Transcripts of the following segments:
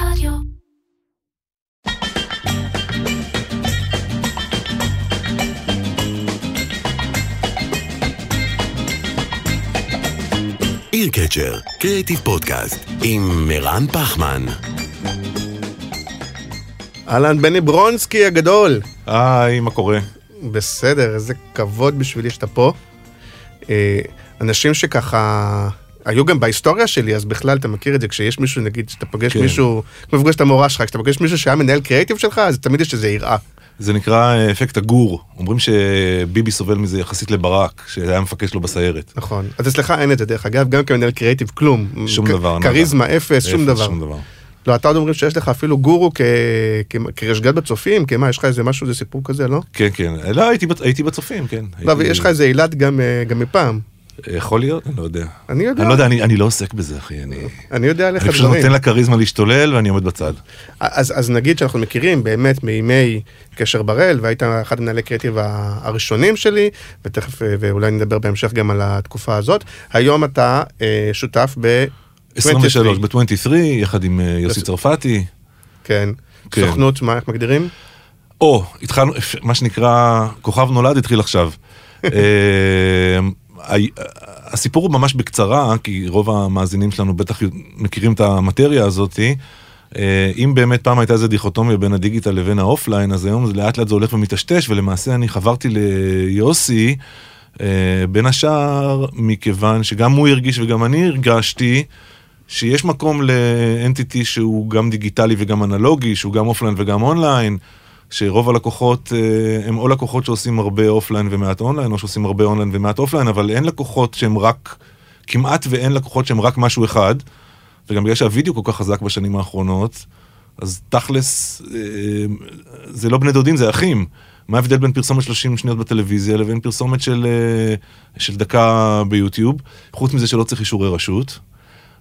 רדיו. עיר קצ'ר, קריאיטיב פודקאסט, עם מירן פחמן. אהלן, בני ברונסקי הגדול. היי, מה קורה? בסדר, איזה כבוד בשבילי שאתה פה. אה, אנשים שככה... היו גם בהיסטוריה שלי, אז בכלל אתה מכיר את זה, כשיש מישהו, נגיד, שאתה פוגש כן. מישהו, כמו לפגוש את המורה שלך, כשאתה פוגש מישהו שהיה מנהל קריאיטיב שלך, אז תמיד יש איזו יראה. זה נקרא אה, אפקט הגור. אומרים שביבי סובל מזה יחסית לברק, שהיה מפקד שלו בסיירת. נכון. אז אצלך אין את זה, דרך אגב, גם כמנהל קריאיטיב, כלום. שום כ- דבר. כריזמה, אפס, שום אפס, דבר. שום דבר. לא, אתה עוד אומרים שיש לך אפילו גורו כ- כ- כרשג"ד בצופים, כי מה, יש לך איזה משהו, איזה סיפור כזה, לא? כן, כן. לא, הייתי, הייתי בצופים, כן. לא, הייתי- ויש לך איזה אילת גם אה, גם מפעם. יכול להיות? אני לא יודע. אני יודע. אני לא יודע, אני, אני לא עוסק בזה, אחי. אני, אני יודע עליך אני פשוט דברים. נותן לכריזמה להשתולל ואני עומד בצד. אז, אז נגיד שאנחנו מכירים באמת מימי קשר בראל, והיית אחד מנהלי קריאיטיב הראשונים שלי, ותכף, אה, ואולי נדבר בהמשך גם על התקופה הזאת. היום אתה אה, שותף ב... 23 ב-23, יחד עם אה, יוסי צרפתי. כן. כן. סוכנות, מה, איך מגדירים? או, התחלנו, מה שנקרא, כוכב נולד התחיל עכשיו. הסיפור הוא ממש בקצרה, כי רוב המאזינים שלנו בטח מכירים את המטריה הזאתי. אה, אם באמת פעם הייתה איזה דיכוטומיה בין הדיגיטל לבין האופליין, אז היום לאט לאט זה הולך ומטשטש, ולמעשה אני חברתי ליוסי, אה, בין השאר, מכיוון שגם הוא הרגיש וגם אני הרגשתי, שיש מקום ל entity שהוא גם דיגיטלי וגם אנלוגי, שהוא גם אופליין וגם אונליין, שרוב הלקוחות אה, הם או לקוחות שעושים הרבה אופליין ומעט אונליין, או שעושים הרבה אונליין ומעט אופליין, אבל אין לקוחות שהם רק, כמעט ואין לקוחות שהם רק משהו אחד, וגם בגלל שהווידאו כל כך חזק בשנים האחרונות, אז תכלס, אה, זה לא בני דודים, זה אחים. מה ההבדל בין פרסומת 30 שניות בטלוויזיה לבין פרסומת של, אה, של דקה ביוטיוב? חוץ מזה שלא צריך אישורי רשות.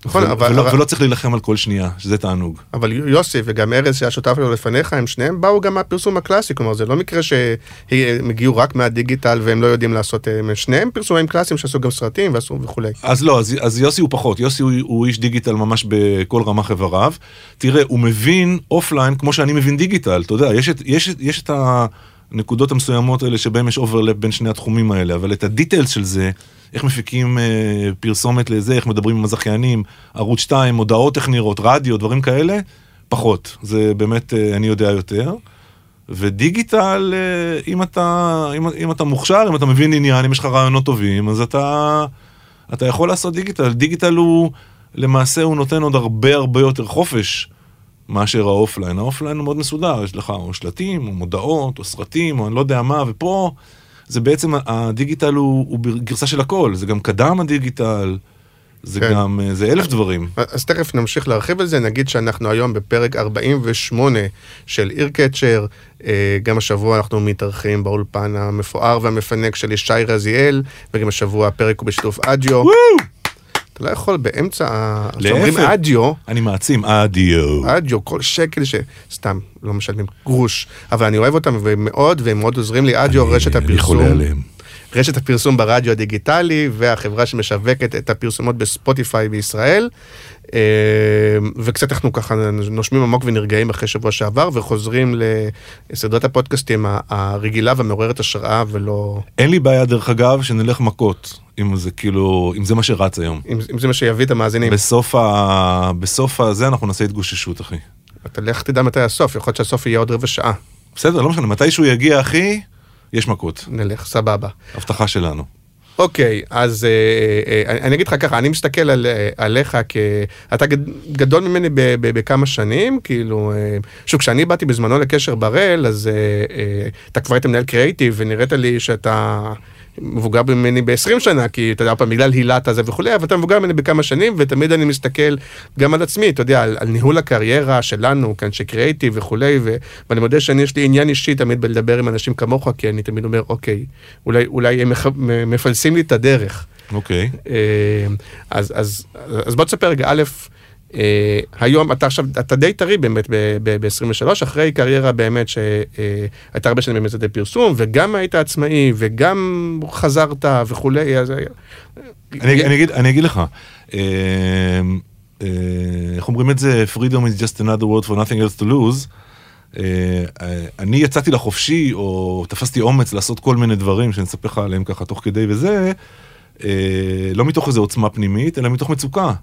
נכון, ו- אבל- ולא, אבל- ולא צריך להילחם על כל שנייה, שזה תענוג. אבל יוסי וגם ארז שהיה שותף לו לפניך, הם שניהם באו גם מהפרסום הקלאסי, כלומר זה לא מקרה שהם הגיעו רק מהדיגיטל והם לא יודעים לעשות, הם שניהם פרסומאים קלאסיים שעשו גם סרטים ועשו וכולי. אז לא, אז, אז יוסי הוא פחות, יוסי הוא, הוא איש דיגיטל ממש בכל רמ"ח איבריו. תראה, הוא מבין אופליין כמו שאני מבין דיגיטל, אתה יודע, יש את, יש, יש את הנקודות המסוימות האלה שבהם יש overlap בין שני התחומים האלה, אבל את ה details של זה, איך מפיקים אה, פרסומת לזה, איך מדברים עם הזכיינים, ערוץ 2, הודעות איך נראות, רדיו, דברים כאלה, פחות. זה באמת, אה, אני יודע יותר. ודיגיטל, אה, אם אתה, אם, אם אתה מוכשר, אם אתה מבין עניין, אם יש לך רעיונות טובים, אז אתה, אתה יכול לעשות דיגיטל. דיגיטל הוא, למעשה הוא נותן עוד הרבה הרבה יותר חופש מאשר האופליין. האופליין הוא מאוד מסודר, יש לך או שלטים, או מודעות, או סרטים, או אני לא יודע מה, ופה זה בעצם, הדיגיטל הוא, הוא גרסה של הכל, זה גם קדם הדיגיטל, זה כן. גם, אה, זה אלף דברים. אז תכף נמשיך להרחיב על זה, נגיד שאנחנו היום בפרק 48 של קצ'ר, אה, גם השבוע אנחנו מתארחים באולפן המפואר והמפנק של ישי רזיאל, וגם השבוע הפרק הוא בשיתוף אדיו. אתה לא יכול באמצע, כשאומרים. אדיו, אני מעצים, אדיו. אדיו, כל שקל ש... סתם, לא משלמים גרוש, אבל אני אוהב אותם מאוד, והם מאוד עוזרים לי, אדיו, רשת אני הפרסום. חולה עליהם. רשת הפרסום ברדיו הדיגיטלי והחברה שמשווקת את הפרסומות בספוטיפיי בישראל. אה, וקצת אנחנו ככה נושמים עמוק ונרגעים אחרי שבוע שעבר וחוזרים לסדרת הפודקאסטים הרגילה והמעוררת השראה ולא... אין לי בעיה, דרך אגב, שנלך מכות, אם זה כאילו, אם זה מה שרץ היום. אם, אם זה מה שיביא את המאזינים. בסוף ה... בסוף הזה אנחנו נעשה התגוששות, אחי. אתה לך תדע מתי הסוף, יכול להיות שהסוף יהיה עוד רבע שעה. בסדר, לא משנה, מתי שהוא יגיע, אחי, יש מכות. נלך, סבבה. הבטחה שלנו. אוקיי, אז אה, אה, אני אגיד לך ככה, אני מסתכל על, אה, עליך כ... אתה גד- גדול ממני ב, ב, בכמה שנים, כאילו, אה, שוב, כשאני באתי בזמנו לקשר בראל, אז אה, אה, אתה כבר היית מנהל קריאיטיב, ונראית לי שאתה מבוגר ממני ב-20 שנה, כי אתה יודע, פעם, בגלל הילת הזה וכולי, אבל אתה מבוגר ממני בכמה שנים, ותמיד אני מסתכל גם על עצמי, אתה יודע, על, על ניהול הקריירה שלנו, כאנשי קריאיטיב וכולי, ו, ואני מודה שאני, יש לי עניין אישי תמיד בלדבר עם אנשים כמוך, כי אני תמיד אומר, אוקיי, אולי, אולי הם מח- מפלסים לי את הדרך. אוקיי. אה, אז, אז, אז בוא תספר רגע, א', אה, היום אתה עכשיו, אתה די טרי באמת ב-23, אחרי קריירה באמת שהייתה הרבה שנים במצעדי פרסום, וגם היית עצמאי, וגם חזרת וכולי, אז... אני, אני, אגיד, אני אגיד לך, אה, אה, איך אומרים את זה? freedom is just another word for nothing else to lose. אה, אה, אני יצאתי לחופשי, או תפסתי אומץ לעשות כל מיני דברים שאני אספר לך עליהם ככה תוך כדי וזה, אה, לא מתוך איזו עוצמה פנימית, אלא מתוך מצוקה.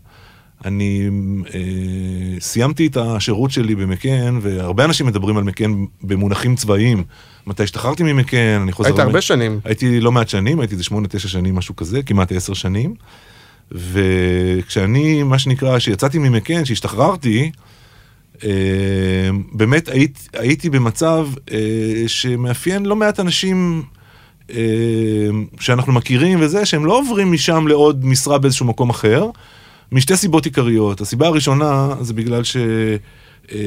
אני אה, סיימתי את השירות שלי במקן, והרבה אנשים מדברים על מקן במונחים צבאיים. מתי השתחררתי ממקן, אני חוזר... היית הרבה שנים. הייתי לא מעט שנים, הייתי איזה שמונה, תשע שנים, משהו כזה, כמעט עשר שנים. וכשאני, מה שנקרא, כשיצאתי ממקן, כשהשתחררתי, אה, באמת היית, הייתי במצב אה, שמאפיין לא מעט אנשים אה, שאנחנו מכירים וזה, שהם לא עוברים משם לעוד משרה באיזשהו מקום אחר, משתי סיבות עיקריות. הסיבה הראשונה זה בגלל ש... אה,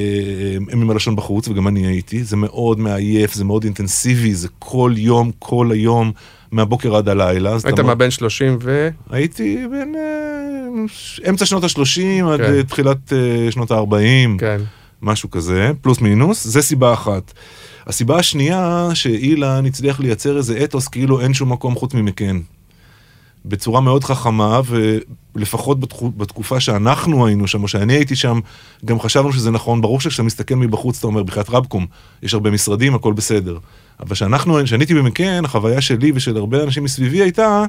הם עם הלשון בחוץ, וגם אני הייתי, זה מאוד מעייף, זה מאוד אינטנסיבי, זה כל יום, כל היום, מהבוקר עד הלילה. היית אתה- מה בין 30 ו... הייתי בין אה, אמצע שנות ה-30 עד כן. אה, תחילת שנות ה-40, כן. משהו כזה, פלוס מינוס, זה סיבה אחת. הסיבה השנייה, שאילן הצליח לייצר איזה אתוס כאילו אין שום מקום חוץ ממקן. בצורה מאוד חכמה, ולפחות בתחו, בתקופה שאנחנו היינו שם, או שאני הייתי שם, גם חשבנו שזה נכון. ברור שכשאתה מסתכל מבחוץ, אתה אומר, בחייאת רבקום, יש הרבה משרדים, הכל בסדר. אבל כשאנחנו, כשאני הייתי במקן, החוויה שלי ושל הרבה אנשים מסביבי הייתה,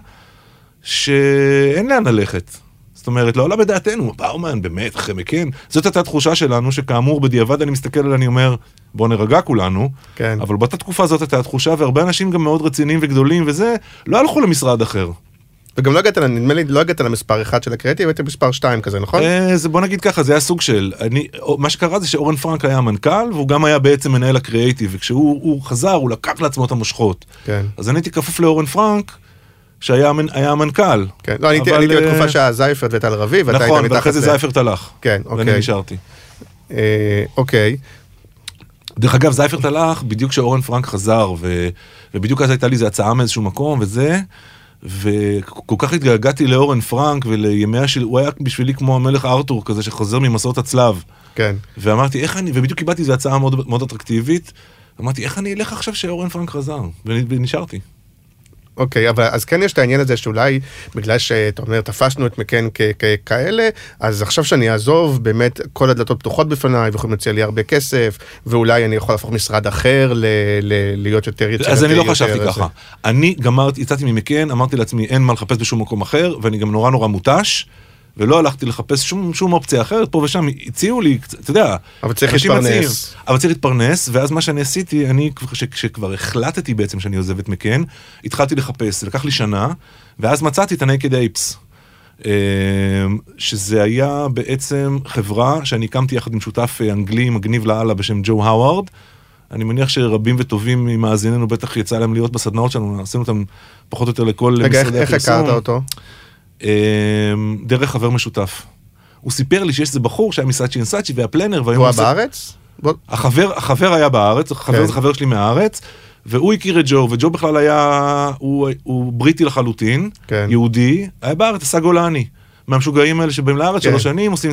שאין לאן ללכת. זאת אומרת, לא עולה בדעתנו, באומן, באמת, אחרי מקן. זאת הייתה תחושה שלנו, שכאמור, בדיעבד אני מסתכל עליה, אני אומר, בוא נרגע כולנו. כן. אבל באותה תקופה זאת הייתה התחושה, והרבה אנשים גם מאוד רציניים וגדולים וזה, לא הלכו למשרד אחר. וגם לא הגעת, נדמה לי, לא הגעת למספר 1 של הקריאטיב, היית מספר 2 כזה, נכון? אה, זה בוא נגיד ככה, זה היה סוג של, אני, מה שקרה זה שאורן פרנק היה המנכ"ל, והוא גם היה בעצם מנהל הקריאייטיב, וכשהוא הוא חזר, הוא לקח לעצמו את המושכות. כן. אז אני הייתי כפוף לאורן פרנק, שהיה המנ- היה המנכ"ל. כן. לא, אני הייתי- הייתי אה, בתקופה שהיה זייפרט וטל רביב, ואתה היית נכון, מתחת ואחרי זה זייפרט הלך. כן, ואני אוקיי. נשארתי. אה, אוקיי. דרך אגב, זייפרט הלך בדיוק כשאורן פרנק חזר. ובדיוק אז הייתה לי איזו הצעה מאיזשהו מקום וזה, וכל כך התגעגעתי לאורן פרנק ולימי השל... הוא היה בשבילי כמו המלך ארתור כזה שחוזר ממסעות הצלב. כן. ואמרתי, איך אני, ובדיוק קיבלתי איזו הצעה מאוד, מאוד אטרקטיבית, אמרתי, איך אני אלך עכשיו שאורן פרנק חזר? ונ- ונשארתי. אוקיי, אבל אז כן יש את העניין הזה שאולי בגלל שאתה אומר תפסנו את מקן ככאלה, אז עכשיו שאני אעזוב, באמת כל הדלתות פתוחות בפניי ויכולים להציע לי הרבה כסף, ואולי אני יכול להפוך משרד אחר ל- ל- להיות יותר יצירתי. אז אני לא חשבתי. ככה. אני גמרתי, יצאתי ממקן, אמרתי לעצמי, אין מה לחפש בשום מקום אחר, ואני גם נורא נורא מוטש, ולא הלכתי לחפש שום, שום אופציה אחרת, פה ושם הציעו לי, אתה יודע, אבל צריך להתפרנס. מציעים. אבל צריך להתפרנס, ואז מה שאני עשיתי, אני, כש- כשכבר החלטתי בעצם שאני עוזב את מקן, התחלתי לחפש, לקח לי שנה, ואז מצאתי את ה-Naked Apes. אה, שזה היה בעצם חברה שאני הקמתי יחד עם שותף אה, אנגלי מגניב לאללה בשם ג'ו האווארד. אני מניח שרבים וטובים ממאזיננו בטח יצא להם להיות בסדנאות שלנו, עשינו אותם פחות או יותר לכל רגע, איך- משרדי איך הפרסום. הכרת אותו? אה, דרך חבר משותף. הוא סיפר לי שיש איזה בחור שהיה מסאצ'י אנסאצ'י והפלנר, והיום הוא היה בארץ? החבר, החבר היה בארץ, החבר כן. זה חבר שלי מהארץ, והוא הכיר את ג'ו, וג'ו בכלל היה, הוא, הוא בריטי לחלוטין, כן. יהודי, היה בארץ, עשה גולני. מהמשוגעים האלה שבאים לארץ כן. שלוש שנים, עושים...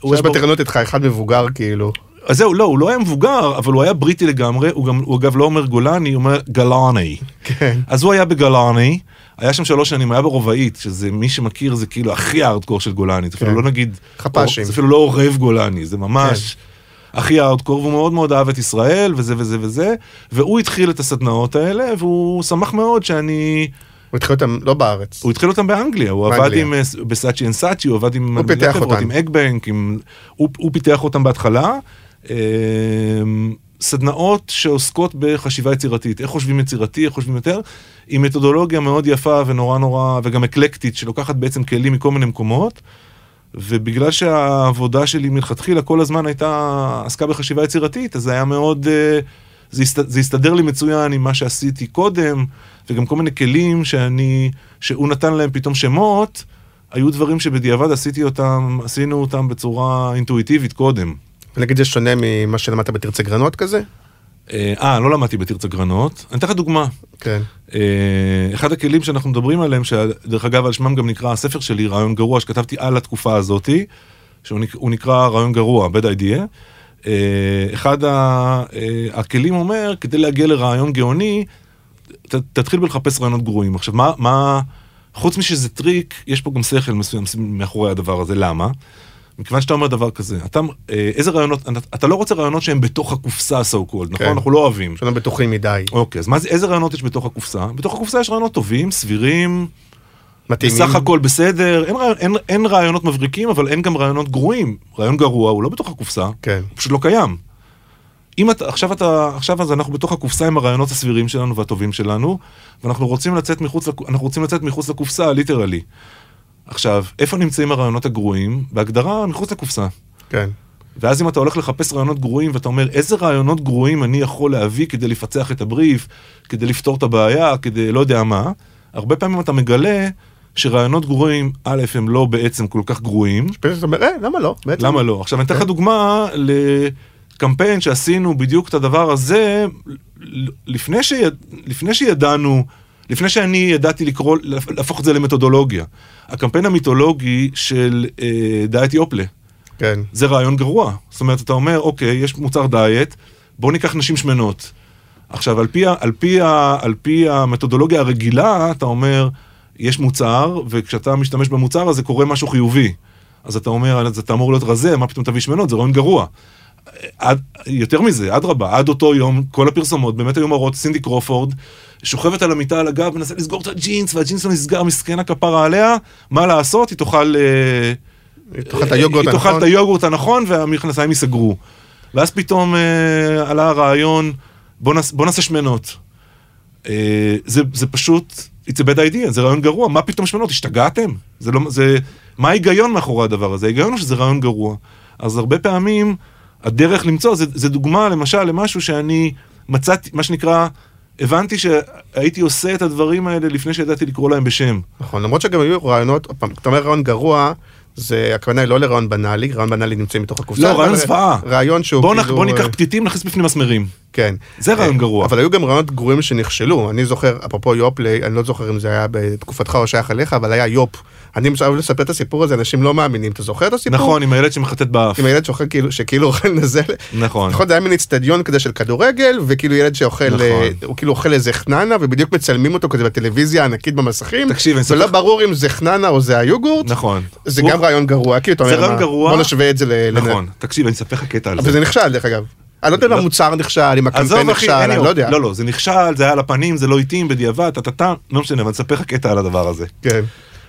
הוא יש היה בר- בטרנות איתך אחד מבוגר כאילו. אז זהו, לא, הוא לא היה מבוגר, אבל הוא היה בריטי לגמרי, הוא גם, הוא אגב לא אומר גולני, הוא אומר גלני. כן. אז הוא היה בגולני, היה שם שלוש שנים, היה ברובאית, שזה מי שמכיר זה כאילו הכי הארדקור של גולני, זה אפילו כן. לא נגיד, חפ"שים. זה אפילו לא עורב גולני, זה ממש הכי הארדקור, והוא מאוד מאוד אהב את ישראל, וזה וזה וזה, והוא התחיל את הסדנאות האלה, והוא שמח מאוד שאני, הוא התחיל אותם לא בארץ. הוא התחיל אותם באנגליה, הוא עבד באנגליה. עם, אה, בסאצ'י אנד סאצ'י, הוא עבד עם, הוא פיתח חברות, אותם. עם אגבנק, עם, הוא, הוא פיתח אותם בהתחלה. סדנאות שעוסקות בחשיבה יצירתית, איך חושבים יצירתי, איך חושבים יותר, עם מתודולוגיה מאוד יפה ונורא נורא, וגם אקלקטית, שלוקחת בעצם כלים מכל מיני מקומות, ובגלל שהעבודה שלי מלכתחילה כל הזמן הייתה, עסקה בחשיבה יצירתית, אז זה היה מאוד, אה, זה, הסת, זה הסתדר לי מצוין עם מה שעשיתי קודם, וגם כל מיני כלים שאני, שהוא נתן להם פתאום שמות, היו דברים שבדיעבד עשיתי אותם, עשינו אותם בצורה אינטואיטיבית קודם. נגיד זה שונה ממה שלמדת בתרצה גרנות כזה? אה, אה, לא למדתי בתרצה גרנות. אני אתן לך דוגמה. כן. אה, אחד הכלים שאנחנו מדברים עליהם, שדרך אגב על שמם גם נקרא הספר שלי, רעיון גרוע, שכתבתי על התקופה הזאתי, שהוא נק- הוא נקרא רעיון גרוע, bad idea. אה, אחד הכלים אומר, כדי להגיע לרעיון גאוני, ת, תתחיל בלחפש רעיונות גרועים. עכשיו, מה, מה, חוץ משזה טריק, יש פה גם שכל מסוים מאחורי הדבר הזה, למה? מכיוון שאתה אומר דבר כזה, אתה, אה, איזה רעיונות, אתה לא רוצה רעיונות שהם בתוך הקופסה so called, נכון? כן. אנחנו לא אוהבים. שלא בטוחים מדי. אוקיי, אז מה, זה- איזה רעיונות יש בתוך הקופסה? בתוך הקופסה יש רעיונות טובים, סבירים, מתאימים. בסך הכל בסדר, אין, אין, אין רעיונות מבריקים, אבל אין גם רעיונות גרועים. רעיון גרוע הוא לא בתוך הקופסה, כן. הוא פשוט לא קיים. אם אתה, עכשיו אתה, עכשיו אז אנחנו בתוך הקופסה עם הרעיונות הסבירים שלנו והטובים שלנו, ואנחנו רוצים לצאת מחוץ, אנחנו רוצים לצאת מחוץ לקופסה, ליטרלי. עכשיו, איפה נמצאים הרעיונות הגרועים? בהגדרה, מחוץ לקופסה. כן. ואז אם אתה הולך לחפש רעיונות גרועים ואתה אומר איזה רעיונות גרועים אני יכול להביא כדי לפצח את הבריף, כדי לפתור את הבעיה, כדי לא יודע מה, הרבה פעמים אתה מגלה שרעיונות גרועים, א', הם לא בעצם כל כך גרועים, אתה אומר, אה, למה לא? בעצם. למה לא? עכשיו אני אתן לך דוגמה לקמפיין שעשינו בדיוק את הדבר הזה לפני, שיד... לפני שידענו, לפני שאני ידעתי לקרוא, להפוך את זה למתודולוגיה. הקמפיין המיתולוגי של אה, דיאט יופלה. כן. זה רעיון גרוע. זאת אומרת, אתה אומר, אוקיי, יש מוצר דיאט, בוא ניקח נשים שמנות. עכשיו, על פי, על, פי על פי המתודולוגיה הרגילה, אתה אומר, יש מוצר, וכשאתה משתמש במוצר הזה קורה משהו חיובי. אז אתה אומר, אז אתה אמור להיות רזה, מה פתאום תביא שמנות, זה רעיון גרוע. עד, יותר מזה, אדרבה, עד אותו יום, כל הפרסומות באמת היו מראות סינדי קרופורד, שוכבת על המיטה על הגב, מנסה לסגור את הג'ינס, והג'ינס לא נסגר, מסכן הכפרה עליה, מה לעשות? היא תאכל... אה, תאכל את היוגורט היא תאכל הנכון. את היוגורט הנכון והמכנסיים ייסגרו. ואז פתאום אה, עלה הרעיון, בוא, נעש, בוא נעשה שמנות. אה, זה, זה פשוט, it's a bad idea, זה רעיון גרוע, מה פתאום שמנות, השתגעתם? זה לא, זה, מה ההיגיון מאחורי הדבר הזה? ההיגיון הוא שזה רעיון גרוע. אז הרבה פעמים, הדרך למצוא, זה, זה דוגמה למשל למשהו שאני מצאתי, מה שנקרא, הבנתי שהייתי עושה את הדברים האלה לפני שידעתי לקרוא להם בשם. נכון, למרות שגם היו רעיונות, עוד פעם, אתה אומר רעיון גרוע, זה הכוונה היא לא לרעיון בנאלי, רעיון בנאלי נמצאים מתוך הקופסה. לא, רעיון זוועה. רעיון שהוא בוא, כאילו... בוא ניקח אה, פתיתים, נכניס בפנים מסמרים. כן. זה רעיון אה, גרוע. אבל היו גם רעיונות גרועים שנכשלו. אני זוכר, אפרופו יופלי, אני לא זוכר אם זה היה בתקופתך או שייך אליך, אבל היה יופ. אני אוהב לספר את הסיפור הזה, אנשים לא מאמינים. אתה זוכר את הסיפור? נכון, עם הילד שמחטט באף. עם הילד שאוכל כאילו, שכאילו אוכל נזל. נכון. נכון, זה היה מין אצטדיון כזה של כדורגל, וכאילו ילד שאוכל, נכון. אה, הוא כאילו אוכל איזה חננה, ובדיוק מצלמים אותו כזה בטלוויזיה הענקית במסכים. תקשיב, אני ולא אספר- ברור אם זה חננה או זה היוגורט. נכון. זה הוא- גם רעיון גרוע, כי אתה אומר. בוא נשווה את זה ל... נכון. תקשיב, אני אספר לך קטע על אבל זה. זה נכשל דרך אגב. אני לא יודע אם לא. המוצר נכשל, אם הקמפיין נכשל, אני לא יודע. לא, לא, זה נכשל, זה היה על הפנים, זה לא התאים, בדיעבד, טה-טה-טה, לא משנה, אבל אני אספר לך קטע על הדבר הזה. כן.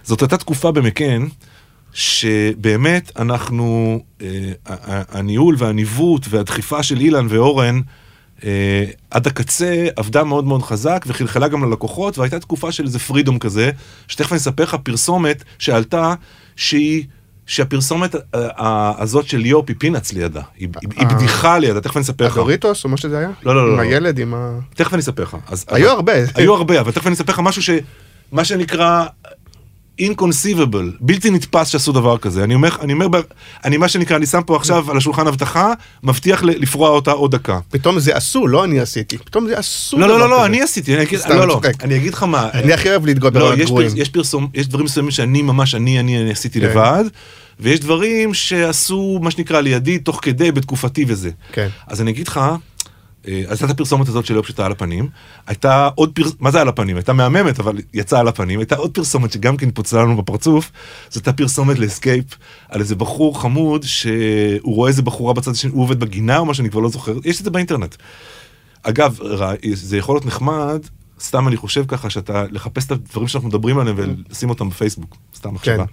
זאת הייתה תקופה במקן, שבאמת אנחנו, אה, הניהול והניווט והדחיפה של אילן ואורן, אה, עד הקצה עבדה מאוד מאוד חזק וחלחלה גם ללקוחות, והייתה תקופה של איזה פרידום כזה, שתכף אני אספר לך פרסומת שעלתה, שהיא... שהפרסומת אה, הזאת של היא פינאץ לידה, היא, אה. בדיחה לידה, תכף אני אספר לך. הדוריטוס או מה שזה היה? לא, לא, לא, עם לא. הילד, עם ה... תכף אני אספר לך. היו הרבה. היו הרבה, אבל תכף אני אספר לך משהו ש... מה שנקרא inconceivable, בלתי נתפס שעשו דבר כזה. אני אומר, אני אומר, אני מה שנקרא, אני שם פה עכשיו על השולחן הבטחה, מבטיח לפרוע אותה עוד דקה. פתאום זה עשו, לא אני עשיתי. פתאום זה עשו. לא, לא, לא, לא. אני עשיתי, אני אגיד, לא, לא. אני אגיד לך מה. אני הכי אוהב להתגאות לא, ברעיונות יש, גרועים. פרס, יש פרסום, יש דברים מסוימים שאני ממש, אני, אני, עשיתי כן. לבד, ויש דברים שעשו, מה שנקרא, לידי, תוך כדי, בתקופתי וזה. כן. אז אני אגיד לך, אה, אז הייתה את הפרסומת הזאת שלא פשוטה על הפנים, הייתה עוד פרסומת, מה זה על הפנים? הייתה מהממת, אבל יצאה על הפנים, הייתה עוד פרסומת שגם כן פוצלה לנו בפרצוף, זאת הייתה פרסומת לאסקייפ, על איזה בחור חמוד, שהוא רואה איזה בחורה בצד השני, הוא עובד בגינה או מה שאני כבר לא זוכר, יש את זה באינטרנט. אגב, זה יכול להיות נחמד, סתם אני חושב ככה, שאתה, לחפש את הדברים שאנחנו מדברים עליהם ולשים אותם בפייסבוק, סתם מחשבה.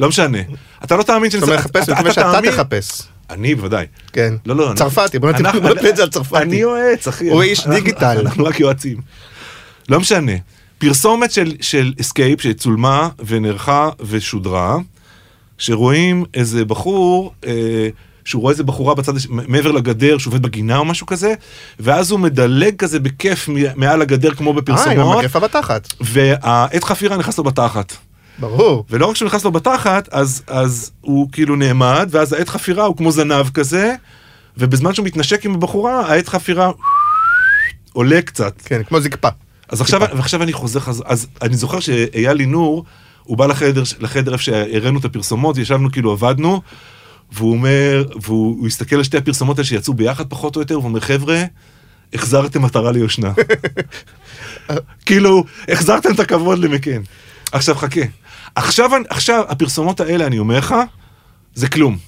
לא משנה. אתה לא תאמין שאני... זאת אומרת, לחפש, אני שאתה תחפש. אני בוודאי. כן. לא, לא. צרפתי, בוא נתחיל את זה על צרפתי. אני יועץ, אחי. הוא איש דיגיטל. אנחנו רק יועצים. לא משנה. פרסומת של, של אסקייפ שצולמה ונערכה ושודרה, שרואים איזה בחור, אה, שהוא רואה איזה בחורה בצד, מעבר לגדר, שעובד בגינה או משהו כזה, ואז הוא מדלג כזה בכיף מעל הגדר כמו אה, עם בפרסומות, המגפה בתחת. והאת חפירה נכנס לו בתחת. ברור. ולא רק שהוא נכנס לו בתחת, אז, אז הוא כאילו נעמד, ואז האת חפירה הוא כמו זנב כזה, ובזמן שהוא מתנשק עם הבחורה, העת חפירה עולה קצת. כן, כמו זקפה. אז עכשיו, ועכשיו אני חוזר, חז... אז אני זוכר שאייל לינור, הוא בא לחדר, לחדר איפה שהראינו את הפרסומות, ישבנו כאילו עבדנו, והוא אומר, והוא הוא הסתכל על שתי הפרסומות האלה שיצאו ביחד פחות או יותר, והוא אומר, חבר'ה, החזרתם מטרה ליושנה. כאילו, החזרתם את הכבוד למקן. עכשיו חכה. עכשיו, עכשיו, הפרסומות האלה, אני אומר לך, זה כלום.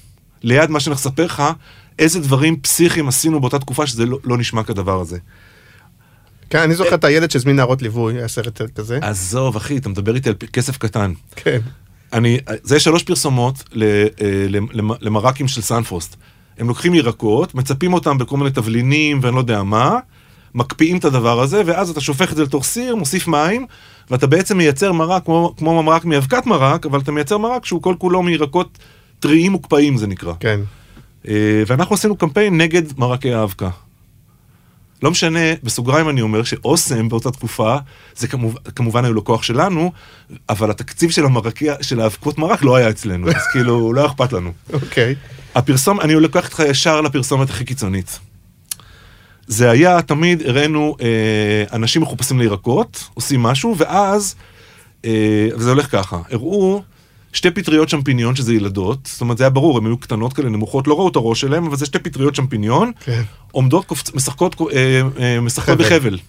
ליד מה שאני לספר לך, איזה דברים פסיכיים עשינו באותה תקופה שזה לא, לא נשמע כדבר הזה. כן, אני זוכר את הילד שהזמין נערות ליווי, היה סרט כזה. עזוב, אחי, אתה מדבר איתי על כסף קטן. כן. אני, זה שלוש פרסומות ל- אה, למ- למרקים של סנפרוסט. הם לוקחים ירקות, מצפים אותם בכל מיני תבלינים ואני לא יודע מה, מקפיאים את הדבר הזה, ואז אתה שופך את זה לתוך סיר, מוסיף מים, ואתה בעצם מייצר מרק כמו, כמו מרק מאבקת מרק, אבל אתה מייצר מרק שהוא כל כולו מירקות טריים מוקפאים זה נקרא. כן. אה, ואנחנו עשינו קמפיין נגד מרקי האבקה. לא משנה, בסוגריים אני אומר שאוסם באותה תקופה, זה כמובן, כמובן היו לקוח שלנו, אבל התקציב של המרקי, של האבקות מרק לא היה אצלנו, אז כאילו, לא אכפת לנו. אוקיי. הפרסום, אני לוקח אותך ישר לפרסומת הכי קיצונית. זה היה, תמיד הראינו אה, אנשים מחופשים לירקות, עושים משהו, ואז, אה, וזה הולך ככה, הראו שתי פטריות שמפיניון שזה ילדות, זאת אומרת זה היה ברור, הן היו קטנות כאלה, נמוכות, לא ראו את הראש שלהן, אבל זה שתי פטריות שמפיניון, כן. עומדות, קופצ... משחקות, אה, אה, משחקות חבל. בחבל.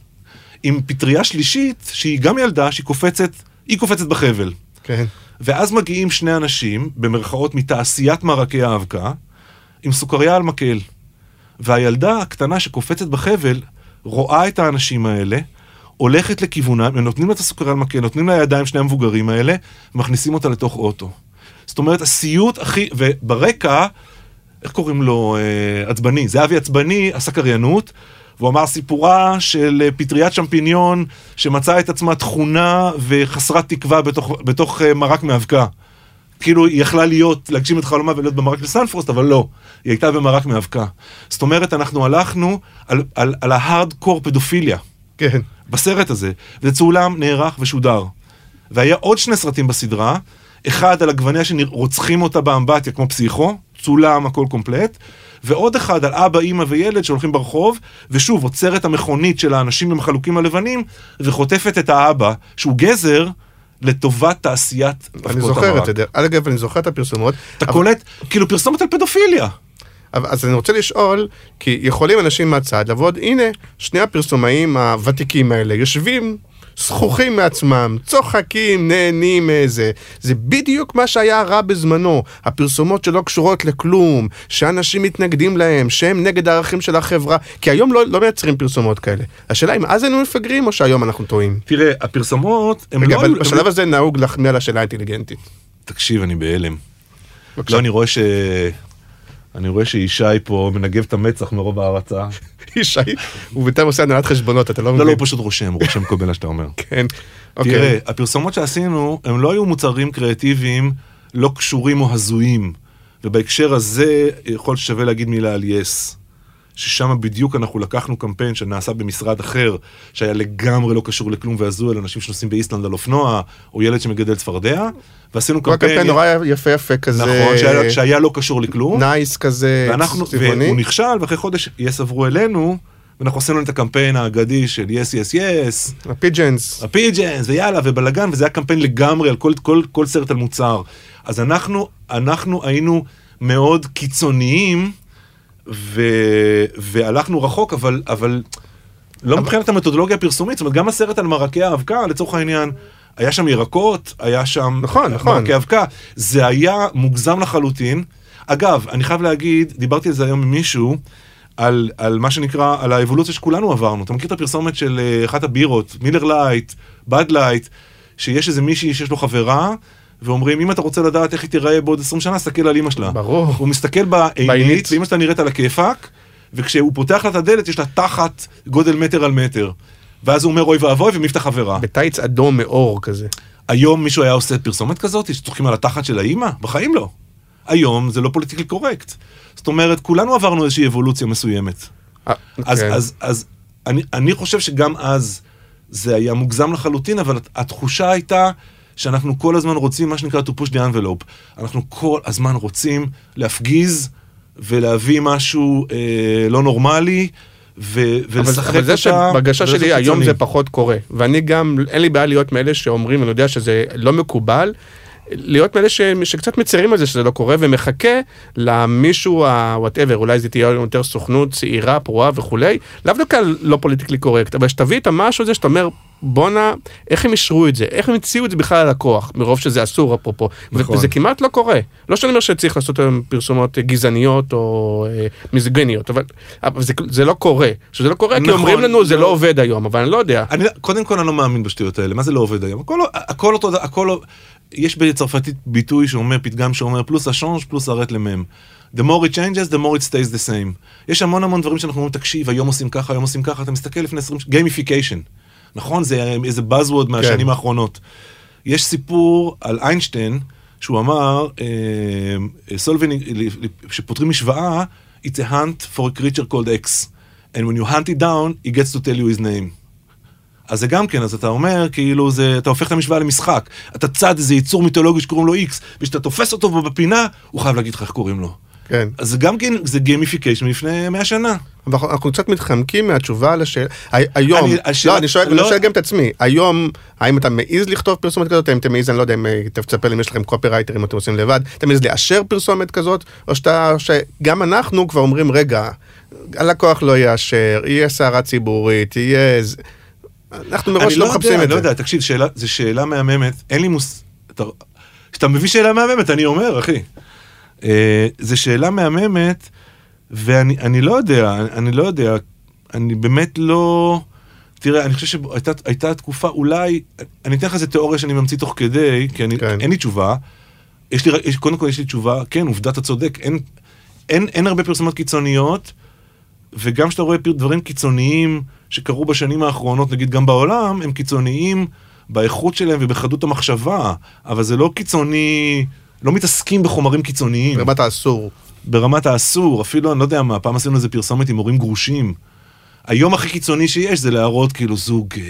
עם פטריה שלישית, שהיא גם ילדה, שהיא קופצת, היא קופצת בחבל. כן. ואז מגיעים שני אנשים, במרכאות מתעשיית מרקי האבקה, עם סוכריה על מקל. והילדה הקטנה שקופצת בחבל, רואה את האנשים האלה, הולכת לכיוונם, הם נותנים לה את הסוכריה על מקל, נותנים לה ידיים שני המבוגרים האלה, ומכניסים אותה לתוך אוטו. זאת אומרת, הסיוט הכי... וברקע, איך קוראים לו? אה, עצבני. זהבי עצבני עשה קריינות, והוא אמר סיפורה של אה, פטריית שמפיניון שמצאה את עצמה תכונה וחסרת תקווה בתוך, בתוך אה, מרק מאבקה. כאילו היא יכלה להיות, להגשים את חלומה ולהיות במרק של סנפרוסט, אבל לא, היא הייתה במרק מאבקה. זאת אומרת, אנחנו הלכנו על, על, על ההארד-קור פדופיליה. כן. בסרט הזה, וזה צולם, נערך ושודר. והיה עוד שני סרטים בסדרה, אחד על עגבניה שרוצחים אותה באמבטיה כמו פסיכו, צולם הכל קומפלט, ועוד אחד על אבא, אימא וילד שהולכים ברחוב, ושוב, עוצרת המכונית של האנשים עם החלוקים הלבנים, וחוטפת את האבא, שהוא גזר, לטובת תעשיית אני זוכר. את זה. אגב, אני זוכר את הפרסומות. אתה קולט, כאילו פרסומת על פדופיליה. אז אני רוצה לשאול, כי יכולים אנשים מהצד לבוא, הנה, שני הפרסומאים הוותיקים האלה יושבים, זכוכים מעצמם, צוחקים, נהנים מזה. זה בדיוק מה שהיה רע בזמנו. הפרסומות שלא קשורות לכלום, שאנשים מתנגדים להם, שהם נגד הערכים של החברה, כי היום לא, לא מייצרים פרסומות כאלה. השאלה אם אז היינו מפגרים או שהיום אנחנו טועים. תראה, הפרסומות, הם רגע, לא... אבל היו- הם בשלב לא- הזה נהוג להחמיא על השאלה האינטליגנטית. תקשיב, אני בהלם. בבקשה. לא, אני רואה ש... אני רואה שישי פה מנגב את המצח מרוב הערצה. ישי, הוא בינתיים עושה הנהלת חשבונות, אתה לא לא, מבין. לא, הוא פשוט רושם, הוא רושם כל מילה שאתה אומר. כן. אוקיי. תראה, הפרסומות שעשינו, הם לא היו מוצרים קריאטיביים לא קשורים או הזויים. ובהקשר הזה, יכול שווה להגיד מילה על יס. ששם בדיוק אנחנו לקחנו קמפיין שנעשה במשרד אחר, שהיה לגמרי לא קשור לכלום והזוי על אנשים שנוסעים באיסלנד על אופנוע, או ילד שמגדל צפרדע, ועשינו הוא קמפיין... הקמפיין נורא יפה יפה כזה. נכון, שהיה, שהיה לא קשור לכלום. nice כזה, ואנחנו, צבעוני. והוא נכשל, ואחרי חודש יס עברו אלינו, ואנחנו עשינו את הקמפיין האגדי של יס יס יס, ה pigeons. ה pigeons, ויאללה, ובלאגן, וזה היה קמפיין לגמרי על כל, כל, כל סרט על מוצר. אז אנחנו, אנחנו היינו מאוד קיצוניים, ו, והלכנו רחוק, אבל, אבל לא מבחינת המתודולוגיה הפרסומית, זאת אומרת, גם הסרט על מרקי האבקה, לצורך העניין, היה שם ירקות, היה שם נכון, נכון. מרקי אבקה, זה היה מוגזם לחלוטין. אגב, אני חייב להגיד, דיברתי על זה היום עם מישהו, על, על מה שנקרא, על האבולוציה שכולנו עברנו. אתה מכיר את הפרסומת של אה, אחת הבירות, מילר לייט, בד לייט, שיש איזה מישהי שיש לו חברה, ואומרים, אם אתה רוצה לדעת איך היא תיראה בעוד 20 שנה, תסתכל על אימא שלה. ברור. הוא מסתכל בעינית. ואימא שלה נראית על הכיפאק, וכשהוא פותח לה את הדלת, יש לה תחת גודל מטר על מטר. ואז הוא אומר, אוי ואבוי, ומעיף את החברה. בטייץ אדום מאור כזה. היום מישהו היה עושה פרסומת כזאת, שצוחקים על התחת של האימא? בחיים לא. היום זה לא פוליטיקלי קורקט. זאת אומרת, כולנו עברנו איזושהי אבולוציה מסוימת. אה, אז, כן. אז, אז אני, אני חושב שגם אז זה היה מוגזם לחלוטין, אבל התחושה הייתה שאנחנו כל הזמן רוצים מה שנקרא to push the envelope. אנחנו כל הזמן רוצים להפגיז ולהביא משהו אה, לא נורמלי. ו- אבל, ולשחק אבל זה שבהרגשה ולעשות שלי היום. זה פחות קורה. ואני גם, אין לי בעיה להיות מאלה שאומרים, אני יודע שזה לא מקובל, להיות מאלה ש, שקצת מצרים על זה שזה לא קורה, ומחכה למישהו, ה-whatever, אולי זה תהיה יותר סוכנות צעירה, פרועה וכולי, לאו דווקא לא פוליטיקלי קורקט, אבל שתביא את המשהו הזה שאתה אומר, בואנה, איך הם אישרו את זה? איך הם הציעו את זה בכלל ללקוח, מרוב שזה אסור אפרופו. נכון. וזה כמעט לא קורה. לא שאני אומר שצריך לעשות היום פרסומות גזעניות או אה, מיזוגיניות, אבל, אבל זה, זה לא קורה. שזה לא קורה כי נכון, אומרים לנו זה לא. לא עובד היום, אבל אני לא יודע. אני, קודם כל אני לא מאמין בשטויות האלה, מה זה לא עובד היום? הכל, הכל אותו, הכל, יש בצרפתית ביטוי שאומר, פתגם שאומר, plus ça change, plus c'est la même. The more it changes, the more it stays the same. יש המון המון דברים שאנחנו אומרים, תקשיב, היום עושים ככה, היום עושים ככה, אתה מסתכל לפני 20 שנה, gamification. נכון? זה איזה buzzword מהשנים האחרונות. יש סיפור על איינשטיין, שהוא אמר, solving, כשפותרים משוואה, it's a hunt for a creature called X. And when you hunt it down, he gets to tell you his name. אז זה גם כן, אז אתה אומר, כאילו, זה, אתה הופך את המשוואה למשחק. אתה צד איזה יצור מיתולוגי שקוראים לו X, וכשאתה תופס אותו בפינה, הוא חייב להגיד לך איך קוראים לו. כן. אז זה גם כן, זה gamification מלפני 100 שנה. אנחנו- אנחנו קצת מתחמקים מהתשובה הי- היום, אני- השאלה- לא, אני שואל אני לא- שואל גם את עצמי, היום, האם אתה מעז לכתוב פרסומת כזאת, האם אתה מעז, אני לא יודע אם אה, תספר לי אם יש לכם קופרייטר, אם אתם עושים לבד, אתה מעז לאשר פרסומת כזאת, או שאתה, שגם אנחנו כבר אומרים, רגע, הלקוח לא יאשר, יהיה סערה ציבורית, יהיה... זה-" אנחנו מראש אני לא יודע, מחפשים אני את לא זה. יודע, תקשיב, שאלה- זו שאלה מהממת, אין לי מוס... אתה- כשאתה מביא שאלה מהממת, אני אומר, אחי. אה, זו שאלה מהממת, ואני אני לא יודע, אני- אני לא יודע, אני באמת לא... תראה, אני חושב שהייתה תקופה, אולי, אני אתן לך איזה תיאוריה שאני ממציא תוך כדי, כי אני, כן. אין לי תשובה. יש לי, יש, קודם כל יש לי תשובה, כן, עובדה, אתה צודק, אין, אין, אין הרבה פרסומות קיצוניות, וגם כשאתה רואה דברים קיצוניים שקרו בשנים האחרונות, נגיד גם בעולם, הם קיצוניים באיכות שלהם ובחדות המחשבה, אבל זה לא קיצוני, לא מתעסקים בחומרים קיצוניים. ברמת האסור. ברמת האסור, אפילו, אני לא יודע מה, פעם עשינו איזה פרסומת עם הורים גרושים. היום הכי קיצוני שיש זה להראות כאילו זוג, אה,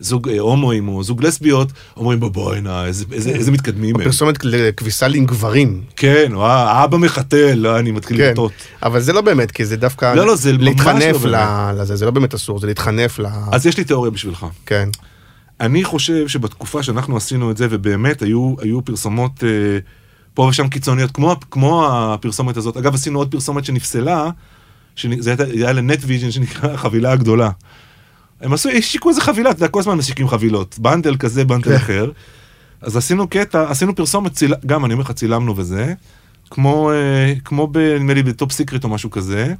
זוג אה, הומואים או זוג לסביות, אומרים בוא בואי נא, איזה, איזה, איזה מתקדמים הם. פרסומת לכביסה לגברים. כן, או האבא מחתל, לא, אני מתחיל כן, לטעות. אבל זה לא באמת, כי זה דווקא לא, לא, זה ממש לא ל- לזה, זה לא באמת אסור, זה להתחנף ל... אז יש לי תיאוריה בשבילך. כן. אני חושב שבתקופה שאנחנו עשינו את זה, ובאמת היו, היו פרסומות אה, פה ושם קיצוניות, כמו, כמו הפרסומת הזאת. אגב, עשינו עוד פרסומת שנפסלה, שזה היה, זה היה לנט ויז'ן שנקרא החבילה הגדולה. הם עשו, השיקו איזה חבילה, אתה יודע, כל הזמן משיקים חבילות, bundle כזה, bundle אחר. אז עשינו קטע, עשינו פרסומת, ציל... גם אני אומר לך, צילמנו וזה, כמו, אה, כמו ב, נדמה לי ב Top Secret או משהו כזה.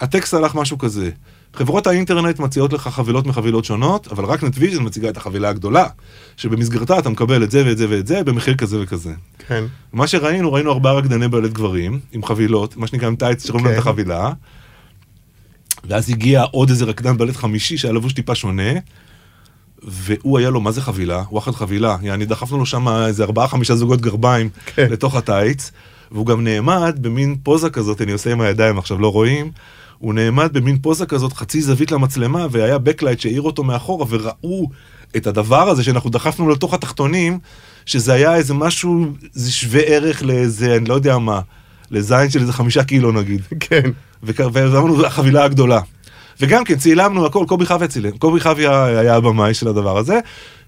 הטקסט הלך משהו כזה. חברות האינטרנט מציעות לך חבילות מחבילות שונות, אבל רק נטוויז'ן מציגה את החבילה הגדולה, שבמסגרתה אתה מקבל את זה ואת זה ואת זה במחיר כזה וכזה. כן. מה שראינו, ראינו ארבעה רקדני בלט גברים, עם חבילות, מה שנקרא עם טייץ שרואים להם את כן. החבילה, ואז הגיע עוד איזה רקדן בלט חמישי שהיה לבוש טיפה שונה, והוא היה לו, מה זה חבילה? וואחד חבילה. יעני, דחפנו לו שם איזה ארבעה חמישה זוגות גרביים כן. לתוך הטייץ, והוא גם נעמד במין פוזה כזאת, אני עושה עם הידיים עכשיו, לא רואים. הוא נעמד במין פוזה כזאת, חצי זווית למצלמה, והיה backlight שהאיר אותו מאחורה, וראו את הדבר הזה שאנחנו דחפנו לתוך התחתונים, שזה היה איזה משהו, זה שווה ערך לאיזה, אני לא יודע מה, לזין של איזה חמישה קילו נגיד. כן. ואמרנו, החבילה הגדולה. וגם כן, צילמנו הכל, קובי חביה צילם. קובי חביה היה הבמאי של הדבר הזה.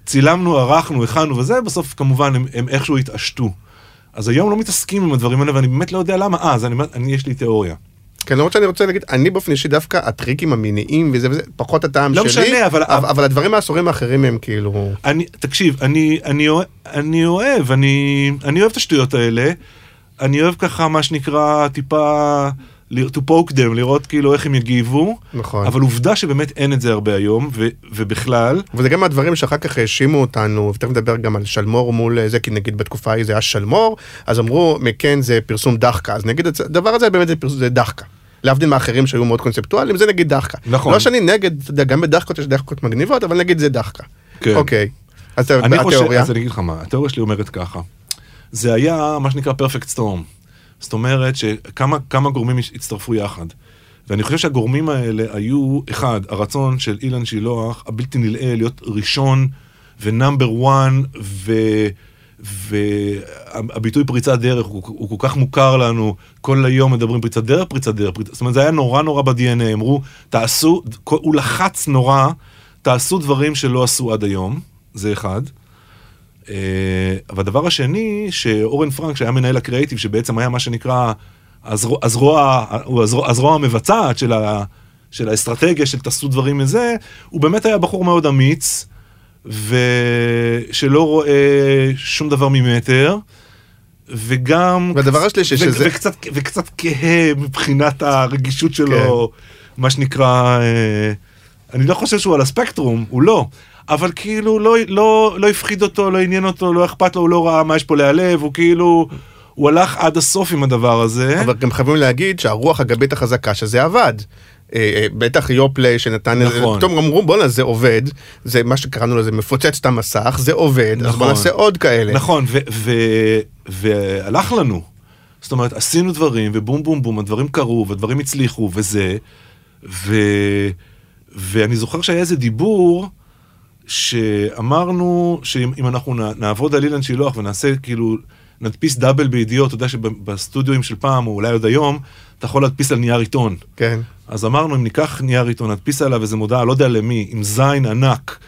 צילמנו, ערכנו, הכנו וזה, בסוף כמובן הם, הם איכשהו התעשתו. אז היום לא מתעסקים עם הדברים האלה, ואני באמת לא יודע למה. אה, אז אני, אני, יש לי תיאוריה. כן, למרות שאני רוצה להגיד, אני באופן אישי דווקא, הטריקים המיניים וזה וזה, פחות הטעם לא שלי. משנה, אבל- אבל אבל הדברים האסורים האחרים הם כאילו... אני, תקשיב, אני, אני, אני אוהב, אני, אני אוהב את השטויות האלה. אני אוהב ככה, מה שנקרא, טיפה... to poke them, לראות כאילו איך הם יגיבו. נכון. אבל עובדה שבאמת אין את זה הרבה היום, ו, ובכלל, וזה גם מהדברים שאחר כך האשימו אותנו, ותכף נדבר גם על שלמור מול זה, כי נגיד בתקופה ההיא זה היה שלמור, אז אמרו, מכן זה פרסום דחקה, אז נגיד, הדבר הזה באמת זה, פרסום, זה דחקה. להבדיל מאחרים שהיו מאוד קונספטואליים, זה נגיד דחקה. נכון. לא שאני נגד, אתה יודע, גם בדחקות יש דחקות מגניבות, אבל נגיד זה דחקה. כן. אוקיי. אז אני חושב, התיאוריה, אז אני אגיד לך מה, התיאוריה שלי אומרת ככה. זה היה מה שנקרא פרפקט סטורם. זאת אומרת שכמה כמה גורמים הצטרפו יחד. ואני חושב שהגורמים האלה היו, אחד, הרצון של אילן שילוח, הבלתי נלאה, להיות ראשון ונאמבר וואן, והביטוי פריצת דרך הוא, הוא כל כך מוכר לנו, כל היום מדברים פריצת דרך, פריצת דרך, פריצ... זאת אומרת זה היה נורא נורא ב-DNA, אמרו, תעשו, הוא לחץ נורא, תעשו דברים שלא עשו עד היום, זה אחד. אה, והדבר השני, שאורן פרנק, שהיה מנהל הקריאיטיב, שבעצם היה מה שנקרא הזרוע, הזרוע, הזרוע, הזרוע המבצעת של, ה, של האסטרטגיה, של תעשו דברים מזה, הוא באמת היה בחור מאוד אמיץ, ושלא רואה שום דבר ממטר. וגם... והדבר השלישי שזה... וקצת, וקצת כהה מבחינת הרגישות שלו, כן. מה שנקרא, אה, אני לא חושב שהוא על הספקטרום, הוא לא. אבל כאילו לא, לא, לא הפחיד אותו, לא עניין אותו, לא אכפת לו, הוא לא ראה מה יש פה להיעלב, הוא כאילו... הוא הלך עד הסוף עם הדבר הזה. אבל גם חייבים להגיד שהרוח הגבית החזקה שזה עבד. אה, אה, בטח יופליי שנתן, נכון. פתאום אמרו בואנה זה עובד, זה מה שקראנו לזה מפוצץ את המסך, זה עובד, נכון. אז בוא נכון. נעשה עוד כאלה. נכון, והלך לנו. זאת אומרת, עשינו דברים, ובום בום בום, הדברים קרו, והדברים הצליחו, וזה, ו... ואני זוכר שהיה איזה דיבור, שאמרנו שאם אנחנו נעבוד על אילן שילוח ונעשה כאילו, נדפיס double בידיעות, אתה יודע שבסטודיואים של פעם, או אולי עוד היום, אתה יכול להדפיס על נייר עיתון. כן. אז אמרנו, אם ניקח נייר עיתון, נדפיס עליו איזה מודעה, לא יודע למי, עם זין ענק,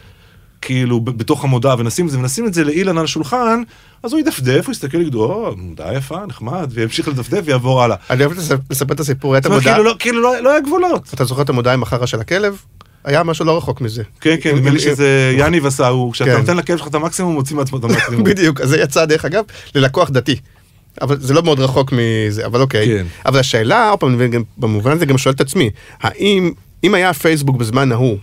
כאילו, בתוך המודעה, ונשים את זה, ונשים את זה לאילן על השולחן, אז הוא ידפדף, הוא יסתכל, יגידו, או, מודעה יפה, נחמד, וימשיך לדפדף ויעבור הלאה. אני אוהב לספר את הסיפור, הייתה מודעה... כאילו, לא, כאילו לא, לא היה גבולות. אתה זוכר את המודעה עם החרא של הכלב? היה משהו לא רחוק מזה. כן, כן, נדמה לי שזה יניב עשה, הוא, כשאתה כן. נותן לכלב שלך את המקסימום, מוציא מעצמו את המקסימום. בדיוק, אז זה יצא דרך אגב ללקוח דתי. אבל זה לא מאוד רחוק מזה, אבל אוקיי. כן. אבל השאלה, עוד פעם, במובן הזה גם שואל את עצמי, האם, אם היה פייסבוק בזמן ההוא,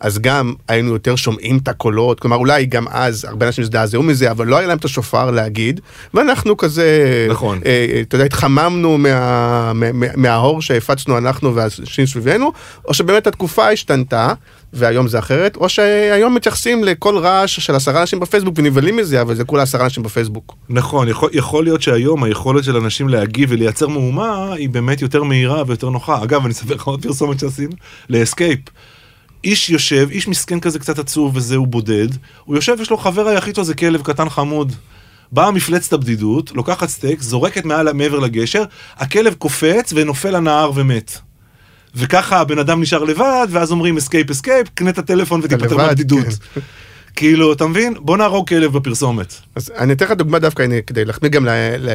אז גם היינו יותר שומעים את הקולות, כלומר אולי גם אז הרבה אנשים הזדעזעו מזה, אבל לא היה להם את השופר להגיד, ואנחנו כזה, נכון, אה, אה אתה יודע, התחממנו מה, מה, מה, מהאור שהפצנו אנחנו והאנשים סביבנו, או שבאמת התקופה השתנתה, והיום זה אחרת, או שהיום מתייחסים לכל רעש של עשרה אנשים בפייסבוק ונבהלים מזה, אבל זה כולה עשרה אנשים בפייסבוק. נכון, יכול, יכול להיות שהיום היכולת של אנשים להגיב ולייצר מהומה היא באמת יותר מהירה ויותר נוחה. אגב, אני אספר לך עוד פרסומת שעשינו, לאסקייפ. איש יושב, איש מסכן כזה קצת עצוב וזה, הוא בודד, הוא יושב, יש לו חבר היחיד שלו זה כלב קטן חמוד. באה מפלצת הבדידות, לוקחת סטייק, זורקת מעל מעבר לגשר, הכלב קופץ ונופל לנהר ומת. וככה הבן אדם נשאר לבד, ואז אומרים אסקייפ אסקייפ, קנה את הטלפון ותיפטר מהבדידות. כן. כאילו, אתה מבין? בוא נהרוג כלב בפרסומת. אז אני אתן לך דוגמה דווקא הנה, כדי להחמיא גם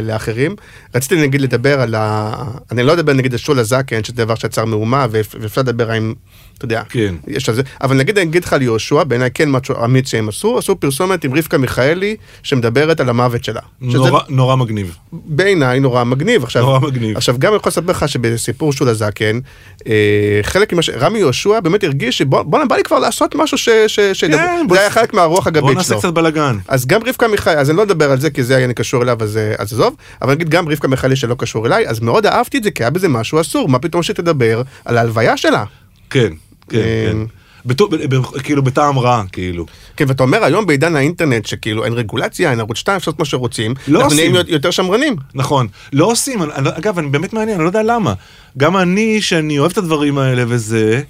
לאחרים. רציתי נגיד לדבר על ה... אני לא אדבר נגיד על שולה זקן, שזה דבר שיצר מהומה, ואפשר לדבר עם אתה יודע, כן. יש על זה, אבל נגיד אני אגיד לך על יהושע, בעיניי כן משהו אמיץ שהם עשו, עשו פרסומת עם רבקה מיכאלי שמדברת על המוות שלה. נורא, שזה, נורא מגניב. בעיניי נורא מגניב. עכשיו, נורא מגניב. עכשיו גם אני יכול לספר לך שבסיפור שולה זקן, אה, חלק ממה ש... רמי יהושע באמת הרגיש שבוא בא לי כבר לעשות משהו ש... ש, ש כן, בוא, זה היה חלק מהרוח הגבית שלו. בוא נעשה קצת בלאגן. אז גם רבקה מיכאלי, אז אני לא אדבר על זה כי זה היה קשור אליו אז, אז עזוב, אבל נגיד גם רבקה מיכאלי שלא קשור אליי, אז מאוד אהבתי את זה כי היה בזה משהו אסור, מה פתאום שתדבר על ההלוויה שלה. כן. כן, כן. כאילו בטעם רע, כאילו. כן, ואתה אומר היום בעידן האינטרנט שכאילו אין רגולציה, אין ערוץ 2, אפשר לעשות מה שרוצים, לא אנחנו נהיים יותר שמרנים. נכון, לא עושים, אגב, אני באמת מעניין, אני לא יודע למה. גם אני, שאני אוהב את הדברים האלה וזה,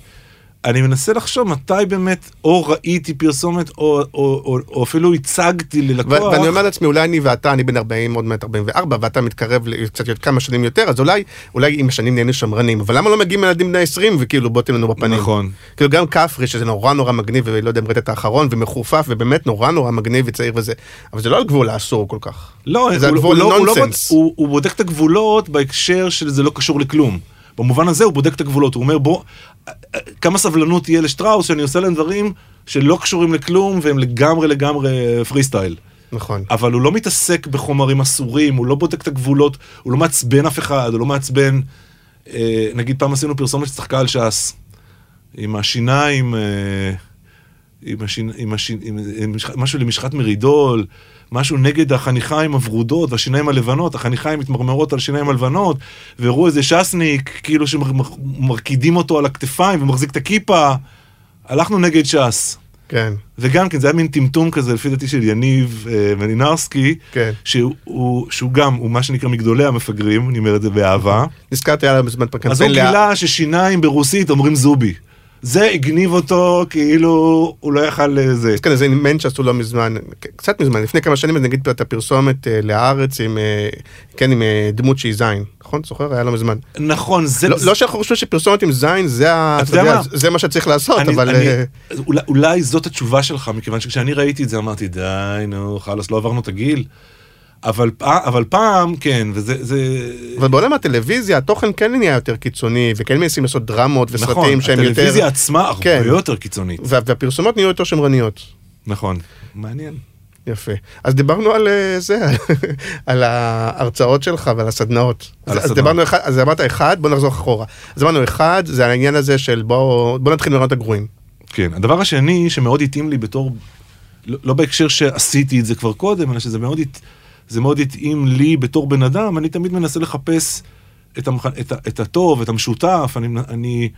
אני מנסה לחשוב מתי באמת או ראיתי פרסומת או, או, או, או אפילו הצגתי ללקוח. ואני אומר לעצמי אולי אני ואתה, אני בן 40 עוד מעט 44 ואתה מתקרב קצת כמה שנים יותר אז אולי אולי עם השנים נהיינו שמרנים אבל למה לא מגיעים ילדים בני 20 וכאילו בוטים לנו בפנים. נכון. כאילו גם כפרי שזה נורא נורא מגניב ולא יודע אם ראית את האחרון ומחופף ובאמת נורא נורא מגניב וצעיר וזה אבל זה לא על גבול האסור כל כך. לא, זה הוא, הגבול הוא, נונסנס. לא, הוא, הוא בודק את הגבולות בהקשר של זה לא קשור לכלום. במובן הזה הוא בודק את הגבולות, הוא אומר בוא, כמה סבלנות תהיה לשטראוס שאני עושה להם דברים שלא קשורים לכלום והם לגמרי לגמרי פרי סטייל. נכון. אבל הוא לא מתעסק בחומרים אסורים, הוא לא בודק את הגבולות, הוא לא מעצבן אף אחד, הוא לא מעצבן... אה, נגיד פעם עשינו פרסומת שצחקה על ש"ס, עם השיניים, אה, עם, השינ... עם, השינ... עם, עם משהו למשחת מרידול, משהו נגד החניכיים הוורודות והשיניים הלבנות, החניכיים מתמרמרות על השיניים הלבנות, והראו איזה ש"סניק, כאילו שמרקידים אותו על הכתפיים ומחזיק את הכיפה. הלכנו נגד ש"ס. כן. וגם כן, זה היה מין טמטום כזה, לפי דעתי, של יניב אה, מלינרסקי, כן. שהוא, שהוא גם, הוא מה שנקרא מגדולי המפגרים, אני אומר את זה באהבה. נזכרתי עליו בזמן פרקנטן. אז הוא גילה ששיניים ברוסית אומרים זובי. זה הגניב אותו, כאילו, הוא לא יכל לזה. יש כאן איזה אימנט שעשו לא מזמן, קצת מזמן, לפני כמה שנים, נגיד את הפרסומת אה, להארץ עם, אה, כן, עם אה, דמות שהיא זין, נכון? זוכר? היה לא מזמן. נכון, זה... לא לא שאנחנו חושבים שפרסומת עם זין זה ה- אתה יודע מה? זה מה שצריך לעשות, אני- אבל... אני- אה, אולי- אולי זאת התשובה שלך, מכיוון שכשאני ראיתי את זה אמרתי, די, נו, חלאס, לא עברנו את הגיל. אבל פע- אבל פעם, כן, וזה... זה... אבל בעולם הטלוויזיה התוכן כן נהיה יותר קיצוני, וכן מנסים לעשות דרמות וסרטים נכון, שהם יותר... הטלוויזיה עצמה הרבה כן. יותר קיצונית. וה- והפרסומות נהיו יותר שמרניות. נכון. מעניין. יפה. אז דיברנו על אה, זה, על ההרצאות שלך ועל הסדנאות. על אז- אז הסדנאות. דיברנו אחד, אז אמרת אחד, בוא נחזור אחורה. אז אמרנו אחד, זה העניין הזה של בוא בוא נתחיל מראות הגרועים. כן. הדבר השני שמאוד התאים לי בתור, לא, לא בהקשר שעשיתי את זה כבר קודם, אלא שזה מאוד, הת- זה מאוד התאים לי בתור בן אדם, אני תמיד מנסה לחפש את, המח... את, ה... את הטוב, את המשותף, אני, אני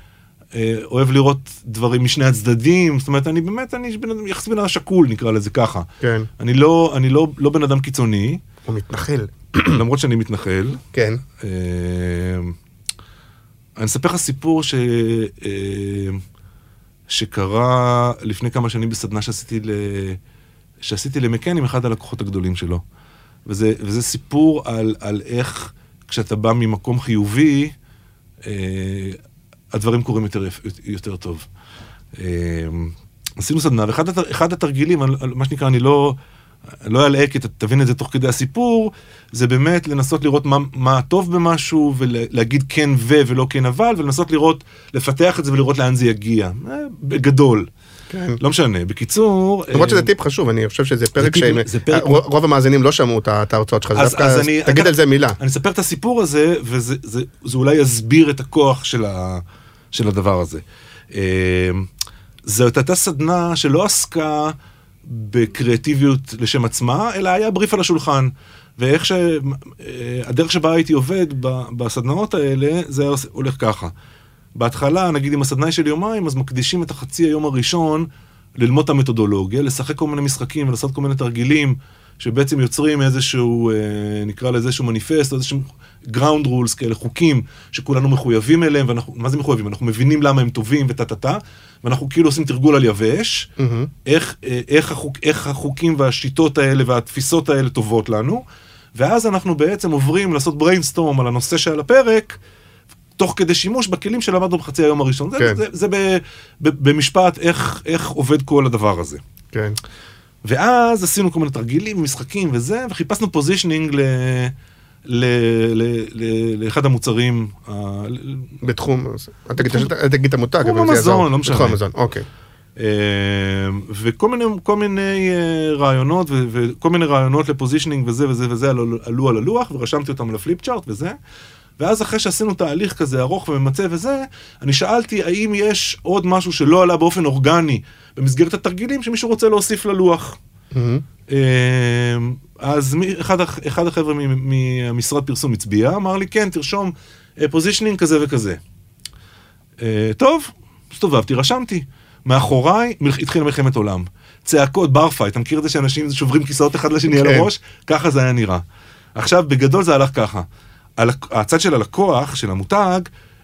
אה, אוהב לראות דברים משני הצדדים, זאת אומרת, אני באמת, אני בן אדם, יחסית בן אדם שקול, נקרא לזה ככה. כן. אני לא, אני לא, לא בן אדם קיצוני, הוא מתנחל. למרות שאני מתנחל. כן. אה, אני אספר לך סיפור ש... אה, שקרה לפני כמה שנים בסדנה שעשיתי, ל... שעשיתי למקן עם אחד הלקוחות הגדולים שלו. וזה, וזה סיפור על, על איך כשאתה בא ממקום חיובי, אה, הדברים קורים יותר, יותר טוב. אה, עשינו סדנה, ואחד התר, אחד התרגילים, על, על מה שנקרא, אני לא, לא אלאה כי תבין את זה תוך כדי הסיפור, זה באמת לנסות לראות מה, מה טוב במשהו, ולהגיד כן ו ולא כן אבל, ולנסות לראות, לפתח את זה ולראות לאן זה יגיע. אה, בגדול. כן. לא משנה. בקיצור... למרות אה, שזה טיפ חשוב, אני חושב שזה פרק שהם... פרק- רוב המאזינים לא שמעו את ההרצאות שלך, אז אז- אני- תגיד על זה מילה. אני אספר את הסיפור הזה, וזה זה, זה אולי יסביר את הכוח של, ה, של הדבר הזה. אה, זאת הייתה סדנה שלא עסקה בקריאטיביות לשם עצמה, אלא היה בריף על השולחן. ואיך ש... אה, הדרך שבה הייתי עובד בסדנאות האלה, זה הולך ככה. בהתחלה, נגיד אם הסדנה היא של יומיים, אז מקדישים את החצי היום הראשון ללמוד את המתודולוגיה, לשחק כל מיני משחקים ולעשות כל מיני תרגילים שבעצם יוצרים איזשהו, אה, נקרא לזה איזשהו מניפסט, איזשהו ground rules כאלה, חוקים שכולנו מחויבים אליהם, ואנחנו, מה זה מחויבים? אנחנו מבינים למה הם טובים וטה טה טה, ואנחנו כאילו עושים תרגול על יבש, מהמם. איך, אה, איך, החוק, איך החוקים והשיטות האלה והתפיסות האלה טובות לנו, ואז אנחנו בעצם עוברים לעשות brainstorm על הנושא שעל הפרק, תוך כדי שימוש בכלים שלמדנו בחצי היום הראשון. זה, כן. זה, זה ב, ב, במשפט איך, איך עובד כל הדבר הזה. כן. ואז עשינו כל מיני תרגילים, משחקים וזה, וחיפשנו positioning ל... ל, ל, ל, לאחד המוצרים, בתחום, אל תגיד את- המותג, אבל זה יעזור. לא משנה. בתחום המזון, אוקיי. אה, וכל מיני, כל מיני אה, רעיונות, וכל מיני רעיונות ל positioning וזה וזה וזה עלו, עלו על הלוח, ורשמתי אותם על ה flip chart וזה. ואז אחרי שעשינו תהליך כזה ארוך וממצה וזה, אני שאלתי האם יש עוד משהו שלא עלה באופן אורגני במסגרת התרגילים שמישהו רוצה להוסיף ללוח. מהמם. אה, אז מי- אחד, אחד החבר'ה מ- מהמשרד פרסום הצביע, אמר לי, כן, תרשום positioning כזה וכזה. אה, טוב, הסתובבתי, רשמתי. מאחוריי התחילה מלחמת עולם. צעקות, bar fight, אתה מכיר את זה שאנשים שוברים כיסאות אחד לשני על כן. הראש? ככה זה היה נראה. עכשיו, בגדול זה הלך ככה. הצד של הלקוח, של המותג,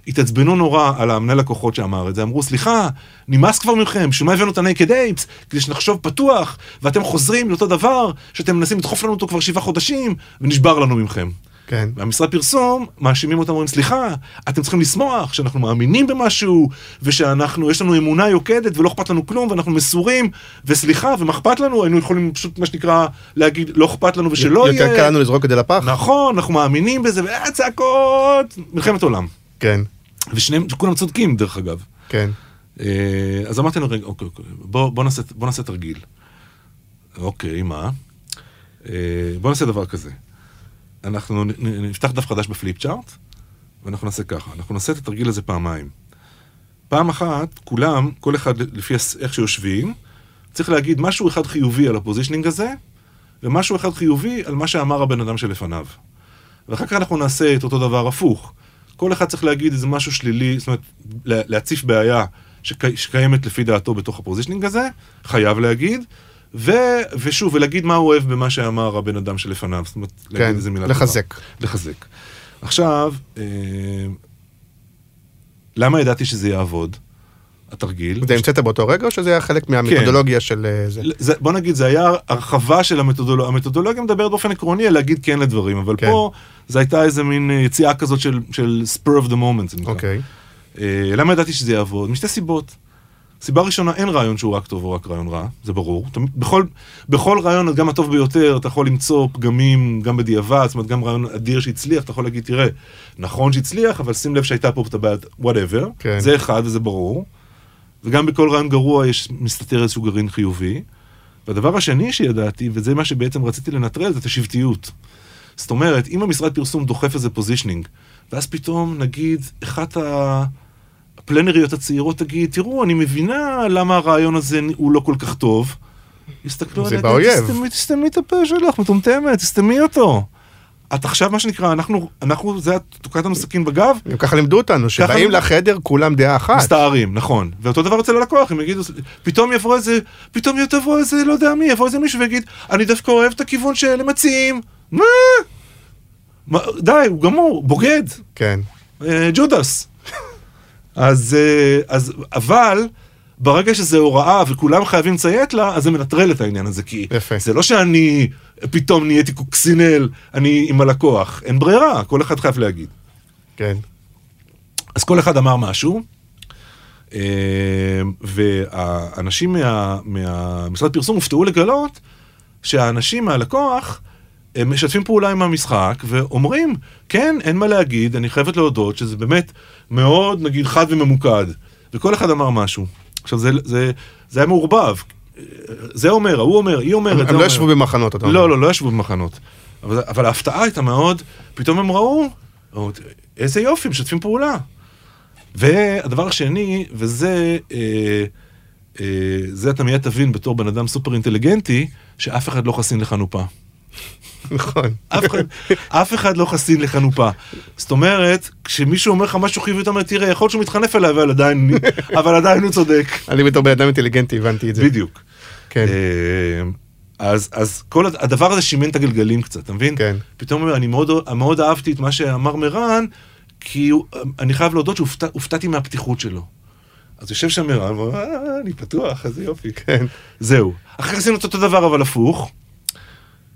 התעצבנו נורא על המנהל לקוחות שאמר את זה, אמרו, סליחה, נמאס כבר מכם, בשביל מה הבאנו את ה-Naked Apes? כדי שנחשוב פתוח, ואתם חוזרים לאותו דבר, שאתם מנסים לדחוף לנו אותו כבר שבעה חודשים, ונשבר לנו מכם. כן. והמשרד פרסום, מאשימים אותם, אומרים, סליחה, אתם צריכים לשמוח שאנחנו מאמינים במשהו, ושאנחנו, יש לנו אמונה יוקדת ולא אכפת לנו כלום, ואנחנו מסורים, וסליחה, ומה אכפת לנו, היינו יכולים פשוט, מה שנקרא, להגיד, לא אכפת לנו ושלא יהיה. יותר קל לנו לזרוק את זה לפח? נכון, אנחנו מאמינים בזה, ואה, צעקות, מלחמת עולם. כן, ושניהם, כולם צודקים, דרך אגב. כן. אה, אז אמרתי לו, רגע, אוקיי, אוקיי, בוא, בוא, נעשה, בוא נעשה תרגיל. אוקיי, מה? אה, בוא נעשה דבר כזה. אנחנו נפתח דף חדש בפליפ צ'ארט, ואנחנו נעשה ככה, אנחנו נעשה את התרגיל הזה פעמיים. פעם אחת, כולם, כל אחד לפי איך שיושבים, צריך להגיד משהו אחד חיובי על ה positioning הזה, ומשהו אחד חיובי על מה שאמר הבן אדם שלפניו. ואחר כך אנחנו נעשה את אותו דבר הפוך. כל אחד צריך להגיד איזה משהו שלילי, זאת אומרת, לה- להציף בעיה שקי, שקיימת לפי דעתו בתוך ה positioning הזה, חייב להגיד, ו, ושוב, ולהגיד מה הוא אוהב במה שאמר הבן אדם שלפניו, זאת אומרת, כן, להגיד איזה מילה לחזק. טובה. לחזק. עכשיו, אה, למה ידעתי שזה יעבוד? התרגיל. זה המצאת באותו רגע או שזה היה חלק מהמתודולוגיה של אה, זה? זה, בוא נגיד, זה היה הרחבה של המתודולוגיה, המתודולוגיה מדברת באופן עקרוני על להגיד כן לדברים, אבל כן. פה זה הייתה איזה מין אה, יציאה כזאת של, של spur of the moment, זה נקרא. אוקיי. אה, למה ידעתי שזה יעבוד? משתי סיבות. סיבה ראשונה, אין רעיון שהוא רק טוב או רק רעיון רע, זה ברור. תמיד- בכל, בכל רעיון, גם הטוב ביותר, אתה יכול למצוא פגמים גם בדיעבד, זאת אומרת, גם רעיון אדיר שהצליח, אתה יכול להגיד, תראה, נכון שהצליח, אבל שים לב שהייתה פה את הבעיה, whatever. כן. זה אחד וזה ברור. וגם בכל רעיון גרוע יש, מסתתר איזשהו גרעין חיובי. והדבר השני שידעתי, וזה מה שבעצם רציתי לנטרל, זה את השבטיות. זאת אומרת, אם המשרד פרסום דוחף איזה פוזישנינג, ואז פתאום נגיד, אחת ה... הפלנריות הצעירות תגיד, תראו, אני מבינה למה הרעיון הזה הוא לא כל כך טוב. יסתכלו זה עליה. תסתמי, תסתמי את הפה שלך, מטומטמת, תסתמי אותו. את עכשיו, מה שנקרא, אנחנו, אנחנו, זה, תוקעת לנו סכין בגב, הם ככה לימדו אותנו, שבאים. לחדר כולם דעה אחת. מסתערים, נכון. ואותו דבר אצל הלקוח, הם יגידו, פתאום יבוא איזה, פתאום תבוא איזה, לא יודע מי, יבוא איזה מישהו ויגיד, אני דווקא אוהב את הכיוון שאלה מציעים. מה? מה? די, הוא גמור, בוגד, כן. אה, ג'ודס. אז, אה, אז, אבל, ברגע שזה הוראה וכולם חייבים לציית לה, אז זה מנטרל את העניין הזה, כי יפה. זה לא שאני פתאום נהייתי קוקסינל, אני עם הלקוח, אין ברירה, כל אחד חייב להגיד. כן. אז כל אחד אמר משהו, אה, והאנשים מה, מהמשרד פרסום הופתעו לגלות שהאנשים מהלקוח הם משתפים פעולה עם המשחק ואומרים, כן, אין מה להגיד, אני חייבת להודות שזה באמת מאוד, נגיד, חד וממוקד. וכל אחד אמר משהו. עכשיו, זה, זה, זה היה מעורבב. זה אומר, ההוא אומר, היא אומרת, הם הם לא אומר. ישבו במחנות, אתה אומר. לא, לא, לא ישבו במחנות. אבל, אבל ההפתעה הייתה מאוד, פתאום הם ראו, איזה יופי, משתפים פעולה. והדבר השני, וזה, אה, אה, זה אתה מיד תבין בתור בן אדם סופר אינטליגנטי, שאף אחד לא חסין לחנופה. נכון. אף אחד, אף אחד לא חסין לחנופה. זאת אומרת, כשמישהו אומר לך משהו חיובי, אתה אומר, תראה, יכול להיות שהוא מתחנף אליי, אבל עדיין, אבל עדיין הוא צודק. אני בתור בן אדם אינטליגנטי הבנתי את זה. בדיוק. כן. אה, אז, אז כל הד- הדבר הזה שימן את הגלגלים קצת, אתה מבין? כן. פתאום אני מאוד, מאוד אהבתי את מה שאמר מרן, כי הוא, אני חייב להודות שהופתעתי מהפתיחות שלו. אז יושב שם מרן, ואומר, אה, אני פתוח, איזה יופי. כן. זהו. אחרי זה עשינו את אותו דבר, אבל הפוך.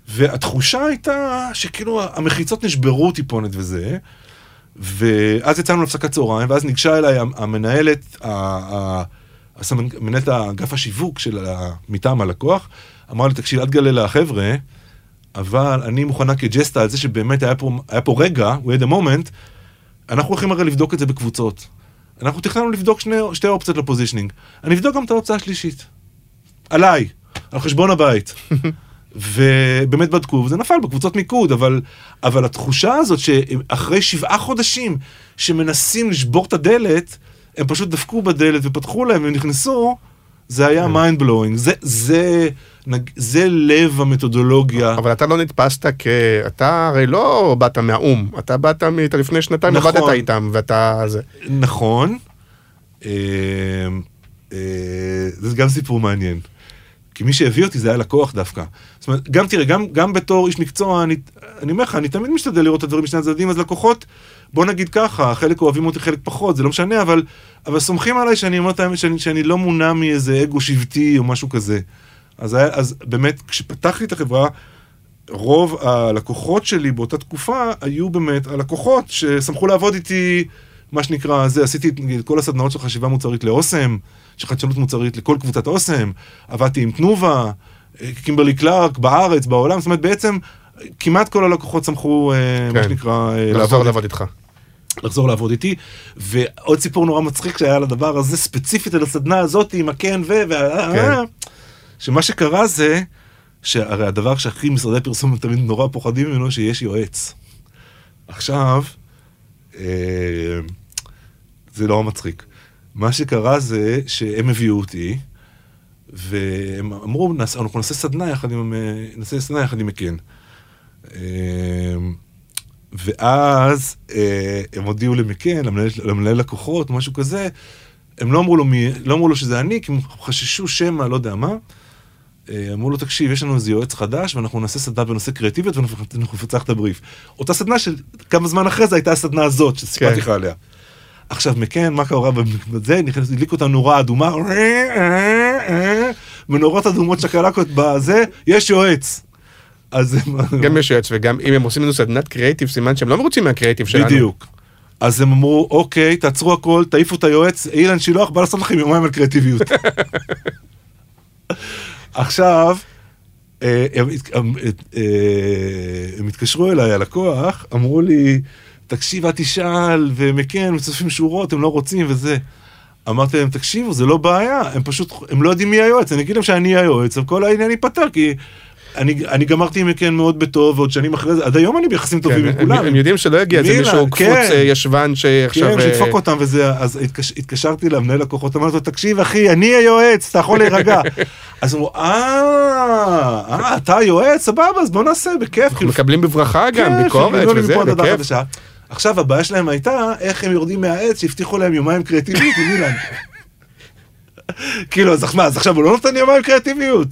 והתחושה הייתה שכאילו המחיצות נשברו טיפונת וזה, ואז יצאנו להפסקת צהריים, ואז ניגשה אליי המנהלת, מנהלת אגף השיווק של מטעם הלקוח, אמרה לי, תקשיב, אל תגלה לחבר'ה, אבל אני מוכנה כג'סטה על זה שבאמת היה פה, היה פה רגע, we had a moment, אנחנו הולכים הרי לבדוק את זה בקבוצות. אנחנו תכננו לבדוק שני, שתי אופציות לפוזישנינג. אני אבדוק גם את האופציה השלישית. עליי, על חשבון הבית. ובאמת בדקו, וזה נפל בקבוצות מיקוד, אבל, אבל התחושה הזאת שאחרי שבעה חודשים שמנסים לשבור את הדלת, הם פשוט דפקו בדלת ופתחו להם והם נכנסו, זה היה mind blowing. זה, זה, נג- זה לב המתודולוגיה. אבל אתה לא נתפסת כ... אתה הרי לא באת מהאו"ם, אתה באת מ... אתה לפני שנתיים נכון. עבדת איתם, ואתה... זה... נכון. אה, אה, זה גם סיפור מעניין. כי מי שהביא אותי זה היה לקוח דווקא. זאת אומרת, גם תראה, גם, גם בתור איש מקצוע, אני, אני אומר לך, אני תמיד משתדל לראות את הדברים משני הצדדים, אז לקוחות, בוא נגיד ככה, חלק אוהבים אותי, חלק פחות, זה לא משנה, אבל, אבל סומכים עליי שאני אומר את האמת, שאני, שאני לא מונע מאיזה אגו שבטי או משהו כזה. אז, היה, אז באמת, כשפתחתי את החברה, רוב הלקוחות שלי באותה תקופה היו באמת הלקוחות ששמחו לעבוד איתי, מה שנקרא, זה, עשיתי נגיד, כל הסדנאות של חשיבה מוצרית לאוסם, של חדשנות מוצרית לכל קבוצת אוסם, עבדתי עם תנובה, אה, קימברלי קלארק, בארץ, בעולם, זאת אומרת בעצם כמעט כל הלקוחות שמחו, אה, מה כן. שנקרא, אה, לחזור לעבוד איתך. לחזור לעבוד איתי. ועוד סיפור נורא מצחיק שהיה על הדבר הזה, ספציפית על הסדנה הזאת עם הקן ו... וה- כן. שמה שקרה זה, שהרי הדבר שהכי משרדי פרסום תמיד נורא פוחדים ממנו, שיש יועץ. עכשיו, אה, זה נורא מצחיק. מה שקרה זה שהם הביאו אותי, והם אמרו, "נעשה- אנחנו נעשה סדנה יחד עם, נעשה סדנה יחד עם מקן. אה, ואז אה, הם הודיעו למקן, למנהל, למנהל לקוחות, משהו כזה, הם לא אמרו לו מי, לא אמרו לו שזה אני, כי הם חששו שמא, לא יודע מה. אה, אמרו לו, תקשיב, יש לנו איזה יועץ חדש, ואנחנו נעשה סדנה בנושא קריאטיביות, ואנחנו נפצח את הבריף. אותה סדנה שכמה זמן אחרי זה הייתה הסדנה הזאת, שסיפרתי כן. לך עליה. עכשיו, מקן, מה קרה בזה? נכנס, הדליק אותה נורה אדומה, מנורות אדומות שקלקות בזה, יש יועץ. אז גם יש יועץ וגם אם הם עושים לנו סדנת קריאיטיב סימן שהם לא מרוצים מהקריאיטיב שלנו. בדיוק. אז הם אמרו, אוקיי, תעצרו הכל, תעיפו את היועץ, אילן שילוח בא לעשות לכם יומיים על קריאטיביות. עכשיו, אה, אה, הם התקשרו אליי, הלקוח, אמרו לי, תקשיב, אל תשאל, ומכן, מצופים שורות, הם לא רוצים וזה. אמרתי להם, תקשיבו, זה לא בעיה, הם פשוט, הם לא יודעים מי היועץ, אני אגיד להם שאני היועץ, וכל העניין ייפתר, כי אני, אני גמרתי עם מכן מאוד בטוב, ועוד שנים אחרי זה, עד היום אני ביחסים טובים כן, עם הם- כולם. הם יודעים שלא יגיע איזה מישהו קפוץ כן. אה, ישבן שעכשיו... כן, אה, שידפוק אותם וזה, אז התקש, התקשרתי למנהל לקוחות, אמרתי לו, תקשיב אחי, אני היועץ, אתה יכול להירגע. אז אמרו, אה, אה, אתה היועץ, סבבה, אז בוא נעשה, בכיף. אנחנו מקבלים בברכה גם ביקורת לי וזה, בכיף. עכשיו הבעיה שלהם הייתה איך הם יורדים מהעץ שהבטיחו להם יומיים קריאטיביות עם אילן. כאילו אז מה אז עכשיו הוא לא נותן יומיים קריאטיביות.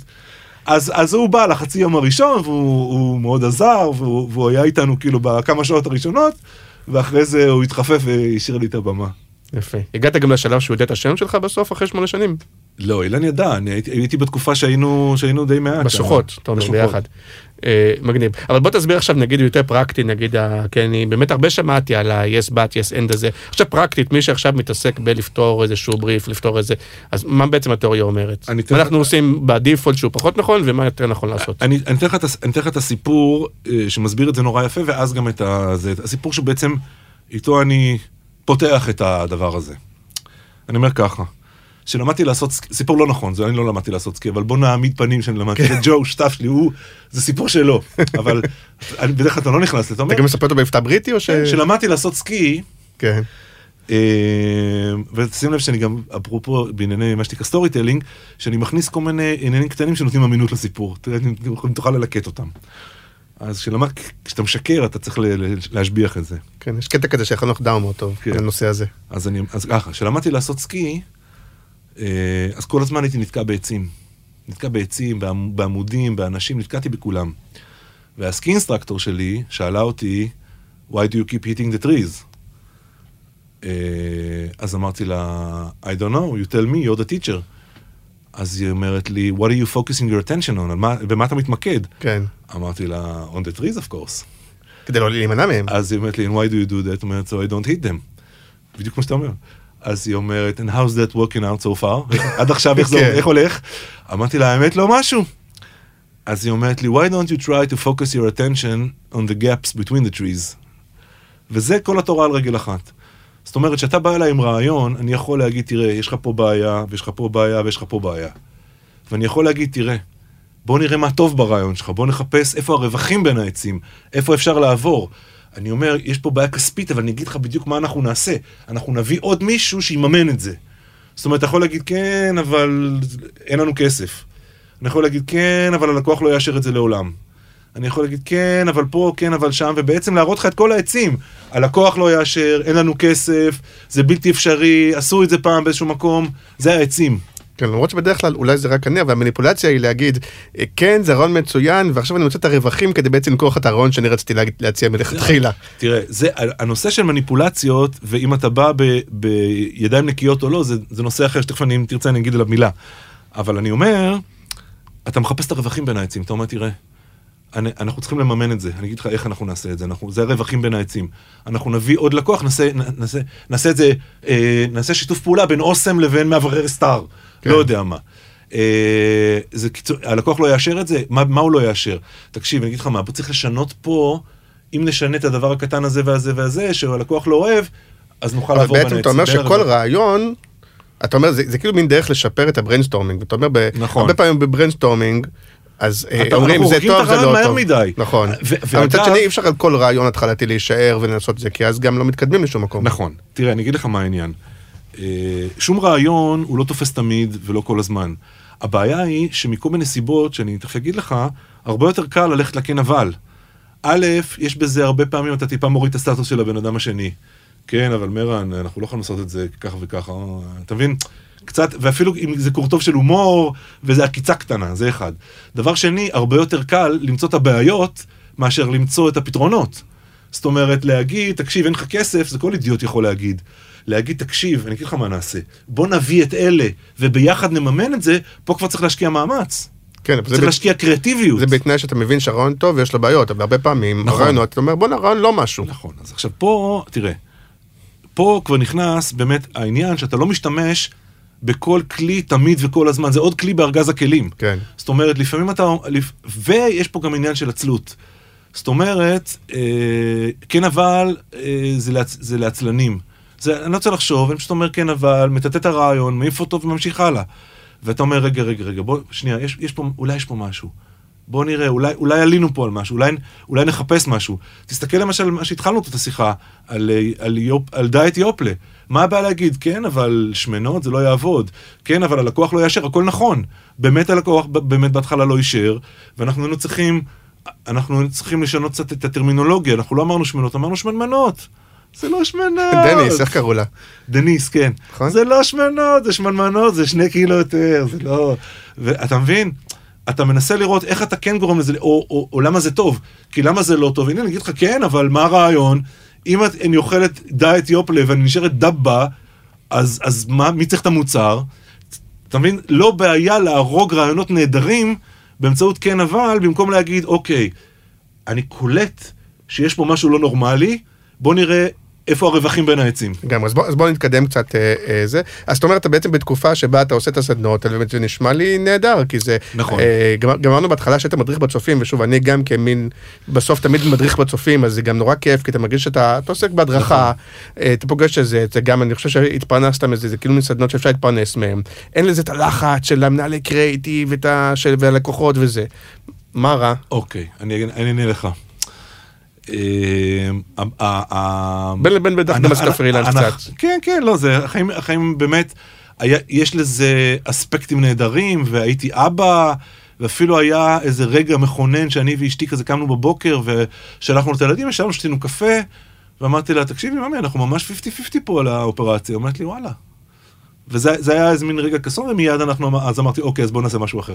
אז, אז הוא בא לחצי יום הראשון והוא הוא מאוד עזר והוא, והוא היה איתנו כאילו בכמה שעות הראשונות ואחרי זה הוא התחפף והשאיר לי את הבמה. יפה. הגעת גם לשלב שהוא יודע את השם שלך בסוף אחרי שמונה שנים? לא אילן ידע אני הייתי, הייתי בתקופה שהיינו שהיינו די מעט. בשוחות. אתה אומר. ביחד. אה, מגניב. אבל בוא תסביר עכשיו נגיד יותר פרקטי, נגיד, כן, אני באמת הרבה שמעתי על ה-yes but yes end הזה. עכשיו פרקטית, מי שעכשיו מתעסק בלפתור איזשהו בריף, לפתור איזה, אז מה בעצם התיאוריה אומרת? מה לך- אנחנו עושים בדיפולט שהוא פחות נכון, ומה יותר נכון לעשות? אני אתן לך את הסיפור אה, שמסביר את זה נורא יפה, ואז גם את ה- זה- הסיפור שבעצם איתו אני פותח את הדבר הזה. אני אומר ככה, שלמדתי לעשות, סיפור לא נכון, זה אני לא למדתי לעשות סקי, אבל בוא נעמיד פנים שאני למדתי, כן. זה ג'ו, שותף שלי, הוא, זה סיפור שלו, אבל אני- בדרך כלל אתה לא נכנס, אומר, אתה גם מספר אותו במבטא בריטי או ש... שלמדתי לעשות סקי, כן. אה, ושים לב שאני גם, אפרופו בענייני מה שנקרא storytelling, שאני מכניס כל מיני עניינים קטנים שנותנים אמינות לסיפור. אם תוכל ללקט אותם. אז כשלמד, כשאתה משקר אתה צריך להשביח את זה. כן, יש קטע כזה שיכול לך down מאוד טוב, כן. לנושא הזה. אז אני, אז ככה, כשלמדתי לעשות סקי, אז כל הזמן הייתי נתקע בעצים. נתקע בעצים, בעמ- בעמודים, באנשים, נתקעתי בכולם. והסקי אינסטרקטור שלי שאלה אותי, why do you keep hitting the trees? אה, אז אמרתי לה, I don't know, you tell me, you're the teacher. אז היא אומרת לי, what are you focusing your attention on? מה, במה אתה מתמקד? כן. אמרתי לה, on the trees of course. כדי לא להימנע מהם. אז היא אומרת לי, and why do you do that? אומרת, so I don't hit them. בדיוק כמו שאתה אומר. אז היא אומרת, and how's that working out so far? עד עכשיו איך זה כן. איך הולך? אמרתי לה, האמת לא משהו. אז היא אומרת לי, why don't you try to focus your attention on the gaps between the trees? וזה כל התורה על רגל אחת. זאת אומרת, כשאתה בא אליי עם רעיון, אני יכול להגיד, תראה, יש לך פה בעיה, ויש לך פה בעיה, ויש לך פה בעיה. ואני יכול להגיד, תראה, בוא נראה מה טוב ברעיון שלך, בוא נחפש איפה הרווחים בין העצים, איפה אפשר לעבור. אני אומר, יש פה בעיה כספית, אבל אני אגיד לך בדיוק מה אנחנו נעשה. אנחנו נביא עוד מישהו שיממן את זה. זאת אומרת, אתה יכול להגיד, כן, אבל אין לנו כסף. אני יכול להגיד, כן, אבל הלקוח לא יאשר את זה לעולם. אני יכול להגיד, כן, אבל פה, כן, אבל שם, ובעצם להראות לך את כל העצים. הלקוח לא יאשר, אין לנו כסף, זה בלתי אפשרי, עשו את זה פעם באיזשהו מקום, זה העצים. כן, למרות שבדרך כלל אולי זה רק אני, אבל המניפולציה היא להגיד, אה, כן, זה רעיון מצוין, ועכשיו אני מוצא את הרווחים כדי בעצם למכור לך את הרעיון שאני רציתי להציע מלכתחילה. תראה, זה, הנושא של מניפולציות, ואם אתה בא ב, בידיים נקיות או לא, זה, זה נושא אחר שתכף אני, אם תרצה אני אגיד עליו מילה. אבל אני אומר, אתה מחפש את הרווחים בין העצים, אתה אומר, תראה, אני, אנחנו צריכים לממן את זה, אני אגיד לך איך אנחנו נעשה את זה, אנחנו, זה הרווחים בין העצים. אנחנו נביא עוד לקוח, נעשה, נעשה, נעשה את זה, אה, נעשה שיתוף פעולה בין אוסם לבין מאוורר סטאר, כן. לא יודע מה. אה, זה קיצור, הלקוח לא יאשר את זה? מה, מה הוא לא יאשר? תקשיב, אני אגיד לך מה, פה צריך לשנות פה, אם נשנה את הדבר הקטן הזה והזה והזה, שהלקוח לא אוהב, אז נוכל אבל לעבור בין בעצם אתה אומר. שכל רעיון, אתה אומר, זה זה כאילו מין דרך לשפר את ה brainstorming, ואתה אומר, ב- נכון. הרבה פעמים ב brainstorming, אז אה, אתה- אומרים זה טוב, זה לא מהר טוב. מדי. נכון. ו- אבל מצד שני אי אפשר על כל רעיון התחלתי להישאר ולנסות את זה, כי אז גם לא מתקדמים לשום מקום. נכון. תראה, אני אגיד לך מה העניין. אה, שום רעיון הוא לא תופס תמיד ולא כל הזמן. הבעיה היא שמכל מיני סיבות, שאני תכף אגיד לך, הרבה יותר קל ללכת לכן אבל. א', יש בזה הרבה פעמים אתה טיפה מוריד את הסטטוס של הבן אדם השני. כן, אבל מרן, אנחנו לא יכולים לעשות את זה ככה וככה, אתה מבין? קצת, ואפילו אם זה קורטוב של הומור, וזה עקיצה קטנה, זה אחד. דבר שני, הרבה יותר קל למצוא את הבעיות, מאשר למצוא את הפתרונות. זאת אומרת, להגיד, תקשיב, אין לך כסף, זה כל אידיוט יכול להגיד. להגיד, תקשיב, אני אגיד לך מה נעשה, בוא נביא את אלה, וביחד נממן את זה, פה כבר צריך להשקיע מאמץ. כן, צריך בת- להשקיע קריאטיביות. זה בתנאי שאתה מבין שהרעיון טוב ויש לו בעיות, אבל הרבה פעמים, נכון. הרעיונות, אתה אומר, בואנה, הרעיון לא משהו. נכון, אז עכשיו פה, תראה, פה כבר נכנס באמת העניין שאתה לא משתמש בכל כלי תמיד וכל הזמן, זה עוד כלי בארגז הכלים. כן. זאת אומרת, לפעמים אתה... לפ- ויש פה גם עניין של עצלות. זאת אומרת, אה, כן אבל אה, זה, לעצ, זה לעצלנים. זה, אני לא רוצה לחשוב, אני פשוט אומר כן אבל, מטאטא את הרעיון, מעיף אותו וממשיך הלאה. ואתה אומר, רגע, רגע, רגע, בוא, שנייה, יש, יש פה, אולי יש פה משהו. בוא נראה, אולי, אולי עלינו פה על משהו, אולי, אולי נחפש משהו. תסתכל למשל על מה שהתחלנו את השיחה, על, על, יופ, על דיאט יופלה. מה הבעיה להגיד? כן, אבל שמנות זה לא יעבוד. כן, אבל הלקוח לא יאשר, הכל נכון. באמת הלקוח באמת בהתחלה לא אישר, ואנחנו היינו צריכים, אנחנו צריכים לשנות קצת את הטרמינולוגיה, אנחנו לא אמרנו שמנות, אמרנו שמנמנות. זה לא שמנות. דניס, איך קראו לה? דניס, כן. נכון. זה לא שמנות, זה שמנמנות, זה שני קילו יותר, זה לא... ואתה מבין? אתה מנסה לראות איך אתה כן גורם לזה, או, או, או למה זה טוב. כי למה זה לא טוב? הנה, אני אגיד לך, כן, אבל מה הרעיון? אם את- אני אוכלת דיאט יופלה ואני נשארת דבה, אז, אז מה, מי צריך את המוצר? אתה מבין? לא בעיה להרוג רעיונות נהדרים באמצעות כן אבל, במקום להגיד, אוקיי, אני קולט שיש פה משהו לא נורמלי, בוא נראה איפה הרווחים בין העצים. גם, אז בוא, אז בוא נתקדם קצת אה, אה, זה. אז זאת אומרת, אתה בעצם בתקופה שבה אתה עושה את הסדנאות זה נשמע לי נהדר, כי זה... נכון. אה, גמר- גמרנו בהתחלה שהיית מדריך בצופים, ושוב, אני גם כמין, בסוף תמיד מדריך בצופים, אז זה גם נורא כיף, כי אתה מרגיש שאתה אתה עוסק בהדרכה, נכון. אה, אתה פוגש את זה, זה גם, אני חושב שהתפרנסת מזה, זה כאילו מין סדנאות שאפשר להתפרנס מהם. אין לזה את הלחץ של המנהלי ה- של- והלקוחות וזה. מה רע? אוקיי, אני אני אענה לך. אה, ה- ה- ה- בין לבין בטח גם עשית פרילנס קצת. כן, כן, לא, זה, החיים, החיים באמת, היה, יש לזה אספקטים נהדרים, והייתי אבא, ואפילו היה איזה רגע מכונן שאני ואשתי כזה קמנו בבוקר, ושלחנו את הילדים, ישבנו, שתינו קפה, ואמרתי לה, תקשיבי, ממי, אנחנו ממש 50-50 פה על האופרציה. אומרת לי, וואלה. וזה זה היה איזה מין רגע קסום, ומיד אנחנו, אז אמרתי, אוקיי, אז בוא נעשה משהו אחר.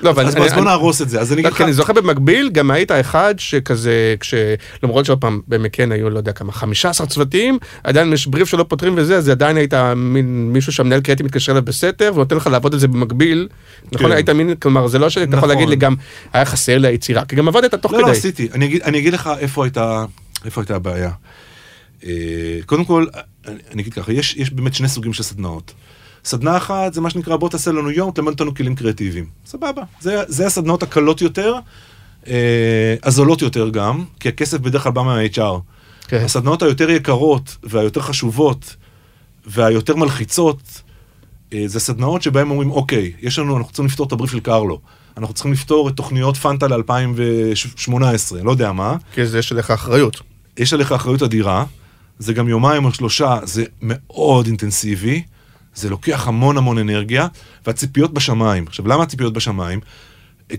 לא, אבל אז, אני- אז בוא אני- נהרוס את זה. אז אני לא, אגיד כי אני לך, זוכר במקביל, גם היית אחד שכזה, כש... למרות שעוד פעם, במקן היו, לא יודע כמה, 15 צוותים, עדיין יש בריף שלא פותרים וזה, אז עדיין היית מין מישהו שהמנהל קריאיטי מתקשר אליו בסתר, ונותן לך לעבוד על זה במקביל. נכון, כן. היית מין, כלומר, זה לא שאתה יכול נכון. להגיד לי גם, היה חסר לי היצירה, כי גם עבדת תוך לא, לא כדי. עשיתי. אני אגיד, אני אגיד לך איפה הייתה, איפה הייתה הבעיה. אה, קודם כל, אני, אני אגיד ככה, יש, יש באמת שני סוגים של סדנאות. סדנה אחת זה מה שנקרא בוא תעשה לנו יום, תלמד אותנו כלים קריאטיביים. סבבה. זה, זה הסדנאות הקלות יותר, אה, הזולות יותר גם, כי הכסף בדרך כלל בא מה-HR. כן. הסדנאות היותר יקרות והיותר חשובות והיותר מלחיצות, אה, זה סדנאות שבהם אומרים, אוקיי, יש לנו, אנחנו צריכים לפתור את הבריף של קרלו. אנחנו צריכים לפתור את תוכניות פנטה ל-2018, לא יודע מה. כי זה יש עליך אחריות. יש עליך אחריות אדירה, זה גם יומיים או שלושה, זה מאוד אינטנסיבי, זה לוקח המון המון אנרגיה, והציפיות בשמיים. עכשיו, למה הציפיות בשמיים?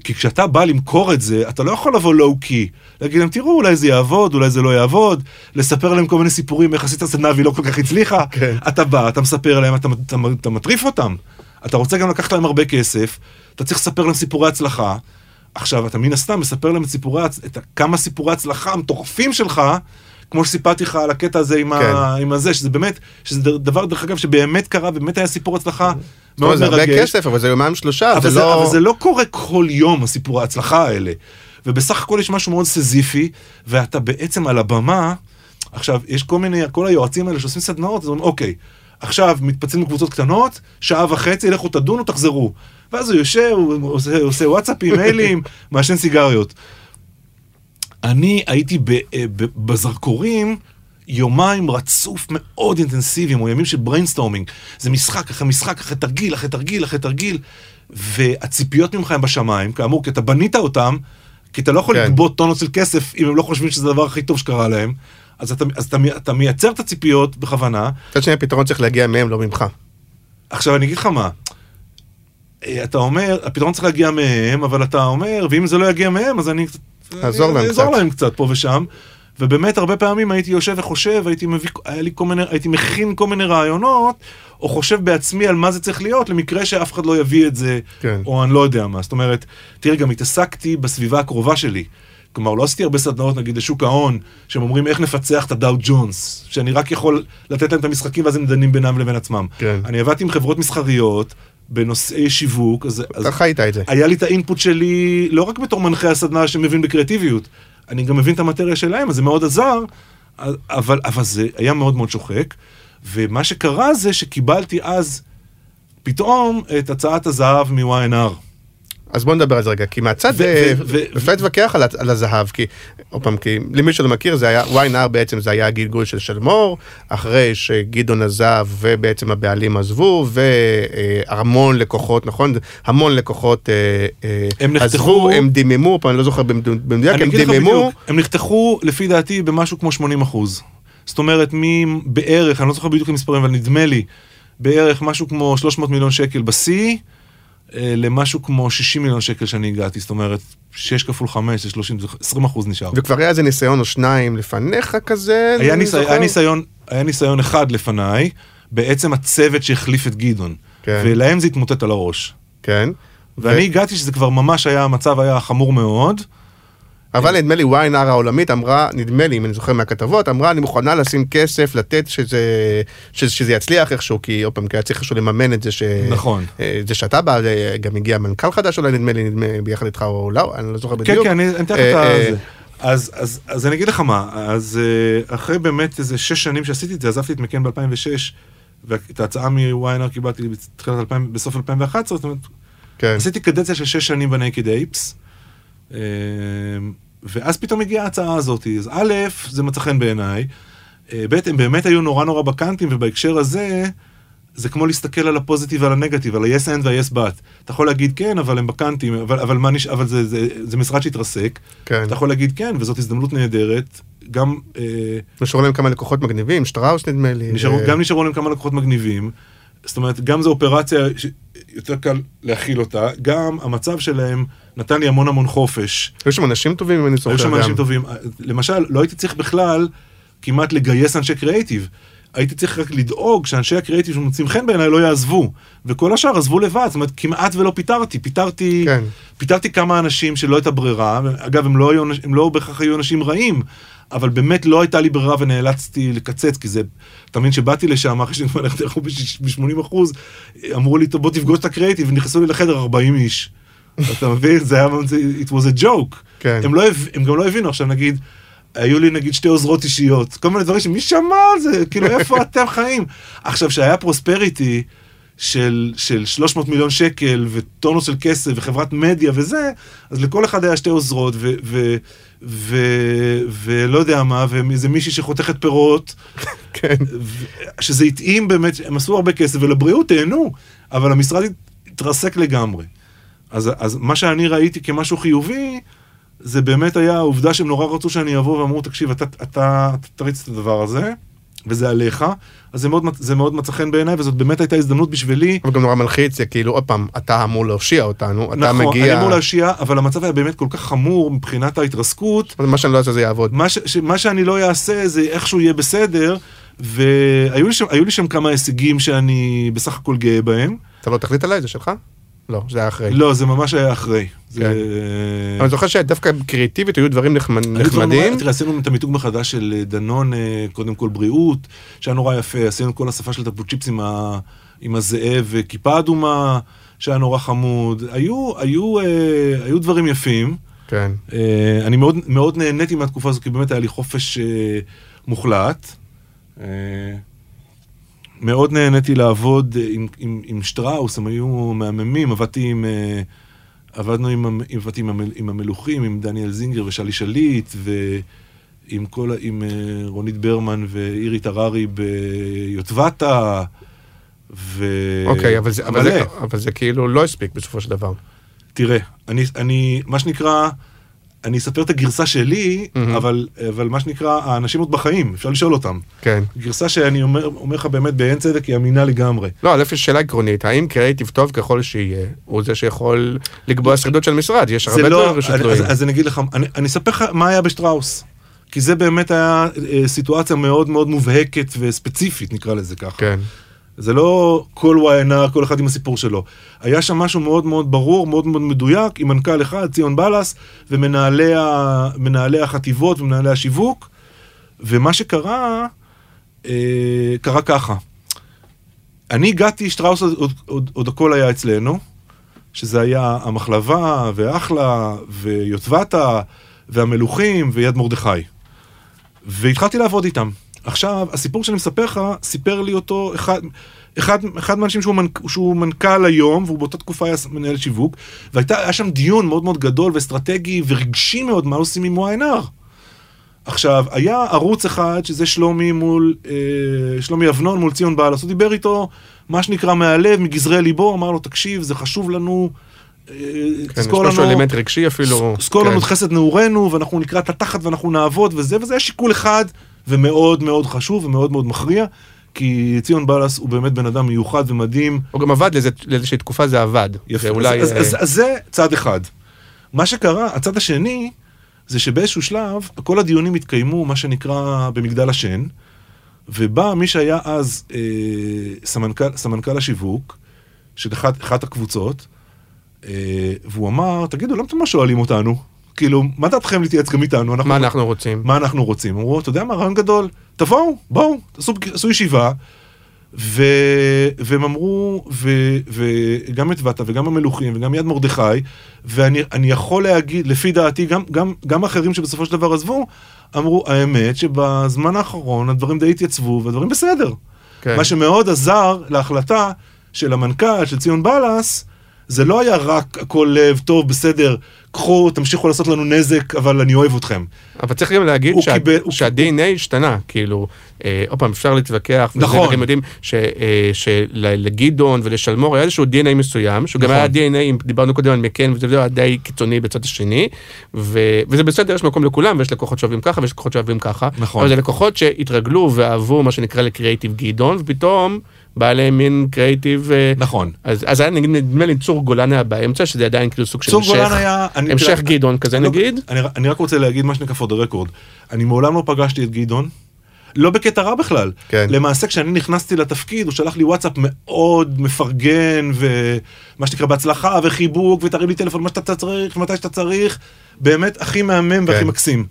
כי כשאתה בא למכור את זה, אתה לא יכול לבוא לואו-קי. להגיד להם, תראו, אולי זה יעבוד, אולי זה לא יעבוד, לספר להם כל מיני סיפורים, איך עשית סדנה והיא לא כל כך הצליחה. כן. אתה בא, אתה מספר להם, אתה, אתה, אתה מטריף אותם. אתה רוצה גם לקחת להם הרבה כסף, אתה צריך לספר להם סיפורי הצלחה. עכשיו, אתה מן הסתם מספר להם את סיפורי, את כמה סיפורי הצלחה המטורפים שלך, כמו שסיפרתי לך על הקטע הזה עם, כן. ה, עם הזה, שזה באמת, שזה דבר, דרך אגב, שבאמת קרה, באמת היה סיפור הצלחה מאוד זה הרבה מרגש. כסף, אבל זה יומיים שלושה, אבל זה זה, לא... אבל זה לא קורה כל יום, הסיפורי ההצלחה האלה. ובסך הכל יש משהו מאוד סזיפי, ואתה בעצם על הבמה, עכשיו, יש כל מיני, כל היועצים האלה שעושים סדנאות, אז אומרים, אוקיי, עכשיו מתפצלים לקבוצות קטנות, שעה וחצי, לכו תדונו, תחזרו. ואז הוא יושב, הוא עושה, עושה וואטסאפים, מיילים, מעשן סיגריות. אני הייתי ב, אה, ב, בזרקורים יומיים רצוף מאוד אינטנסיביים, או ימים של brainstorming. זה משחק אחרי משחק, אחרי תרגיל, אחרי תרגיל, אחרי תרגיל, והציפיות ממך הם בשמיים, כאמור, כי אתה בנית אותם, כי אתה לא יכול כן. לגבות טונות של כסף אם הם לא חושבים שזה הדבר הכי טוב שקרה להם. אז אתה, אז אתה, אתה מייצר את הציפיות בכוונה. מצד שני הפתרון צריך להגיע מהם, לא ממך. עכשיו אני אגיד לך מה, אה, אתה אומר, הפתרון צריך להגיע מהם, אבל אתה אומר, ואם זה לא יגיע מהם, אז אני קצת... תעזור להם קצת. להם קצת פה ושם. ובאמת הרבה פעמים הייתי יושב וחושב, הייתי מביא, לי כל מיני, הייתי מכין כל מיני רעיונות, או חושב בעצמי על מה זה צריך להיות, למקרה שאף אחד לא יביא את זה, כן. או אני לא יודע מה. זאת אומרת, תראה, גם התעסקתי בסביבה הקרובה שלי. כלומר, לא עשיתי הרבה סדנאות, נגיד, לשוק ההון, שהם אומרים איך נפצח את הדאו ג'ונס, שאני רק יכול לתת להם את המשחקים ואז הם דנים בינם לבין עצמם. כן. אני עבדתי עם חברות מסחריות בנושאי שיווק, אז, אז אתה חיית את זה. היה לי את האינפוט שלי, לא רק בתור מנחה הסדנה שמבין בקריאטיביות, אני גם מבין את המטריה שלהם, אז זה מאוד עזר, אבל, אבל זה היה מאוד מאוד שוחק. ומה שקרה זה שקיבלתי אז פתאום את הצעת הזהב מ-YNR. אז בוא נדבר על זה רגע, כי מהצד, אה, אפשר להתווכח על, על הזהב, כי, עוד פעם, כי למי שלא מכיר, זה היה, yNR בעצם זה היה הגלגול של שלמור, אחרי שגדעון עזב ובעצם הבעלים עזבו, והמון לקוחות, נכון? המון לקוחות אה, אה, הם נחתכו- עזבו, הם דיממו, פעם אני לא זוכר במדו- במדויק, הם דיממו, הם נחתכו לפי דעתי במשהו כמו 80 אחוז. זאת אומרת, מבערך, אני לא זוכר בדיוק את המספרים, אבל נדמה לי, בערך משהו כמו 300 מיליון שקל בשיא, אה, למשהו כמו 60 מיליון שקל שאני הגעתי, זאת אומרת, 6 כפול 5 זה 30, זה 20 אחוז נשאר. וכבר היה איזה ניסיון או שניים לפניך כזה, היה, ניסי, זוכר. היה, ניסיון, היה ניסיון אחד לפניי, בעצם הצוות שהחליף את גדעון. כן. ולהם זה התמוטט על הראש. כן. ואני הגעתי שזה כבר ממש היה, המצב היה חמור מאוד. אבל נדמה לי yNR העולמית אמרה, נדמה לי, אם אני זוכר מהכתבות, אמרה, אני מוכנה לשים כסף, לתת שזה, שזה, שזה יצליח איכשהו, כי עוד פעם, כי היה צריך איכשהו לממן את זה ש... נכון. אה, זה שאתה בא, אה, גם הגיע מנכ"ל חדש אולי, נדמה לי, נדמה, ביחד איתך או לא, אני לא זוכר כן, בדיוק. כן, אני אני אתן לך אה, את זה. אז, אז, אז אני אגיד לך מה, אז אחרי באמת איזה שש שנים שעשיתי את זה, עזבתי את מקן ב-2006, ואת ההצעה מ-YNR קיבלתי בתחילת 2000, בסוף 2011, זאת אומרת, כן, עשיתי קדנציה של שש שנים בנקד אייפס, ואז פתאום הגיעה ההצעה הזאת, אז א', זה מצא חן בעיניי, אה, ב', הם באמת היו נורא נורא בקאנטים, ובהקשר הזה, זה כמו להסתכל על הפוזיטיב ועל הנגטיב, על ה-yes and וה-yes but. אתה יכול להגיד כן, אבל הם בקאנטים, אבל, אבל, מה נש... אבל זה, זה, זה משרד שהתרסק. כן. אתה יכול להגיד כן, וזאת הזדמנות נהדרת. גם, אה, נשארו להם כמה לקוחות מגניבים, שטראוס נדמה לי. נשארו, אה, גם נשארו להם כמה לקוחות מגניבים. זאת אומרת, גם זו אופרציה שיותר קל להכיל אותה, גם המצב שלהם נתן לי המון המון חופש. היו שם אנשים טובים, אם אני זוכר. היו שם. אנשים טובים. למשל, לא הייתי צריך בכלל כמעט לגייס אנשי קריאיטיב. הייתי צריך רק לדאוג שאנשי הקריאיטיב שמוצאים חן בעיניי לא יעזבו. וכל השאר עזבו לבד, זאת אומרת, כמעט ולא פיטרתי. פיטרתי, כן. פיטרתי כמה אנשים שלא הייתה ברירה. אגב, הם לא, היו, הם לא בהכרח היו אנשים רעים, אבל באמת לא הייתה לי ברירה ונאלצתי לקצץ, כי זה, אתה מבין שבאתי לשם, אחרי שאני כבר הלכתי ב-80 אחוז, אמרו לי, בוא תפגוש את הקריאיטיב, ונכנסו לי לחדר 40 איש. אתה מבין? זה היה, it was a joke. כן. הם, לא, הם גם לא הבינו, עכשיו נגיד, היו לי נגיד שתי עוזרות אישיות, כל מיני דברים שמי שמע על זה, כאילו איפה אתם חיים? עכשיו, שהיה פרוספריטי של, של 300 מיליון שקל וטונות של כסף וחברת מדיה וזה, אז לכל אחד היה שתי עוזרות ו... ו ו... ולא יודע מה, ואיזה מישהי שחותכת פירות, כן. ו- שזה התאים באמת, הם עשו הרבה כסף, ולבריאות תהנו, אבל המשרד התרסק לגמרי. אז, אז מה שאני ראיתי כמשהו חיובי, זה באמת היה העובדה שהם נורא רצו שאני אבוא ואמרו, תקשיב, אתה, אתה, אתה תריץ את הדבר הזה, וזה עליך, אז זה מאוד, זה מאוד מצא חן בעיניי, וזאת באמת הייתה הזדמנות בשבילי. אבל גם נורא מלחיץ, כאילו, עוד פעם, אתה אמור להושיע אותנו, אתה נכון, מגיע... אני אמור להושיע, אבל המצב היה באמת כל כך חמור מבחינת ההתרסקות, מה שאני לא אעשה זה יעבוד. מה, ש, ש, מה שאני לא אעשה זה איכשהו יהיה בסדר, והיו לי שם, לי שם כמה הישגים שאני בסך הכל גאה בהם. אתה לא תחליט עליי, זה שלך? לא, זה היה אחרי. לא, זה ממש היה אחרי. זה... כן. אבל אני זוכר שדווקא קריאטיבית היו דברים נחמד- נחמדים. תראה, עשינו את המיתוג מחדש של אה, דנון, אה, קודם כל בריאות, שהיה נורא יפה, עשינו כל השפה של טפו צ'יפס עם, ה... עם הזאב וכיפה אדומה, שהיה נורא חמוד. היו, היו, אה, היו דברים יפים. כן. אה, אני מאוד, מאוד נהניתי מהתקופה הזו, כי באמת היה לי חופש אה, מוחלט. אה, מאוד נהניתי לעבוד אה, עם, עם, עם שטראוס, הם היו מהממים, עבדתי עם... אה, עבדנו עם, המ- עבדתי עם, המל- עם המלוכים, עם דניאל זינגר ושלי שליט, ועם כל, עם אה, רונית ברמן ואירית הררי ביוטבתה, ו... אוקיי, אבל זה- אבל. זה- אבל זה כאילו לא הספיק בסופו של דבר. תראה, אני, אני, מה שנקרא, אני אספר את הגרסה שלי, מהמם. אבל, אבל מה שנקרא, האנשים עוד בחיים, אפשר לשאול אותם. כן. גרסה שאני אומר, אומר לך באמת בעין צדק, היא אמינה לגמרי. לא, א', יש שאלה עקרונית, האם קריאיטיב טוב ככל שיהיה, הוא זה שיכול לקבוע שרידות של משרד? יש הרבה לא, דברים שתלויים. אז, אז אני אגיד לך, אני, אני אספר לך מה היה בשטראוס. כי זה באמת היה אה, סיטואציה מאוד מאוד מובהקת וספציפית, נקרא לזה ככה. כן. זה לא כל YNR, כל אחד עם הסיפור שלו. היה שם משהו מאוד מאוד ברור, מאוד מאוד מדויק, עם מנכ"ל אחד, ציון בלס, ומנהלי החטיבות ומנהלי השיווק, ומה שקרה, אה, קרה ככה. אני הגעתי, שטראוס עוד, עוד, עוד, עוד הכל היה אצלנו, שזה היה המחלבה, ואחלה, ויוטבתה, והמלוכים, ויד מרדכי. והתחלתי לעבוד איתם. עכשיו, הסיפור שאני מספר לך, סיפר לי אותו אחד, אחד, אחד מהאנשים שהוא, מנכ, שהוא מנכ"ל היום, והוא באותה תקופה היה מנהל שיווק, והיה שם דיון מאוד מאוד גדול ואסטרטגי ורגשי מאוד, מה עושים עם YNR. עכשיו, היה ערוץ אחד, שזה שלומי מול, אה, שלומי אבנון מול ציון בעלס, הוא דיבר איתו, מה שנקרא מהלב, מגזרי ליבו, אמר לו, תקשיב, זה חשוב לנו, אה, כן, יש משהו אלמנט רגשי אפילו. כן. לנו את חסד נעורינו, ואנחנו נקרא את התחת ואנחנו נעבוד וזה, וזה היה שיקול אחד, ומאוד מאוד חשוב ומאוד מאוד מכריע, כי ציון בלס הוא באמת בן אדם מיוחד ומדהים. הוא גם עבד לאיזושהי תקופה זה עבד. יפה. זה אולי... אז, אה, אז, אז, אז זה צד אחד. מה שקרה, הצד השני, זה שבאיזשהו שלב, כל הדיונים התקיימו, מה שנקרא, במגדל השן, ובא מי שהיה אז אה, סמנכ"ל, סמנכ"ל השיווק, של אחת, אחת הקבוצות, אה, והוא אמר, תגידו, למה אתם לא שואלים אותנו? כאילו, מה דעתכם להתייעץ גם איתנו? מה אנחנו רוצים? מה אנחנו רוצים? אמרו, אתה יודע מה, רעיון גדול, תבואו, בואו, תעשו, תעשו ישיבה. ו... והם אמרו, ו... וגם את ואתה וגם המלוכים וגם יד מרדכי, ואני אני יכול להגיד, לפי דעתי, גם, גם, גם אחרים שבסופו של דבר עזבו, אמרו, האמת שבזמן האחרון הדברים די התייצבו והדברים בסדר. כן. מה שמאוד עזר להחלטה של המנכ"ל, של ציון בלס, זה לא היה רק הכל לב, טוב, בסדר, קחו, תמשיכו לעשות לנו נזק, אבל אני אוהב אתכם. אבל צריך גם להגיד שה- קיבל- שה-DNA השתנה, כאילו, אה, עוד פעם, אפשר להתווכח, נכון. וגם יודעים ש- אה, שלגדעון ולשלמור היה איזשהו DNA מסוים, שהוא גם נכון. היה DNA, אם דיברנו קודם על מקן, וזה היה די קיצוני בצד השני, ו- וזה בסדר, יש מקום לכולם, ויש לקוחות שאוהבים ככה, ויש לקוחות שאוהבים ככה, נכון. אבל זה לקוחות שהתרגלו ואהבו מה שנקרא לקריאיטיב גדעון, ופתאום להם מין קריאיטיב... אה, נכון. אז, אז היה נגיד, נדמה לי צור גולן היה באמצע, שזה עדיין כאילו סוג של צור המשך, גולן היה... אני- המשך תראה, גדעון כזה לא, נגיד. אני, אני רק רוצה להגיד מה שנקרא for the record. אני מעולם לא פגשתי את גדעון, לא בקטע רע בכלל. כן. למעשה כשאני נכנסתי לתפקיד הוא שלח לי וואטסאפ מאוד מפרגן ומה שנקרא בהצלחה וחיבוק ותרים לי טלפון מה שאתה צריך מתי שאתה צריך. באמת הכי מהמם והכי כן. מקסים.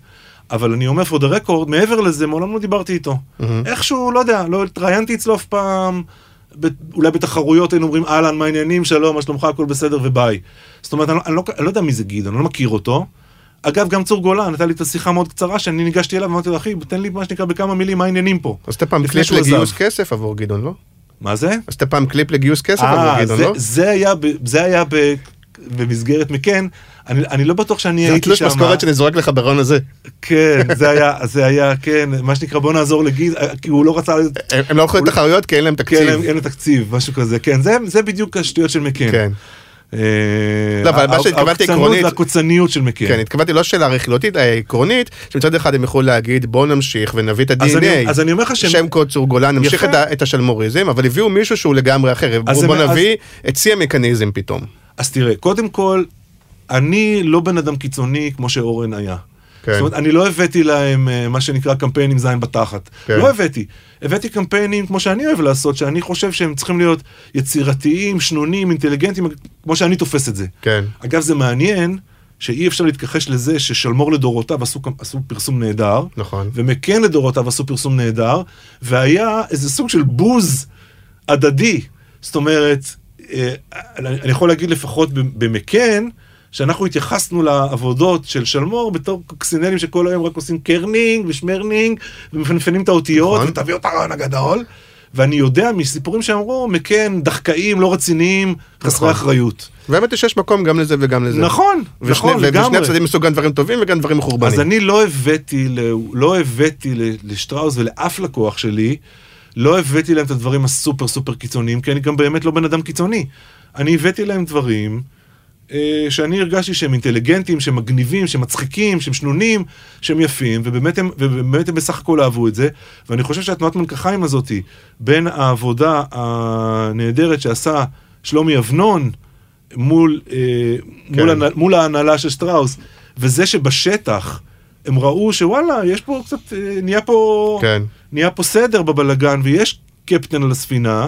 אבל אני אומר for the record מעבר לזה מעולם לא דיברתי איתו. איכשהו לא יודע לא התראיינתי אצלו אף פעם. ב- אולי בתחרויות היינו אומרים אהלן מה העניינים שלום מה שלומך הכל בסדר וביי. זאת אומרת אני, לא- אני, לא, אני לא יודע מי זה גדעון אני לא מכיר אותו. אגב גם צור גולן הייתה לי את השיחה מאוד קצרה שאני ניגשתי אליו ואמרתי לו אחי תן לי מה שנקרא בכמה מילים מה העניינים פה. עשית פעם לפני קליפ לגיוס. כסף עבור גדעון, לא? מה זה? עשית פעם קליפ לגיוס כסף אה, עבור גדעון, לא? זה היה, זה היה ב, במסגרת מקאן, אני, אני לא בטוח שאני זה הייתי התלוש שם. משכורת שאני זורק לך ברעיון הזה. כן, זה היה, זה היה, כן, מה שנקרא בוא נעזור לגיד, כי הוא לא רצה, הם הם לא יכולים לתחרויות כי אין להם כן, תקציב. אין, אין לו תקציב, משהו כזה, כן, זה, זה בדיוק השטויות של מקן. כן. אה, לא, אבל מה שהתכוונתי עקרונית- והקוצניות של מקן. כן, התכוונתי לא שאלה רכילותית, העקרונית, שמצד אחד הם יכולו להגיד בואו נמשיך ונביא את ה-DNA, אז אני אומר לך שהם- שם קוד צור גולן, נמשיך. את השלמוריזם, אבל הביאו מישהו שהוא לגמרי אחר, הם- נביא את שיא המכניזם פתאום. אז תראה, קודם כל, אני לא בן אדם קיצוני כמו שאורן היה. כן. זאת אומרת, אני לא הבאתי להם אה, מה שנקרא קמפיין עם זין בתחת. כן. לא הבאתי. הבאתי קמפיינים כמו שאני אוהב לעשות, שאני חושב שהם צריכים להיות יצירתיים, שנונים, אינטליגנטים, כמו שאני תופס את זה. כן. אגב, זה מעניין שאי אפשר להתכחש לזה ששלמור לדורותיו עשו, עשו פרסום נהדר, נכון. ומקן לדורותיו עשו פרסום נהדר, והיה איזה סוג של בוז הדדי. זאת אומרת, אני אני יכול להגיד לפחות במקאן, שאנחנו התייחסנו לעבודות של שלמור בתור קוקסינלים שכל היום רק עושים kerning ו shmerning ומפנפנים את האותיות נכון. ותביאו את הרעיון הגדול. ואני יודע מסיפורים שאמרו, מקאן, דחקאים, לא רציניים, חסרי נכון. אחריות. והאמת היא שיש מקום גם לזה וגם לזה. נכון, ושני- נכון, ושני לגמרי. הצדדים מסוג גם דברים טובים וגם דברים מחורבנים. אז אני לא הבאתי, לא הבאתי לשטראוס ולאף לקוח שלי, לא הבאתי להם את הדברים הסופר סופר קיצוניים, כי אני גם באמת לא בן אדם קיצוני. אני הבאתי להם דברים אה, שאני הרגשתי שהם אינטליגנטים, שהם מגניבים, שהם מצחיקים, שהם שנונים, שהם יפים, ובאמת הם, ובאמת הם בסך הכל אהבו את זה. ואני חושב שהתנועת מלקחיים הזאתי, בין העבודה הנהדרת שעשה שלומי אבנון, מול, אה, כן. מול, הנ- מול ההנהלה של שטראוס, וזה שבשטח הם ראו שוואלה, יש פה קצת, אה, נהיה פה, כן. נהיה פה סדר בבלגן, ויש קפטן על הספינה,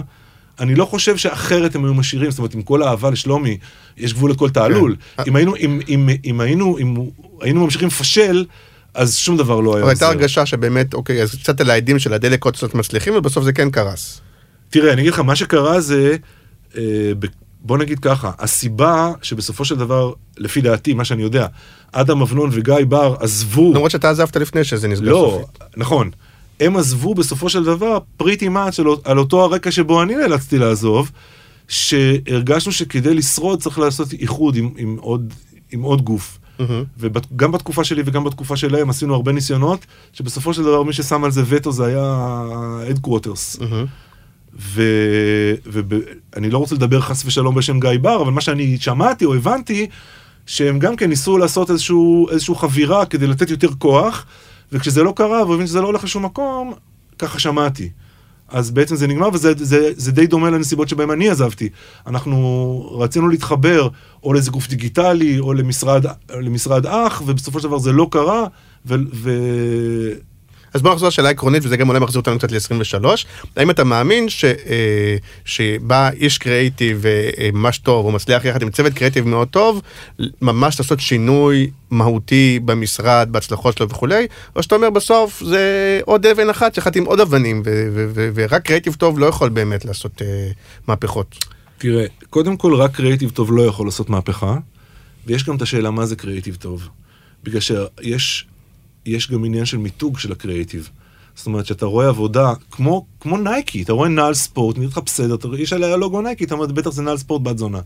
אני לא חושב שאחרת הם היו משאירים, זאת אומרת, עם כל האהבה לשלומי, יש גבול לכל תעלול. כן. אם היינו, אם, אם, אם היינו, אם היינו ממשיכים לפשל, אז שום דבר לא היה אבל הייתה עוזר. הרגשה שבאמת, אוקיי, אז קצת על האדים של הדלק עוד קצת מצליחים, ובסוף זה כן קרס. תראה, אני אגיד לך, מה שקרה זה, אה, ב- בוא נגיד ככה, הסיבה שבסופו של דבר, לפי דעתי, מה שאני יודע, אדם אבנון וגיא בר עזבו, למרות שאתה עזבת לפני שזה נסגר לא, סופית. נכון, הם עזבו בסופו של דבר פריטי מאץ' על, על אותו הרקע שבו אני נאלצתי לעזוב, שהרגשנו שכדי לשרוד צריך לעשות איחוד עם, עם, עוד, עם עוד גוף. מהמם. וגם בתקופה שלי וגם בתקופה שלהם עשינו הרבה ניסיונות, שבסופו של דבר מי ששם על זה וטו זה היה headquarters. מהמם. ואני לא רוצה לדבר חס ושלום בשם גיא בר, אבל מה שאני שמעתי או הבנתי, שהם גם כן ניסו לעשות איזשהו, איזשהו חבירה כדי לתת יותר כוח, וכשזה לא קרה, והוא הבין שזה לא הולך לשום מקום, ככה שמעתי. אז בעצם זה נגמר, וזה זה, זה די דומה לנסיבות שבהן אני עזבתי. אנחנו רצינו להתחבר או לאיזה גוף דיגיטלי, או למשרד, למשרד אח, ובסופו של דבר זה לא קרה, ו... ו... אז בוא נחזור לשאלה עקרונית, וזה גם אולי מחזיר אותנו קצת ל-23. האם אתה מאמין ש, אה, שבא איש קריאיטיב אה, ממש טוב, הוא מצליח יחד עם צוות קריאיטיב מאוד טוב, ממש לעשות שינוי מהותי במשרד, בהצלחות שלו וכולי, או שאתה אומר בסוף זה עוד אבן אחת יחד עם עוד אבנים, ורק קריאיטיב טוב לא יכול באמת לעשות אה, מהפכות. תראה, קודם כל רק קריאיטיב טוב לא יכול לעשות מהפכה, ויש גם את השאלה מה זה קריאיטיב טוב. בגלל שיש יש גם עניין של מיתוג של הקריאיטיב. זאת אומרת, שאתה רואה עבודה כמו, כמו נייקי, אתה רואה נעל ספורט, נראה לך בסדר, יש עליה לוגו נייקי, אתה אומר, בטח זה נעל ספורט בת זונה.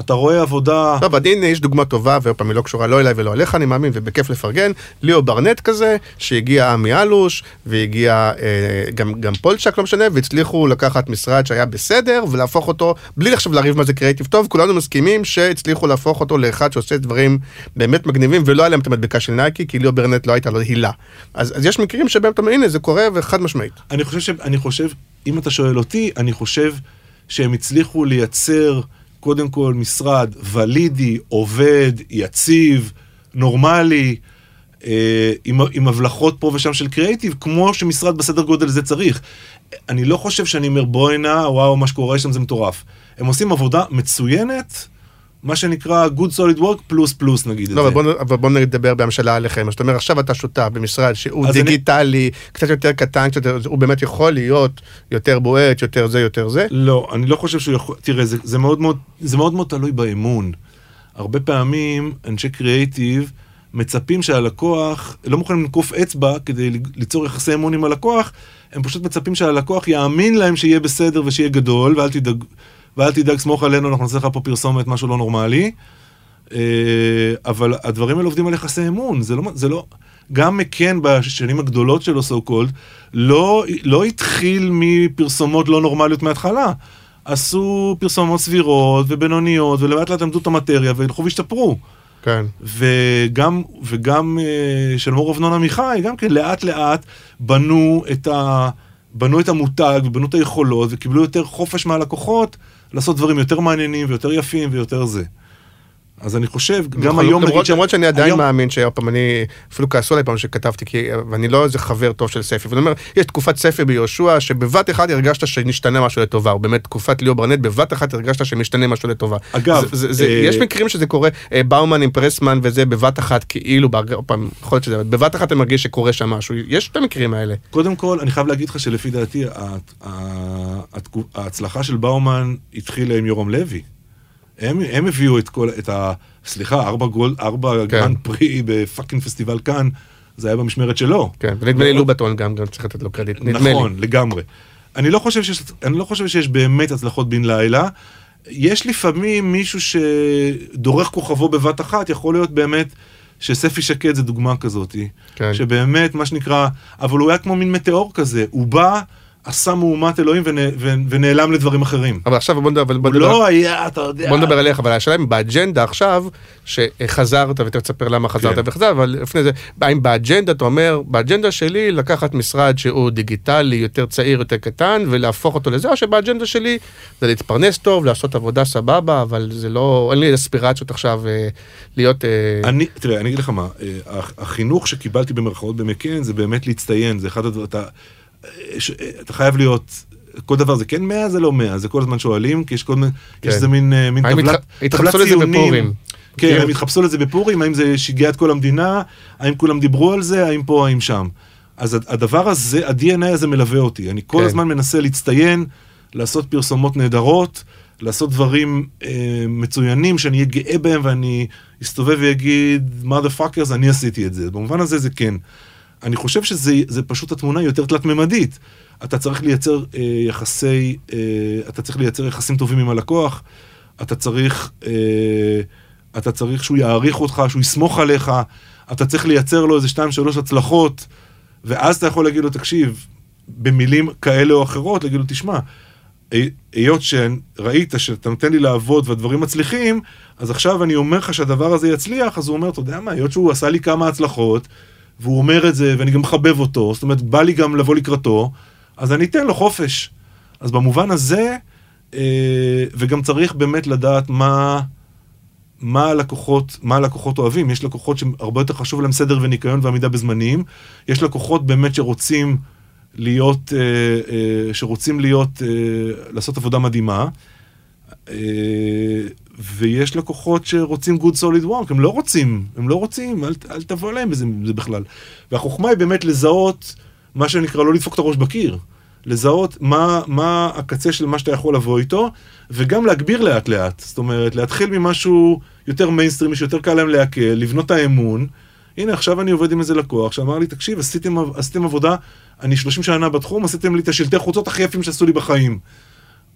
אתה רואה עבודה... טוב, עדין יש דוגמה טובה, ועוד פעם היא לא קשורה לא אליי ולא אליך, אני מאמין, ובכיף לפרגן, ליאו ברנט כזה, שהגיע עמי אלוש, והגיע אה, גם, גם פולצ'ק, לא משנה, והצליחו לקחת משרד שהיה בסדר, ולהפוך אותו, בלי עכשיו לריב מה זה קריאיטיב טוב, כולנו מסכימים שהצליחו להפוך אותו לאחד שעושה דברים באמת מגניבים, ולא היה להם את המדבקה של נייקי, כי ליאו ברנט לא הייתה לו הילה. אז, אז יש מקרים שבהם אתה אומר, הנה, זה קורה, וחד משמעית. אני חושב, ש... אני חושב, אם אתה שואל אותי, אני חושב שהם הצליחו לייצר קודם כל משרד ולידי, עובד, יציב, נורמלי, אה, עם, עם הבלחות פה ושם של קריאיטיב, כמו שמשרד בסדר גודל זה צריך. אני לא חושב שאני אומר בואי נא, וואו, מה שקורה שם זה מטורף. הם עושים עבודה מצוינת, מה שנקרא good solid work פלוס פלוס נגיד לא, את אבל זה. בוא, אבל בוא נדבר בהמשלה עליכם. אז אתה אומר, עכשיו אתה שותף במשרד שהוא אז אני- דיגיטלי, קצת יותר קטן, קצת הוא באמת יכול להיות יותר בועט, יותר זה, יותר זה. לא, אני לא חושב שהוא יכול... תראה, זה, זה, מאוד, מאוד, זה מאוד מאוד תלוי באמון. הרבה פעמים אנשי קריאייטיב מצפים שהלקוח, לא מוכנים לנקוף אצבע כדי ליצור יחסי אמון עם הלקוח, הם פשוט מצפים שהלקוח יאמין להם שיהיה בסדר ושיהיה גדול, ואל תדאג, ואל תדאג, סמוך עלינו, אנחנו נעשה לך פה פרסומת, משהו לא נורמלי. אה, אבל הדברים האלה עובדים על יחסי אמון, זה לא, זה לא, גם מקן בשנים הגדולות שלו, so called, לא, לא התחיל מפרסומות לא נורמליות מההתחלה. עשו פרסומות סבירות ובינוניות, ולאט לאט למדו את המטריה, והלכו והשתפרו. כן. וגם, וגם אה, של מור אבנון עמיחי, גם כן לאט לאט בנו את, ה, בנו את המותג, ובנו את היכולות, וקיבלו יותר חופש מהלקוחות לעשות דברים יותר מעניינים ויותר יפים ויותר זה. אז אני חושב, גם נכון, היום... למרות, ש- למרות שאני עדיין היום- מאמין שעוד פעם אני אפילו כעסו עליי פעם שכתבתי כי ואני לא איזה חבר טוב של ספי ואני אומר יש תקופת ספי ביהושע שבבת אחת הרגשת שנשתנה משהו לטובה או באמת תקופת ליאור ברנט בבת אחת הרגשת שמשתנה משהו לטובה. אגב, זה, זה, זה, אה, יש מקרים שזה קורה אה, באומן עם פרסמן וזה בבת אחת כאילו בהרג- פעם יכול להיות שזה בבת אחת אני מרגיש שקורה שם משהו יש את המקרים האלה. קודם כל, אני חייב להגיד לך שלפי דעתי, ההצלחה של באומן התחילה עם יורם לוי. הם, הם הביאו את כל, את ה... סליחה, ארבע גולד, ארבע כן. גרנד פרי בפאקינג פסטיבל כאן, זה היה במשמרת שלו. כן ונדמה לי לובטון גם גם צריך לתת לו קרדיט נדמה לי. נכון, לגמרי. אני לא חושב שיש, אני לא חושב שיש באמת הצלחות בן לילה. יש לפעמים מישהו שדורך כוכבו בבת אחת, יכול להיות באמת שספי שקד זה דוגמה כזאת. כן. שבאמת, מה שנקרא, אבל הוא היה כמו מין מטאור כזה, הוא בא, עשה מהומת אלוהים ונעלם לדברים אחרים. אבל עכשיו בוא נדבר, בוא הוא נדבר, לא היה, אתה יודע... בוא נדבר עליך, אבל השאלה אם באג'נדה עכשיו, שחזרת, ותכף תספר למה חזרת כן. וחזרת, אבל לפני זה, האם באג'נדה, אתה אומר, באג'נדה שלי לקחת משרד שהוא דיגיטלי, יותר צעיר, יותר קטן, ולהפוך אותו לזה, או שבאג'נדה שלי זה להתפרנס טוב, לעשות עבודה סבבה, אבל זה לא, אין לי אספירציות עכשיו אה, להיות... אה, אני, תראה, אני אגיד לך מה, אה, הח- החינוך שקיבלתי במרכאות במקן זה באמת להצטיין, זה אחד הדברים, ש- אה, אתה חייב להיות כל דבר זה כן 100 זה לא 100 זה כל הזמן שואלים כי יש כל מיני כן. יש איזה מין אה, מין טבלת לזה בפורים? כן כאילו- הם התחפשו לזה בפורים האם זה שיגע את כל המדינה האם כולם דיברו על זה האם פה האם שם. אז הד- הדבר הזה ה-DNA הזה מלווה אותי אני כל כן. הזמן מנסה להצטיין לעשות פרסומות נהדרות. לעשות דברים אה, מצוינים שאני אהיה גאה בהם ואני אסתובב ויגיד mother fuckers אני עשיתי את זה במובן הזה זה כן. אני חושב שזה זה פשוט התמונה יותר תלת-ממדית. אתה צריך לייצר אה, יחסי, אה, אתה צריך לייצר יחסים טובים עם הלקוח, אתה צריך, אה, אתה צריך שהוא יעריך אותך, שהוא יסמוך עליך, אתה צריך לייצר לו איזה שתיים שלוש הצלחות, ואז אתה יכול להגיד לו, תקשיב, במילים כאלה או אחרות, להגיד לו, תשמע, הי- היות שראית שאתה נותן לי לעבוד והדברים מצליחים, אז עכשיו אני אומר לך שהדבר הזה יצליח, אז הוא אומר, אתה יודע מה, היות שהוא עשה לי כמה הצלחות, והוא אומר את זה, ואני גם מחבב אותו, זאת אומרת, בא לי גם לבוא לקראתו, אז אני אתן לו חופש. אז במובן הזה, אה, וגם צריך באמת לדעת מה, מה הלקוחות, מה הלקוחות אוהבים. יש לקוחות שהרבה יותר חשוב להם סדר וניקיון ועמידה בזמנים. יש לקוחות באמת שרוצים להיות, אה, אה, שרוצים להיות, לעשות עבודה מדהימה. ויש לקוחות שרוצים good solid work, הם לא רוצים, הם לא רוצים, אל, אל תבוא אליהם בזה, בזה בכלל. והחוכמה היא באמת לזהות, מה שנקרא, לא לדפוק את הראש בקיר. לזהות מה, מה הקצה של מה שאתה יכול לבוא איתו, וגם להגביר לאט לאט. זאת אומרת, להתחיל ממשהו יותר מיינסטרימי, שיותר קל להם לעכל, לבנות האמון. הנה, עכשיו אני עובד עם איזה לקוח שאמר לי, תקשיב, עשיתם, עשיתם עבודה, אני 30 שנה בתחום, עשיתם לי את השלטי חוצות הכי יפים שעשו לי בחיים.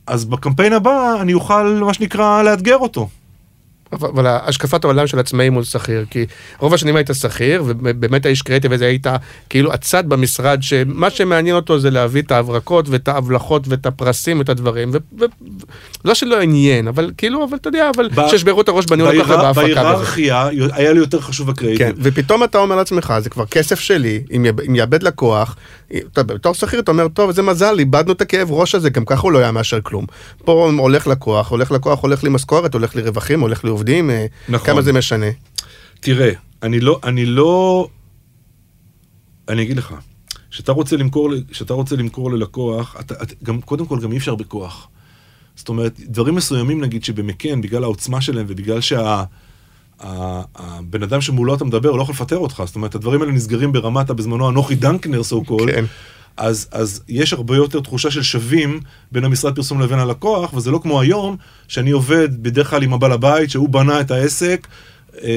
אז בקמפיין הבא אני אוכל, מה שנקרא, לאתגר אותו. אבל השקפת העולם של עצמאי מול שכיר, כי רוב השנים היית שכיר, ובאמת האיש קריאיטיב הזה היית כאילו הצד במשרד, שמה שמעניין אותו זה להביא את ההברקות ואת ההבלחות ואת הפרסים ואת הדברים, ולא שלא עניין, אבל כאילו, אבל אתה יודע, אבל שישברו את הראש בניהול בהירר- ובהפקה. וזה. בהיררכיה היה לי יותר חשוב כן, הקריאיטיב. ופתאום אתה אומר לעצמך, זה כבר כסף שלי, אם יאב- אם יאבד לקוח, אתה בתור שכיר אתה אומר, טוב, איזה מזל, איבדנו את הכאב ראש הזה, גם ככה הוא לא היה מאשר כלום. פה הולך לקוח, הולך לקוח, הולך לי משכורת, הולך לי רווחים, הולך לי עובדים, אה, נכון. כמה זה משנה. תראה, אני לא, אני לא, אני אגיד לך, כשאתה רוצה למכור, כשאתה רוצה למכור ללקוח, אתה, אתה, גם, קודם כל גם אי אפשר בכוח. זאת אומרת, דברים מסוימים נגיד שבמקן, בגלל העוצמה שלהם ובגלל שה... הבן אדם שמולו אתה מדבר, הוא לא יכול לפטר אותך, זאת אומרת, הדברים האלה נסגרים ברמת בזמנו הנוחי דנקנר, so called, כן. אז, אז יש הרבה יותר תחושה של שווים בין המשרד פרסום לבין הלקוח, וזה לא כמו היום, שאני עובד בדרך כלל עם הבעל הבית, שהוא בנה את העסק, אה,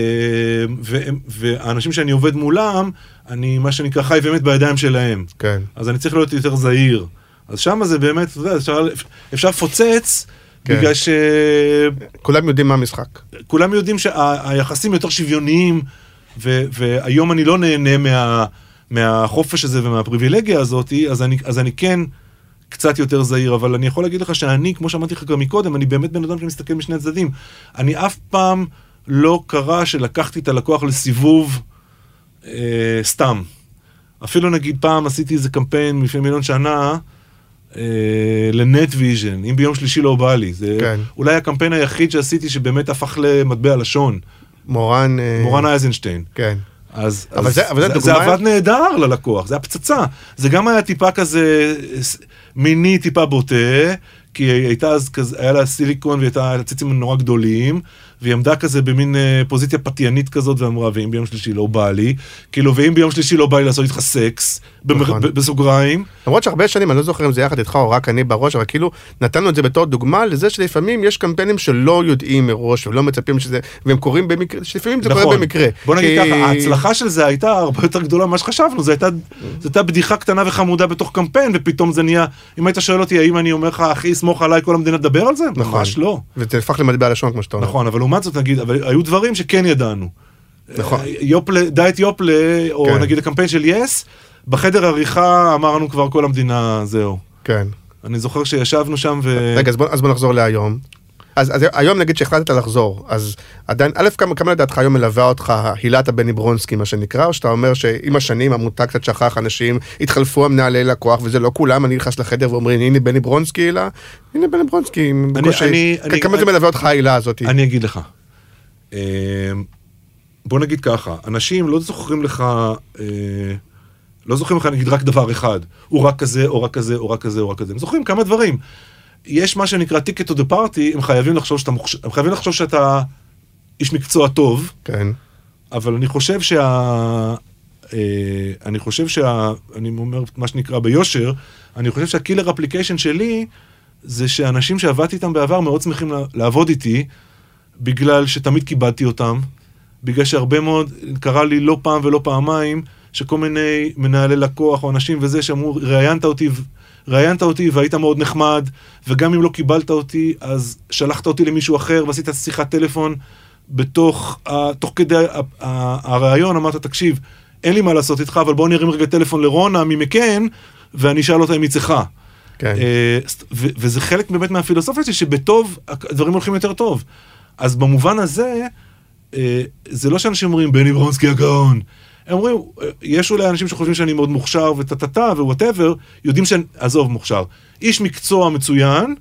והאנשים שאני עובד מולם, אני מה שנקרא חי ומת בידיים שלהם. כן. אז אני צריך להיות יותר זהיר. אז שם זה באמת, אתה יודע, אפשר, אפשר לפוצץ, כן. בגלל שכולם כולם יודעים מה המשחק. יודעים שהיחסים יותר שוויוניים, ו, והיום אני לא נהנה מה, מהחופש הזה ומהפריבילגיה הזאת, אז אני, אז אני כן קצת יותר זהיר, אבל אני יכול להגיד לך שאני, כמו שאמרתי לך גם מקודם, אני באמת בן אדם שמסתכל משני הצדדים. אני אף פעם לא קרה שלקחתי את הלקוח לסיבוב אה, סתם. אפילו נגיד פעם עשיתי איזה קמפיין לפני מיליון שנה, אה, לנטוויז'ן, אם ביום שלישי לא בא לי. זה כן. אולי הקמפיין היחיד שעשיתי שבאמת הפך למטבע לשון, מורן... אה, מורן אייזנשטיין. כן. אז, אבל אז זה- אבל זה זה, דוגמה- זה עבד נהדר ללקוח, זה היה פצצה. זה גם היה טיפה כזה מיני טיפה בוטה, כי הייתה אז כזה, היה לה סיליקון והיא הייתה ציצים נורא גדולים, והיא עמדה כזה במין אה, פוזיציה פתיינית כזאת ואמרה, ואם ביום שלישי לא בא לי, כאילו, ואם ביום שלישי לא בא לי לעשות איתך סקס, נכון. בסוגריים, למרות שהרבה שנים, אני לא זוכר אם זה יחד איתך או רק אני בראש, אבל כאילו נתנו את זה בתור דוגמה לזה שלפעמים יש קמפיינים שלא יודעים מראש ולא מצפים שזה, והם קורים במקרה, שלפעמים זה קורה במקרה. נכון. בוא נגיד כי- ככה, ההצלחה של זה הייתה הרבה יותר גדולה ממה שחשבנו, זו הייתה, הייתה בדיחה קטנה וחמודה בתוך קמפיין, ופתאום זה נהיה, אם היית שואל אותי האם אני אומר לך, אחי, סמוך עליי, כל המדינה תדבר על זה? נכון. ממש לא. וזה הפך למטבע לשון כמו שאתה אומר. נכון, אבל לעומת זאת נגיד, אבל היו דברים שכן ידענו. נכון. אה, יופלה, דיאט יופלה, או כן. נגיד הקמפיין של יס, בחדר עריכה אמרנו כבר כל המדינה, זהו. כן. אני זוכר שישבנו שם ו... רגע, אז בוא, אז בוא נחזור להיום. אז, אז היום נגיד שהחלטת לחזור, אז עדיין, א', כמה, כמה לדעתך היום מלווה אותך הילת הבני ברונסקי, מה שנקרא, או שאתה אומר שעם השנים המותג קצת שכח, אנשים התחלפו המנהלי לקוח, וזה לא כולם, אני נכנס לחדר ואומרים, הנה בני ברונסקי הילה, הנה בני ברונסקי, בקושי, אני- אני- כמה זה אני- מלווה אותך ההילה הזאת? אני אגיד לך. אה, בוא נגיד ככה, אנשים לא זוכרים לך, אה, לא זוכרים לך נגיד רק דבר אחד, הוא רק כזה, או רק כזה, או רק כזה, או רק כזה, הם זוכרים כמה דברים. יש מה שנקרא ticket to the party, הם חייבים לחשוב שאתה, מוכש... הם חייבים לחשוב שאתה איש מקצוע טוב, כן. אבל אני חושב שה... אה, אני חושב שה... אני אומר מה שנקרא ביושר, אני חושב שהקילר אפליקיישן שלי זה שאנשים שעבדתי איתם בעבר מאוד שמחים לעבוד איתי, בגלל שתמיד כיבדתי אותם, בגלל שהרבה מאוד, קרה לי לא פעם ולא פעמיים, שכל מיני מנהלי לקוח או אנשים וזה שאמרו, ראיינת אותי, ראיינת אותי והיית מאוד נחמד, וגם אם לא קיבלת אותי, אז שלחת אותי למישהו אחר ועשית שיחת טלפון בתוך, ה- תוך כדי הראיון, אמרת, תקשיב, אין לי מה לעשות איתך, אבל בוא נרים רגע טלפון לרונה ממקן, ואני אשאל אותה אם היא צריכה. כן. ו- וזה חלק באמת מהפילוסופיה שלי, שבטוב הדברים הולכים יותר טוב. אז במובן הזה, אה, זה לא שאנשים אומרים בני ברונסקי הגאון. הם אומרים, אה, יש אולי אנשים שחושבים שאני מאוד מוכשר וטה-טה-טה whatever, יודעים שאני, עזוב, מוכשר. איש מקצוע מצוין,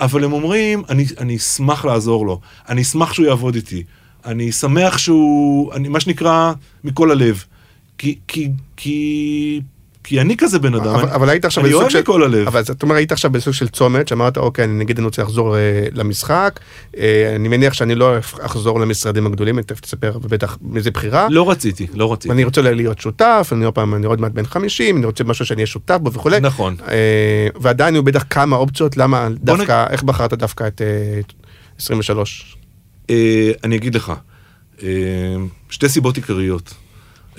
אבל הם אומרים, אני, אני אשמח לעזור לו, אני אשמח שהוא יעבוד איתי, אני שמח שהוא, אני, מה שנקרא, מכל הלב. כי, כי, כי, כי אני כזה בן אדם, אבל, אני, אבל היית עכשיו אני אוהב של... מכל הלב. אבל זאת אומרת, היית עכשיו בסוג של צומת, שאמרת, אוקיי, אני נגיד אני רוצה לחזור אה, למשחק, אה, אני מניח שאני לא אחזור למשרדים הגדולים, תכף תספר בטח מאיזה בחירה. לא רציתי, לא רציתי. ואני רוצה להיות שותף, אני עוד פעם, אני עוד מעט בן 50, אני רוצה משהו שאני אהיה שותף בו וכולי. נכון. אה, ועדיין היו בטח כמה אופציות, למה דווקא, איך בחרת דווקא את אה, 23? אה, אני אגיד לך, אה, שתי סיבות עיקריות.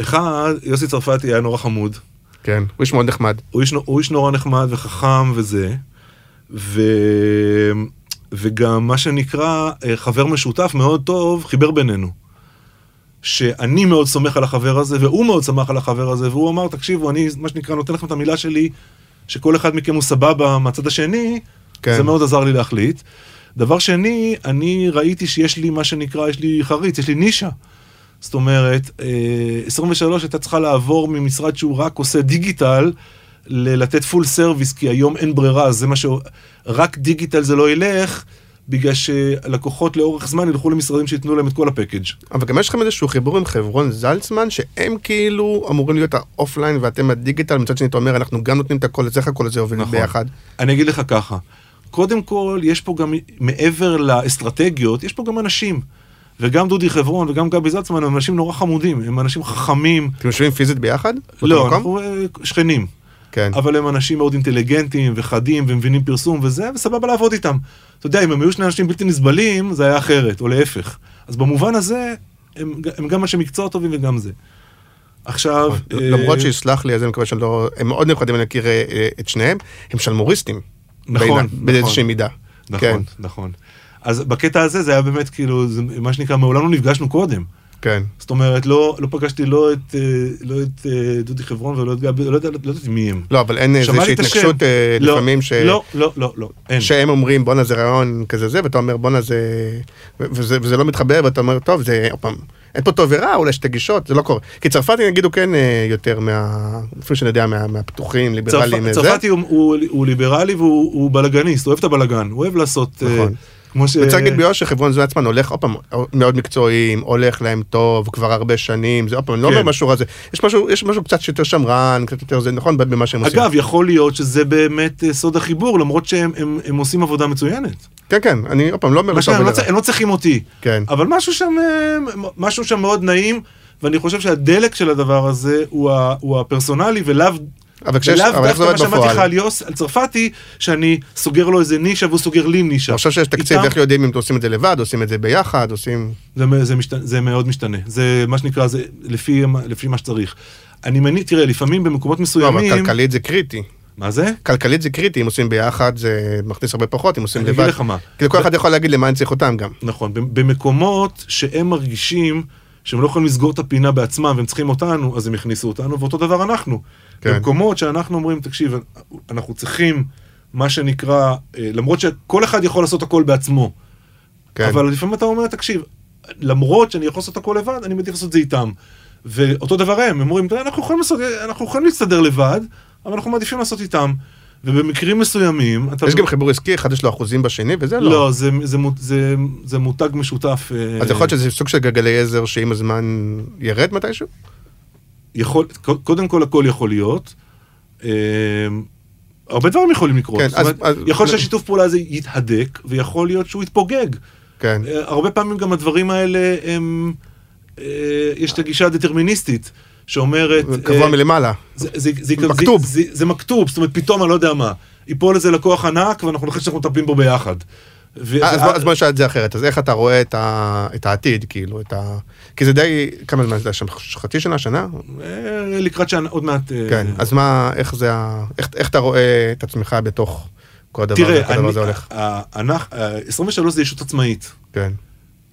אחד, יוסי צרפתי היה נורא חמוד. כן, הוא איש מאוד נחמד. הוא איש, הוא איש נורא נחמד וחכם וזה, ו... וגם מה שנקרא אה, חבר משותף מאוד טוב חיבר בינינו. שאני מאוד סומך על החבר הזה, והוא מאוד שמח על החבר הזה, והוא אמר, תקשיבו, אני, מה שנקרא, נותן לכם את המילה שלי, שכל אחד מכם הוא סבבה מהצד השני. כן. זה מאוד עזר לי להחליט. דבר שני, אני ראיתי שיש לי מה שנקרא, יש לי חריץ, יש לי נישה. זאת אומרת, אה, 23 הייתה צריכה לעבור ממשרד שהוא רק עושה דיגיטל, לתת full service, כי היום אין ברירה, זה מה ש... רק דיגיטל זה לא ילך, בגלל שלקוחות לאורך זמן ילכו למשרדים שייתנו להם את כל ה package. אבל גם יש לכם איזשהו חיבור עם חברון זלצמן, שהם כאילו אמורים להיות ה offline ואתם הדיגיטל, מצד שני אתה אומר, אנחנו גם נותנים את הכל, אז איך הכל הזה עובד נכון. ביחד? אני אגיד לך ככה, קודם כל, יש פה גם, מעבר לאסטרטגיות, יש פה גם אנשים. וגם דודי חברון וגם גבי זלצמן הם אנשים נורא חמודים, הם אנשים חכמים. אתם יושבים פיזית ביחד? לא? אנחנו אה, שכנים. כן. אבל הם אנשים מאוד אינטליגנטים וחדים ומבינים פרסום וזה, וסבבה לעבוד איתם. אתה יודע, אם הם היו שני אנשים בלתי נסבלים, זה היה אחרת, או להפך. אז במובן הזה, הם, הם גם אנשי מקצוע טובים וגם זה. עכשיו... אה, נכון. למרות שיסלח לי, אז אני מקווה שאני לא... הם מאוד מיוחדים, אני מכיר אה, אה, את שניהם, הם שלמוריסטים. נכון, נכון. באיזושהי מידה. נכון, כן, נכון. אז בקטע הזה זה היה באמת כאילו, זה מה שנקרא, מעולם לא נפגשנו קודם. כן. זאת אומרת, לא, לא פגשתי לא את, אה, לא את אה, דודי חברון ולא את גבי, לא לא יודעת מי הם. לא, אבל אין איזושהי. התנגשות אה, לא, לפעמים ש... לא, לא, לא, לא, אין. שהם אומרים בואנה זה רעיון כזה זה ואתה אומר בואנה זה וזה, וזה לא מתחבר ואתה אומר טוב זה אין פה טוב ורע אולי שתי גישות זה לא קורה כי צרפתי נגיד הוא כן יותר מה לפי שאני יודע מה, מהפתוחים ליברליים צרפ- צרפתי הוא, הוא, הוא ליברלי והוא הוא בלאגניסט, הוא אוהב את הבלאגן, הוא אוהב לעשות... נכון. כמו ש... וצריך להגיד ביושר חברון זלצמן הולך עוד פעם מאוד מקצועיים הולך להם טוב כבר הרבה שנים זה עוד פעם אני לא כן. אומר משהו רע זה יש משהו יש משהו קצת יותר שמרן קצת יותר זה נכון במה שהם עושים אגב, יכול להיות שזה באמת אה, סוד החיבור, למרות שהם הם, הם עושים עבודה מצוינת. כן כן אני עוד פעם לא אומר לטוב שהם, הם, לא. צריכים- אותי. כן. אבל משהו שם, אה, משהו שם מאוד נעים, ואני חושב שהדלק של הדבר הזה הוא, ה, הוא הפרסונלי, ולאו... אבל כשיש- ולאו אבל איך זה דווקא עובד מה שאמרתי בפועל? לך על יוס, על צרפתי, שאני סוגר לו איזה נישה והוא סוגר לי נישה. אני חושב שיש תקציב איך יודעים אם עושים את זה לבד עושים את זה ביחד עושים זה, זה, משת... זה מאוד משתנה, זה מה שנקרא, זה לפי, לפי מה שצריך. אני מניח, תראה, לפעמים במקומות לא, אבל מסוימים... כלכלית זה קריטי. מה זה? כלכלית זה קריטי, אם עושים ביחד זה מכניס הרבה פחות, אם עושים אני לבד. אגיד לך מה. כאילו כל אחד יכול להגיד למה אני צריך אותם גם. נכון, במקומות שהם מרגישים שהם לא יכולים לסגור את הפינה בעצמם והם צריכים אותנו, אז הם יכניסו אותנו, ואותו דבר אנחנו. כן. במקומות שאנחנו אומרים, תקשיב, אנחנו צריכים מה שנקרא, אה, למרות שכל אחד יכול לעשות הכל בעצמו, כן. אבל לפעמים אתה אומר, תקשיב, למרות שאני יכול לעשות הכל לבד, אני מעדיף לעשות את זה איתם. ואותו דבר הם, הם אומרים, "תראה, אנחנו יכולים לעשות, אנחנו יכולים להסתדר לבד, אבל אנחנו מעדיפים לעשות איתם. ובמקרים מסוימים, אתה... יש גם חיבור עסקי, אחד יש לו אחוזים בשני וזה לא. לא, זה, זה, זה, זה מותג משותף. אה, אז יכול להיות שזה סוג של גלגלי עזר שעם הזמן ירד מתישהו? יכול, קודם כל הכל יכול להיות. אה, הרבה דברים יכולים לקרות. כן, זאת אומרת, אז- יכול להיות שהשיתוף פעולה הזה יתהדק, ויכול להיות שהוא יתפוגג. כן. אה, הרבה פעמים גם הדברים האלה הם... אה, יש את הגישה הדטרמיניסטית, שאומרת... קבוע אה, מלמעלה. זה, זה, זה, מכתוב. זה, זה, זה מכתוב, זאת אומרת, פתאום אני לא יודע מה. ייפול איזה לקוח ענק, ואנחנו נחליט שאנחנו מטפלים בו ביחד. ו- אז בוא- אז בוא נשאל את זה אחרת, אז איך אתה רואה את ה- את העתיד, כאילו, את ה... כי זה די, כמה זמן זה, שם חצי שנה, שנה? אה, לקראת שנה, עוד מעט... אה, כן, אז מה, איך זה, ה- איך- איך אתה רואה את עצמך בתוך כל הדבר הזה, תראה, כל הדבר אני, הזה הולך? ה- אנחנו- ה- 23 זה ישות עצמאית. כן,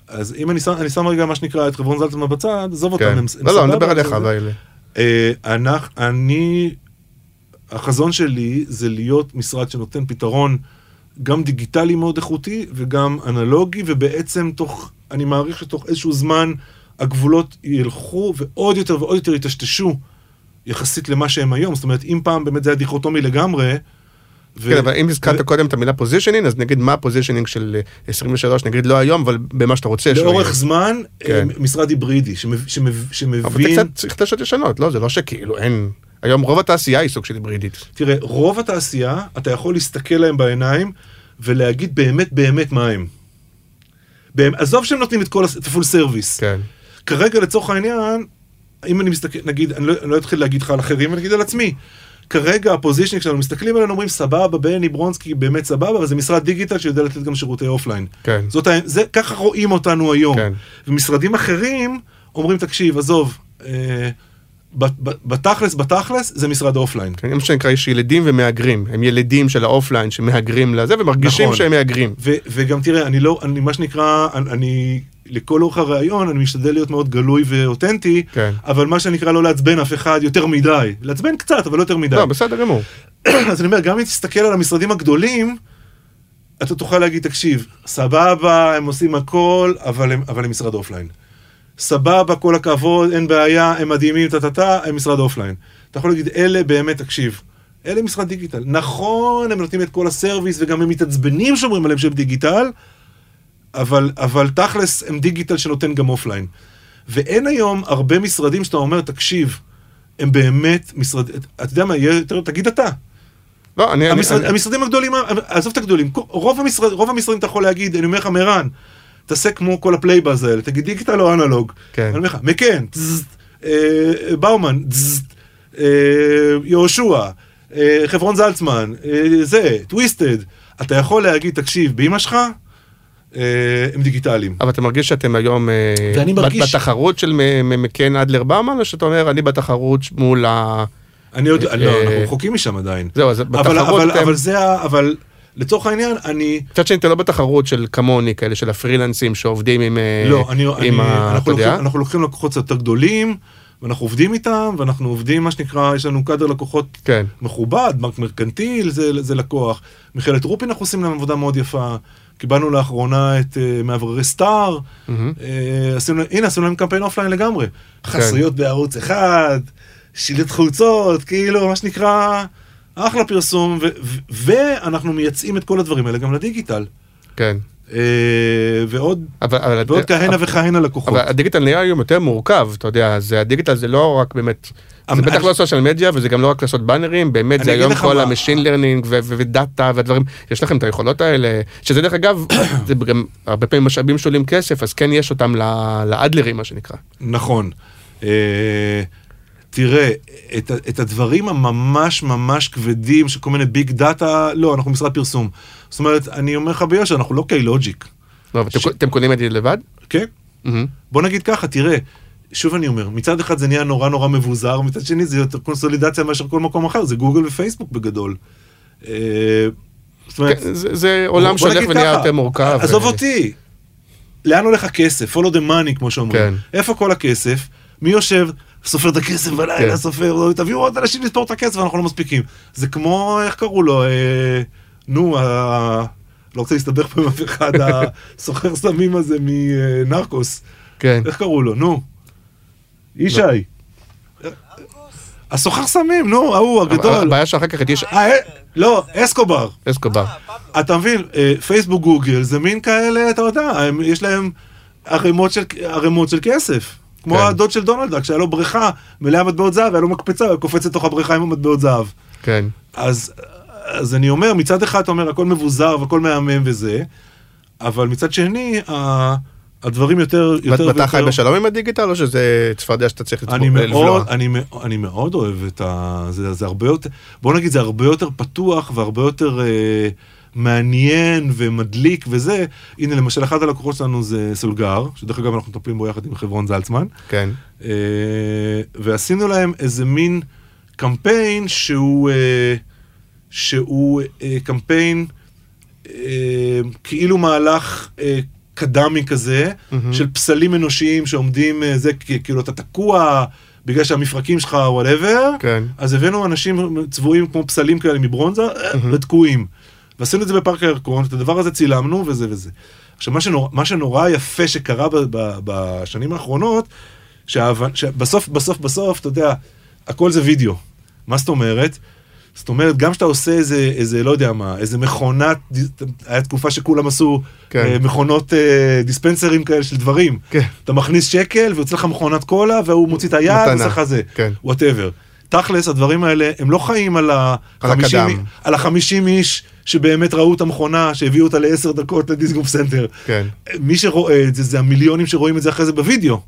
אז אם אני שם, אני שם רגע מה שנקרא את חברון זלצמן בצד, עזוב אותם. כן. הם- הם לא, לא, אני סבבה, מדבר עליך, אבל... אה, אנחנו, אני, החזון שלי זה להיות משרד שנותן פתרון גם דיגיטלי מאוד איכותי וגם אנלוגי, ובעצם תוך, אני מעריך שתוך איזשהו זמן הגבולות ילכו ועוד יותר ועוד יותר יטשטשו יחסית למה שהם היום. זאת אומרת, אם פעם באמת זה היה דיכוטומי לגמרי, ו- כן, אבל אם הזכרת ו- קודם את המילה positioning, אז נגיד מה ה positioning של אה, 23, נגיד לא היום, אבל במה שאתה רוצה. לאורך. זמן, כן. אה, משרד היברידי, שמב- שמב- אבל זה שמבין... קצת צריך לשנות לא? זה לא שכאילו אין... היום רוב התעשייה היא סוג של היברידית. תראה, רוב התעשייה, אתה יכול להסתכל להם בעיניים ולהגיד באמת באמת מה הם. באמת, עזוב שהם נותנים את כל ה full service. כן. כרגע לצורך העניין, אם אני מסתכל, נגיד, אני לא, אני לא אתחיל להגיד לך על אחרים, אני אגיד על עצמי. כרגע ה positioning שלנו מסתכלים עלינו, אומרים סבבה, בני ברונסקי באמת סבבה, אבל זה משרד דיגיטל שיודע לתת גם שירותי offline. כן. זאת, זה, ככה רואים אותנו היום. כן. ומשרדים אחרים אומרים, תקשיב, עזוב, אה, בתכלס, בתכלס, זה משרד ה offline. כן, מה שנקרא, יש ילדים ומהגרים. הם ילדים של ה offline שמהגרים לזה, ומרגישים נכון. שהם מהגרים. ו- וגם תראה, אני לא, אני מה שנקרא, אני, אני לכל אורך הראיון, אני משתדל להיות מאוד גלוי ואותנטי, כן. אבל מה שנקרא לא לעצבן אף אחד יותר מדי. לעצבן קצת, אבל לא יותר מדי. לא, בסדר גמור. אז אני אומר, גם אם תסתכל על המשרדים הגדולים, אתה תוכל להגיד, תקשיב, סבבה, הם עושים הכל, אבל הם, אבל הם משרד offline. סבבה, כל הכבוד, אין בעיה, הם מדהימים, טה-טה-טה, הם משרד offline. אתה יכול להגיד, אלה באמת, תקשיב, אלה משרד דיגיטל. נכון, הם נותנים את כל ה service, וגם הם מתעצבנים שאומרים עליהם שהם דיגיטל, אבל, אבל תכלס הם דיגיטל שנותן גם offline. ואין היום הרבה משרדים שאתה אומר, תקשיב, הם באמת משרד... אתה יודע מה, יהיה יותר... תגיד אתה. לא, אני... אני- המשרד, אני- המשרדים הגדולים, עזוב את הגדולים, רוב, המשרד, רוב המשרדים אתה יכול להגיד, אני אומר לך, מרן, תעשה כמו כל ה PlayBuzz האלה, תגיד דיגיטל או אנלוג. כן. אני אומר לך, מקאן, אה, באומן, אה, יהושע, אה, חברון זלצמן, זה, טוויסטד. אתה יכול להגיד, תקשיב, באמא שלך, הם דיגיטליים. אבל אתה מרגיש שאתם היום מרגיש- בתחרות של מקן אדלר באומן, או שאתה אומר, אני בתחרות מול ה... אני יודע, לא, אנחנו רחוקים משם עדיין. זהו, אז אבל, בתחרות אבל, אתם- אבל זה, ה- אבל לצורך העניין, אני... מצד שני, אתם לא בתחרות של כמוני, כאלה של הפרילנסים שעובדים עם... אה, לא, אני, אני, עם ה... אנחנו, אתה? לוקחים, אנחנו לוקחים לקוחות קצת יותר גדולים, ואנחנו עובדים איתם, ואנחנו עובדים, מה שנקרא, יש לנו קאדר לקוחות כן. מכובד, בנק מרקנטיל זה, זה לקוח. מכללת רופין אנחנו עושים להם עבודה מאוד יפה. קיבלנו לאחרונה את uh, מאווררי סטאר, מהמם. uh, עשינו, הנה עשינו להם קמפיין offline לגמרי. כן. חסויות בערוץ אחד, שילוט חוצות, כאילו, מה שנקרא, אחלה פרסום, ו- ו- ואנחנו מייצאים את כל הדברים האלה גם לדיגיטל. כן. Uh, ועוד, אבל, אבל, ועוד כהנה אבל, וכהנה לקוחות. אבל הדיגיטל נהיה היום יותר מורכב, אתה יודע, זה הדיגיטל זה לא רק באמת, זה אבל- בטח לא social media וזה גם לא רק לעשות באנרים, באמת זה היום כל ה machine learning ו data והדברים, יש לכם את היכולות האלה, שזה דרך אגב, זה גם הרבה פעמים משאבים שעולים כסף, אז כן יש אותם לאדלרים מה שנקרא. נכון. אה, תראה, את, את הדברים הממש ממש כבדים של כל מיני big data, לא, אנחנו משרד פרסום. זאת אומרת, אני אומר לך ביושר, אנחנו לא קיי-לוג'יק, לא, אבל ש- אתם קונים את זה לבד? כן? מהמם. בוא נגיד ככה, תראה, שוב אני אומר, מצד אחד זה נהיה נורא נורא מבוזר, מצד שני זה יותר קונסולידציה מאשר כל מקום אחר, זה גוגל ופייסבוק בגדול. אה, זאת אומרת, כן, זה- זה עולם שהולך ונהיה יותר מורכב. עזוב ו- אותי, לאן הולך הכסף? follow the money, כמו שאומרים. כן. איפה כל הכסף? מי יושב? סופר את הכסף כן. בלילה, סופר, תביאו עוד אנשים לספור את הכסף, אנחנו לא מספיקים. זה כמו, איך קראו לו? אה, נו. לא רוצה להסתבך פה עם אף אחד, הסוחר סמים הזה מנרקוס. כן. איך קראו לו? נו. ישי. הסוחר סמים, נו, ההוא הגדול. הבעיה שאחר כך יש אה, אה, לא, אסקובר. אסקובר. אתה מבין, פייסבוק, גוגל, זה מין כאלה, אתה יודע, יש להם ערימות של כסף. כמו כן. הדוד של דונלד דאק, שהיה לו בריכה מלאה מטבעות זהב, היה לו מקפצה, הוא קופץ לתוך הבריכה עם המטבעות זהב. כן. אז, אז אני אומר, מצד אחד אתה אומר, הכל מבוזר והכל מהמם וזה, אבל מצד שני, ה... הדברים יותר, יותר ואתה חי בשלום עם הדיגיטל, או שזה צפרדע שאתה צריך אני? מאוד, אני, אני מאוד אוהב את ה... זה, זה הרבה יותר, בוא נגיד, זה הרבה יותר פתוח והרבה יותר אה, מעניין ומדליק וזה. הנה, למשל, אחד הלקוחות שלנו זה סולגר, שדרך אגב אנחנו מטפלים בו יחד עם חברון זלצמן, כן. אה, ועשינו להם איזה מין קמפיין שהוא, אה, שהוא אה, קמפיין אה, כאילו מהלך אה, קדמי כזה, מהמם. של פסלים אנושיים שעומדים, אה, זה כאילו אתה תקוע בגלל שהמפרקים שלך whatever, כן. אז הבאנו אנשים צבועים כמו פסלים כאלה מברונזה, אה, ותקועים. ועשינו את זה בפארק הירקון, את הדבר הזה צילמנו וזה וזה. עכשיו, מה שנורא, מה שנורא יפה שקרה ב, ב, בשנים האחרונות, שההבנ- שבסוף, בסוף, בסוף, אתה יודע, הכל זה וידאו. מה זאת אומרת? זאת אומרת, גם כשאתה עושה איזה, איזה, לא יודע מה, איזה מכונת, היה תקופה שכולם עשו כן. אה, מכונות אה, דיספנסרים כאלה של דברים. כן. אתה מכניס שקל ויוצא לך מכונת קולה והוא מוציא את היד. ועושה לך זה. כן. Whatever. תכלס, הדברים האלה, הם לא חיים על על ה-50 הקדם. על ה-50 איש שבאמת ראו את המכונה, שהביאו אותה לעשר דקות לדיזנגוף סנטר. כן. מי שרואה את זה, זה המיליונים שרואים את זה אחרי זה בווידאו.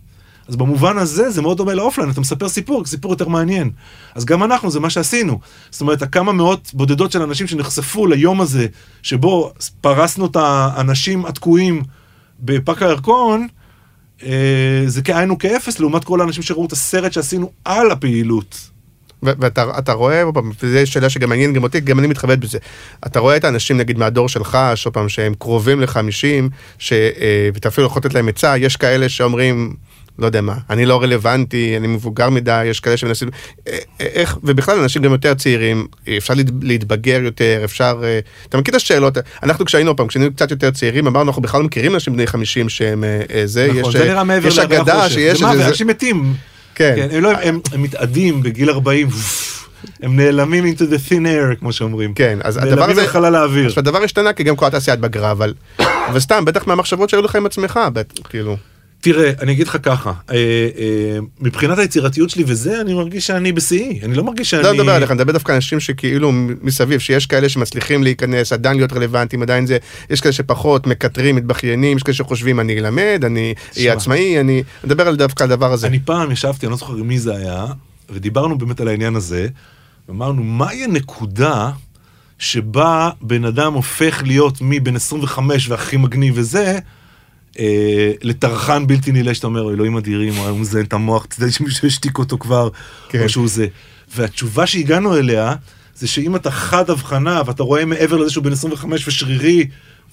אז במובן הזה זה מאוד דומה ל offline, אתה מספר סיפור, סיפור יותר מעניין. אז גם אנחנו, זה מה שעשינו. זאת אומרת, הכמה מאות בודדות של אנשים שנחשפו ליום הזה, שבו פרסנו את האנשים התקועים בפארק הירקון, אה, זה כאין וכאפס לעומת כל האנשים שראו את הסרט שעשינו על הפעילות. ואתה אתה רואה, וזו שאלה שגם מעניין גם אותי, גם אני מתחבט בזה. אתה רואה את האנשים, נגיד, מהדור שלך, שעוד פעם, שהם קרובים ל-50, ש- אה, ואתה אפילו יכול לתת להם עצה, יש כאלה שאומרים, לא יודע מה, אני לא רלוונטי, אני מבוגר מדי, יש כאלה שמנסים, אה, אה, איך, ובכלל אנשים גם יותר צעירים, אפשר להת- להתבגר יותר, אפשר, אתה מכיר את השאלות, אנחנו כשהיינו פעם, כשהיינו קצת יותר צעירים, אמרנו, אנחנו בכלל לא מכירים אנשים בני 50 שהם זה, נכון, יש, זה אה, נראה מעבר יש אגדה. שיש, זה איזה- אנשים מתים. כן. כן, הם, לא, הם, הם מתאדים בגיל 40, הם נעלמים into the thin air, כמו שאומרים. כן, אז הדבר נעלמים הזה, לחלל האוויר. עכשיו הדבר השתנה כי גם כל התעשייה התבגרה, אבל, אבל סתם, בטח מהמחשבות שהיו לך עם עצמך, כאילו, תראה, אני אגיד לך ככה, אה, אה, מבחינת היצירתיות שלי וזה, אני מרגיש שאני בשיאי. אני לא מרגיש שאני... לא מדבר עליך, אני מדבר דווקא על אנשים שכאילו מסביב, שיש כאלה שמצליחים להיכנס, עדיין להיות רלוונטיים, עדיין זה, יש כאלה שפחות מקטרים, מתבכיינים, יש כאלה שחושבים אני אלמד, אני אהיה. עצמאי, אני מדבר על דווקא על הדבר הזה. אני פעם ישבתי, אני לא זוכר מי זה היה, ודיברנו באמת על העניין הזה, אמרנו, מהי הנקודה שבה בן אדם הופך להיות מבין 25 והכי מגניב וזה, אה, לטרחן בלתי נלאה שאתה אומר, אלוהים אדירים, הוא מזיין את המוח, תדע שמישהו השתיק אותו כבר, כן. או שהוא זה. והתשובה שהגענו אליה, זה שאם אתה חד הבחנה ואתה רואה מעבר לזה שהוא בן 25 ושרירי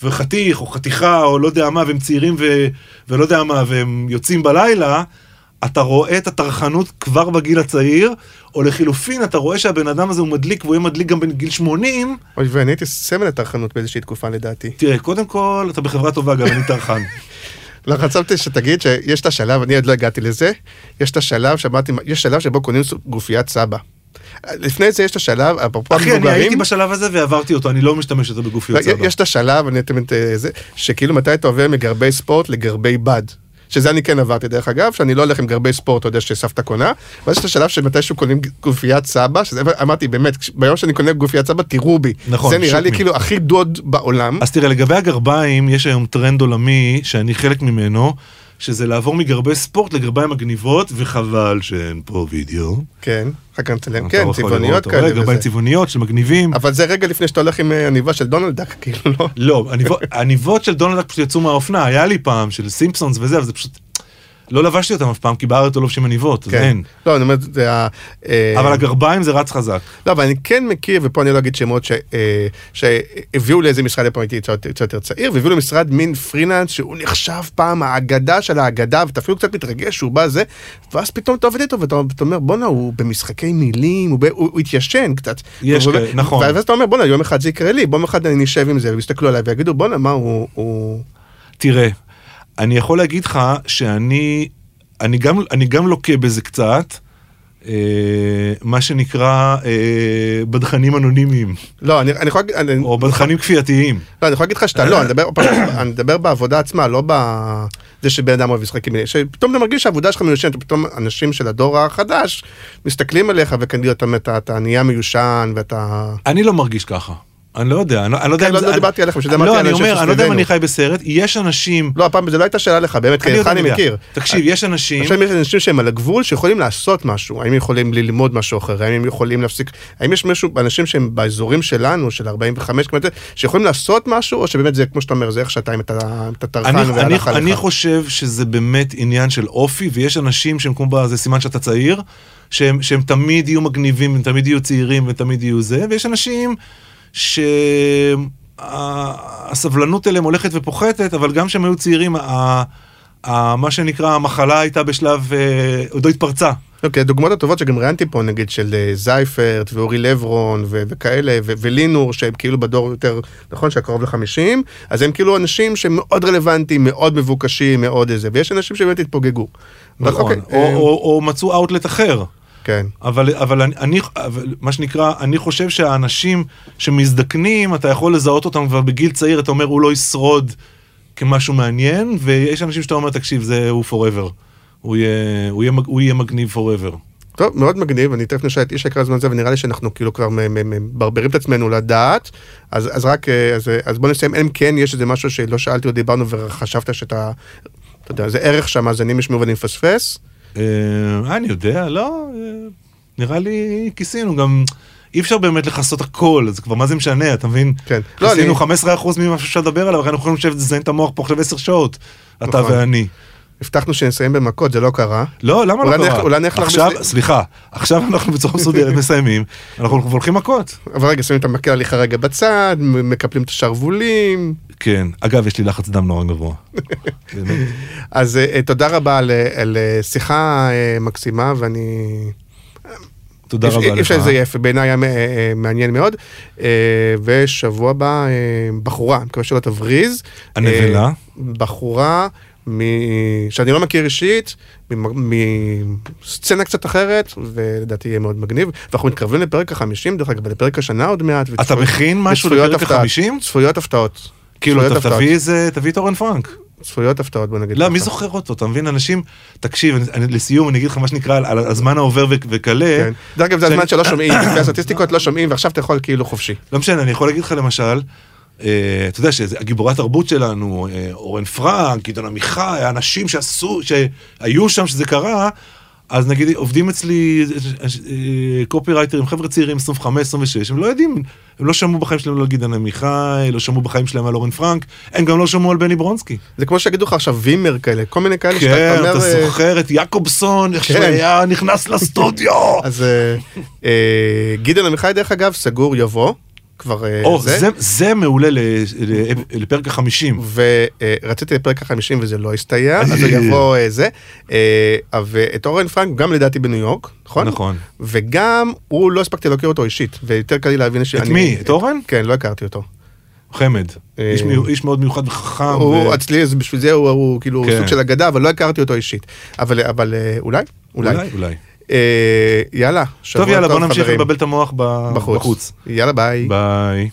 וחתיך או חתיכה או לא יודע מה והם צעירים ו... ולא יודע מה והם יוצאים בלילה, אתה רואה את הטרחנות כבר בגיל הצעיר, או לחילופין אתה רואה שהבן אדם הזה הוא מדליק והוא יהיה מדליק גם בגיל 80, אוי ואני הייתי סמל לטרחנות באיזושהי תקופה לדעתי. תראה, קודם כל אתה בחברה טובה גם אני טרחן. לא, חשבתי שתגיד שיש את השלב, אני עוד לא הגעתי לזה, יש את השלב שאמרתי, יש שלב שבו קונים גופיית סבא. לפני זה יש את השלב, אפרופו אחי, אני הייתי בשלב הזה ועברתי אותו, אני לא משתמש יותר בגופיות לא, סבא. יש את השלב, אני תמיד, אה, זה, שכאילו מתי אתה עובר מגרבי ספורט לגרבי בד. שזה אני כן עברתי דרך אגב, שאני לא הולך עם גרבי ספורט, אתה יודע שסבתא קונה, ואז יש את השלב שמתישהו קונים גופיית סבא, שזה אמרתי באמת, ביום שאני קונה גופיית סבא תירו בי. נכון, זה נראה לי me. כאילו הכי דוד בעולם. אז תראה, לגבי הגרביים, יש היום טרנד עולמי שאני חלק ממנו, שזה לעבור מגרבי ספורט לגרביים מגניבות, וחבל שאין פה וידאו. כן, אחר כך נצלם, כן, צבעוניות אתה כאלה. גרביים. צבעוניות של מגניבים. אבל זה רגע לפני שאתה הולך עם אה, עניבה של דונלד דאק, כאילו לא. לא, עניבות של דונלד דאק פשוט יצאו מהאופנה, היה לי פעם, של סימפסונס וזה, אבל זה פשוט... לא לבשתי אותם אף פעם, כי בארץ לא לובשים עניבות, אז כן. אין. לא, אני אומר, זה ה... אה, אבל הגרביים זה רץ חזק. לא, אבל אני כן מכיר, ופה אני לא אגיד שמות, ש- אה, שהביאו לאיזה משרד, פה הייתי קצת יותר צעיר, והביאו למשרד מין פרילנס שהוא נחשב פעם האגדה של האגדה, ואתה אפילו קצת מתרגש שהוא בא זה, ואז פתאום אתה עובד איתו ואתה אתה אומר, בואנה, הוא במשחקי מילים, הוא, ב- הוא, הוא התיישן קצת. יש כאלה, נכון. ואז אתה אומר, בואנה, יום אחד זה יקרה לי, בוא אחד אני נשב עם זה, ויסתכלו עליי ויגידו, בואנה, מה הוא... הוא... תראה, אני יכול להגיד לך שאני אני גם, אני גם לוקה בזה קצת, אה, מה שנקרא אה, בדחנים אנונימיים, לא, אני אני יכול להגיד... או בדחנים כפייתיים. לא, אני יכול להגיד לך שאתה לא, אני מדבר, אני מדבר בעבודה עצמה, לא בזה שבן אדם אוהב לשחק עם... שפתאום אתה מרגיש שהעבודה שלך מיושנת, פתאום אנשים של הדור החדש מסתכלים עליך וכנראה אתה, אתה, אתה נהיה מיושן ואתה... אני לא מרגיש ככה. אני לא יודע, אני לא אני לא יודע כן, אם לא- זה... לא אני- דיברתי עליך, דיברתי לא, על אני אנשים אומר, אני לא יודע אם שסביבנו. אני חי בסרט, יש אנשים... לא, הפעם זה לא הייתה שאלה לך, באמת, כי אני אותך אני. מכיר. תקשיב, יש אנשים... עכשיו יש אנשים שהם על הגבול שיכולים לעשות משהו, האם יכולים ללמוד משהו אחר, האם הם יכולים להפסיק, האם יש משהו, אנשים שהם באזורים שלנו, של 45 קמ"ש, שיכולים לעשות משהו, או שבאמת זה, כמו שאתה אומר, זה איך שאתה עם את ה- את הטרחן אני, אני, והלך אני. חושב שזה באמת עניין של אופי, ויש אנשים שהם כמו בזה סימן שאתה צעיר, שהם תמיד יהיו מגניבים, הם תמיד יהיו צעירים ותמיד יהיו זה, ויש אנשים שהסבלנות אליהם הולכת ופוחתת, אבל גם כשהם היו צעירים, ה, ה, מה שנקרא, המחלה הייתה בשלב, אה, עוד לא התפרצה. אוקיי, הדוגמאות הטובות שגם ראיינתי פה, נגיד של אה, זייפרט ואורי לברון ו- וכאלה, ו- ולינור, שהם כאילו בדור יותר, נכון, שהקרוב ל-50, אז הם כאילו אנשים שהם מאוד רלוונטיים, מאוד מבוקשים, מאוד איזה, ויש אנשים שבאמת התפוגגו. נכון, אוקיי, או, אה, או, או מצאו אאוטלט אחר. כן. אבל, אבל אני, אני, אבל מה שנקרא, אני חושב שהאנשים שמזדקנים, אתה יכול לזהות אותם כבר בגיל צעיר, אתה אומר, הוא לא ישרוד כמשהו מעניין, ויש אנשים שאתה אומר, תקשיב, זה הוא forever. הוא יהיה, הוא יהיה, הוא יהיה מגניב forever. טוב, מאוד מגניב, אני תכף נשאל את איש יקר הזמן הזה, ונראה לי שאנחנו כאילו כבר מברברים את עצמנו לדעת, אז, אז רק, אה, אז, אז בוא נסיים, אם כן יש איזה משהו שלא שאלתי או דיברנו וחשבת שאתה, אתה יודע, זה ערך שהמאזינים ישמעו ואני מפספס, אה, אני יודע, לא, אה, נראה לי כיסינו גם... אי אפשר באמת לכסות הכל, אז כבר מה זה משנה, אתה מבין? כן. לא, אני- 15% ממה שאפשר לדבר עליו, אנחנו יכולים לשבת לזיין את המוח פה עכשיו 10 שעות, אתה נכון. ואני. הבטחנו שנסיים במכות, זה לא קרה. לא, למה לא נלך- קרה? אולי נלך עכשיו, להרביץ סליחה, עכשיו אנחנו בצורה מסודרת מסיימים, אנחנו הולכים מכות. אבל רגע, שמים את המקל הליכה רגע בצד, מקפלים את השרוולים. כן, אגב, יש לי לחץ דם נורא גבוה. אז אה, אה, תודה רבה על, אה, על שיחה מקסימה, ואני... תודה אי- רבה אי לך. אפשר לזייף, בעיניי היה מעניין מאוד. ושבוע הבא, בחורה, אני מקווה שלא תבריז. הנבלה. בחורה מ... שאני לא מכיר אישית, מסצנה קצת אחרת, ולדעתי יהיה מאוד מגניב. ואנחנו מתקרבים לפרק החמישים, דרך אגב, ולפרק השנה עוד מעט. אתה וצפויות- מכין משהו לפרק. החמישים? צפויות הפתעות. כאילו, צפויות אתה. תביא איזה, תביא את אורן פרנק. צפויות הפתעות, בוא נגיד. לא, ככה. מי זוכר אותו? אתה מבין? אנשים, תקשיב, אני- אני- לסיום אני אגיד לך מה שנקרא על- הזמן העובר וכלה. כן. דרך אגב, זה הזמן שלא שומעים, לפי הסטטיסטיקות לא שומעים, ועכשיו אתה יכול כאילו חופשי. לא משנה, אני יכול להגיד לך למשל, אתה יודע שהגיבורי התרבות שלנו, אה, אורן פרנק, גדעון עמיחי, האנשים שעשו, שהיו שם שזה קרה, אז נגיד עובדים אצלי אה, קופירייטרים, חבר'ה צעירים, 25, 26, הם לא יודעים, הם לא שמעו בחיים שלהם על גדעון עמיחי, לא שמעו בחיים שלהם על אורן פרנק, הם גם לא שמעו על בני ברונסקי. זה כמו שיגידו לך עכשיו וימר כאלה, כל מיני כאלה שאתה כן, אומר... אתה אה, זוכר את יעקובסון, איך שהוא כן. היה נכנס לסטודיו. אז אה, אה, גדעון עמיחי, דרך אגב, סגור יבוא, כבר אה, או, זה. זה- זה מעולה ל- ל- לפרק החמישים. ורציתי לפרק החמישים וזה לא הסתייע, אז הוא יבוא אה, זה. אה, ואת אורן פרנק גם לדעתי בניו יורק, נכון? נכון. וגם הוא לא הספקתי להכיר אותו אישית, ויותר קל לי להבין ש... את מי? את אורן? כן, לא הכרתי אותו. חמד. איש מיו- איש מאוד מיוחד וחכם. הוא ו- אצלי, בשביל זה הוא- הוא כאילו כן. סוג של אגדה, אבל לא הכרתי אותו אישית. אבל אבל, אולי? אולי. אולי, אולי. אה, יאללה, שבוע טוב, יאללה, בוא נמשיך. לבלבל את המוח בחוץ. יאללה, ביי. ביי.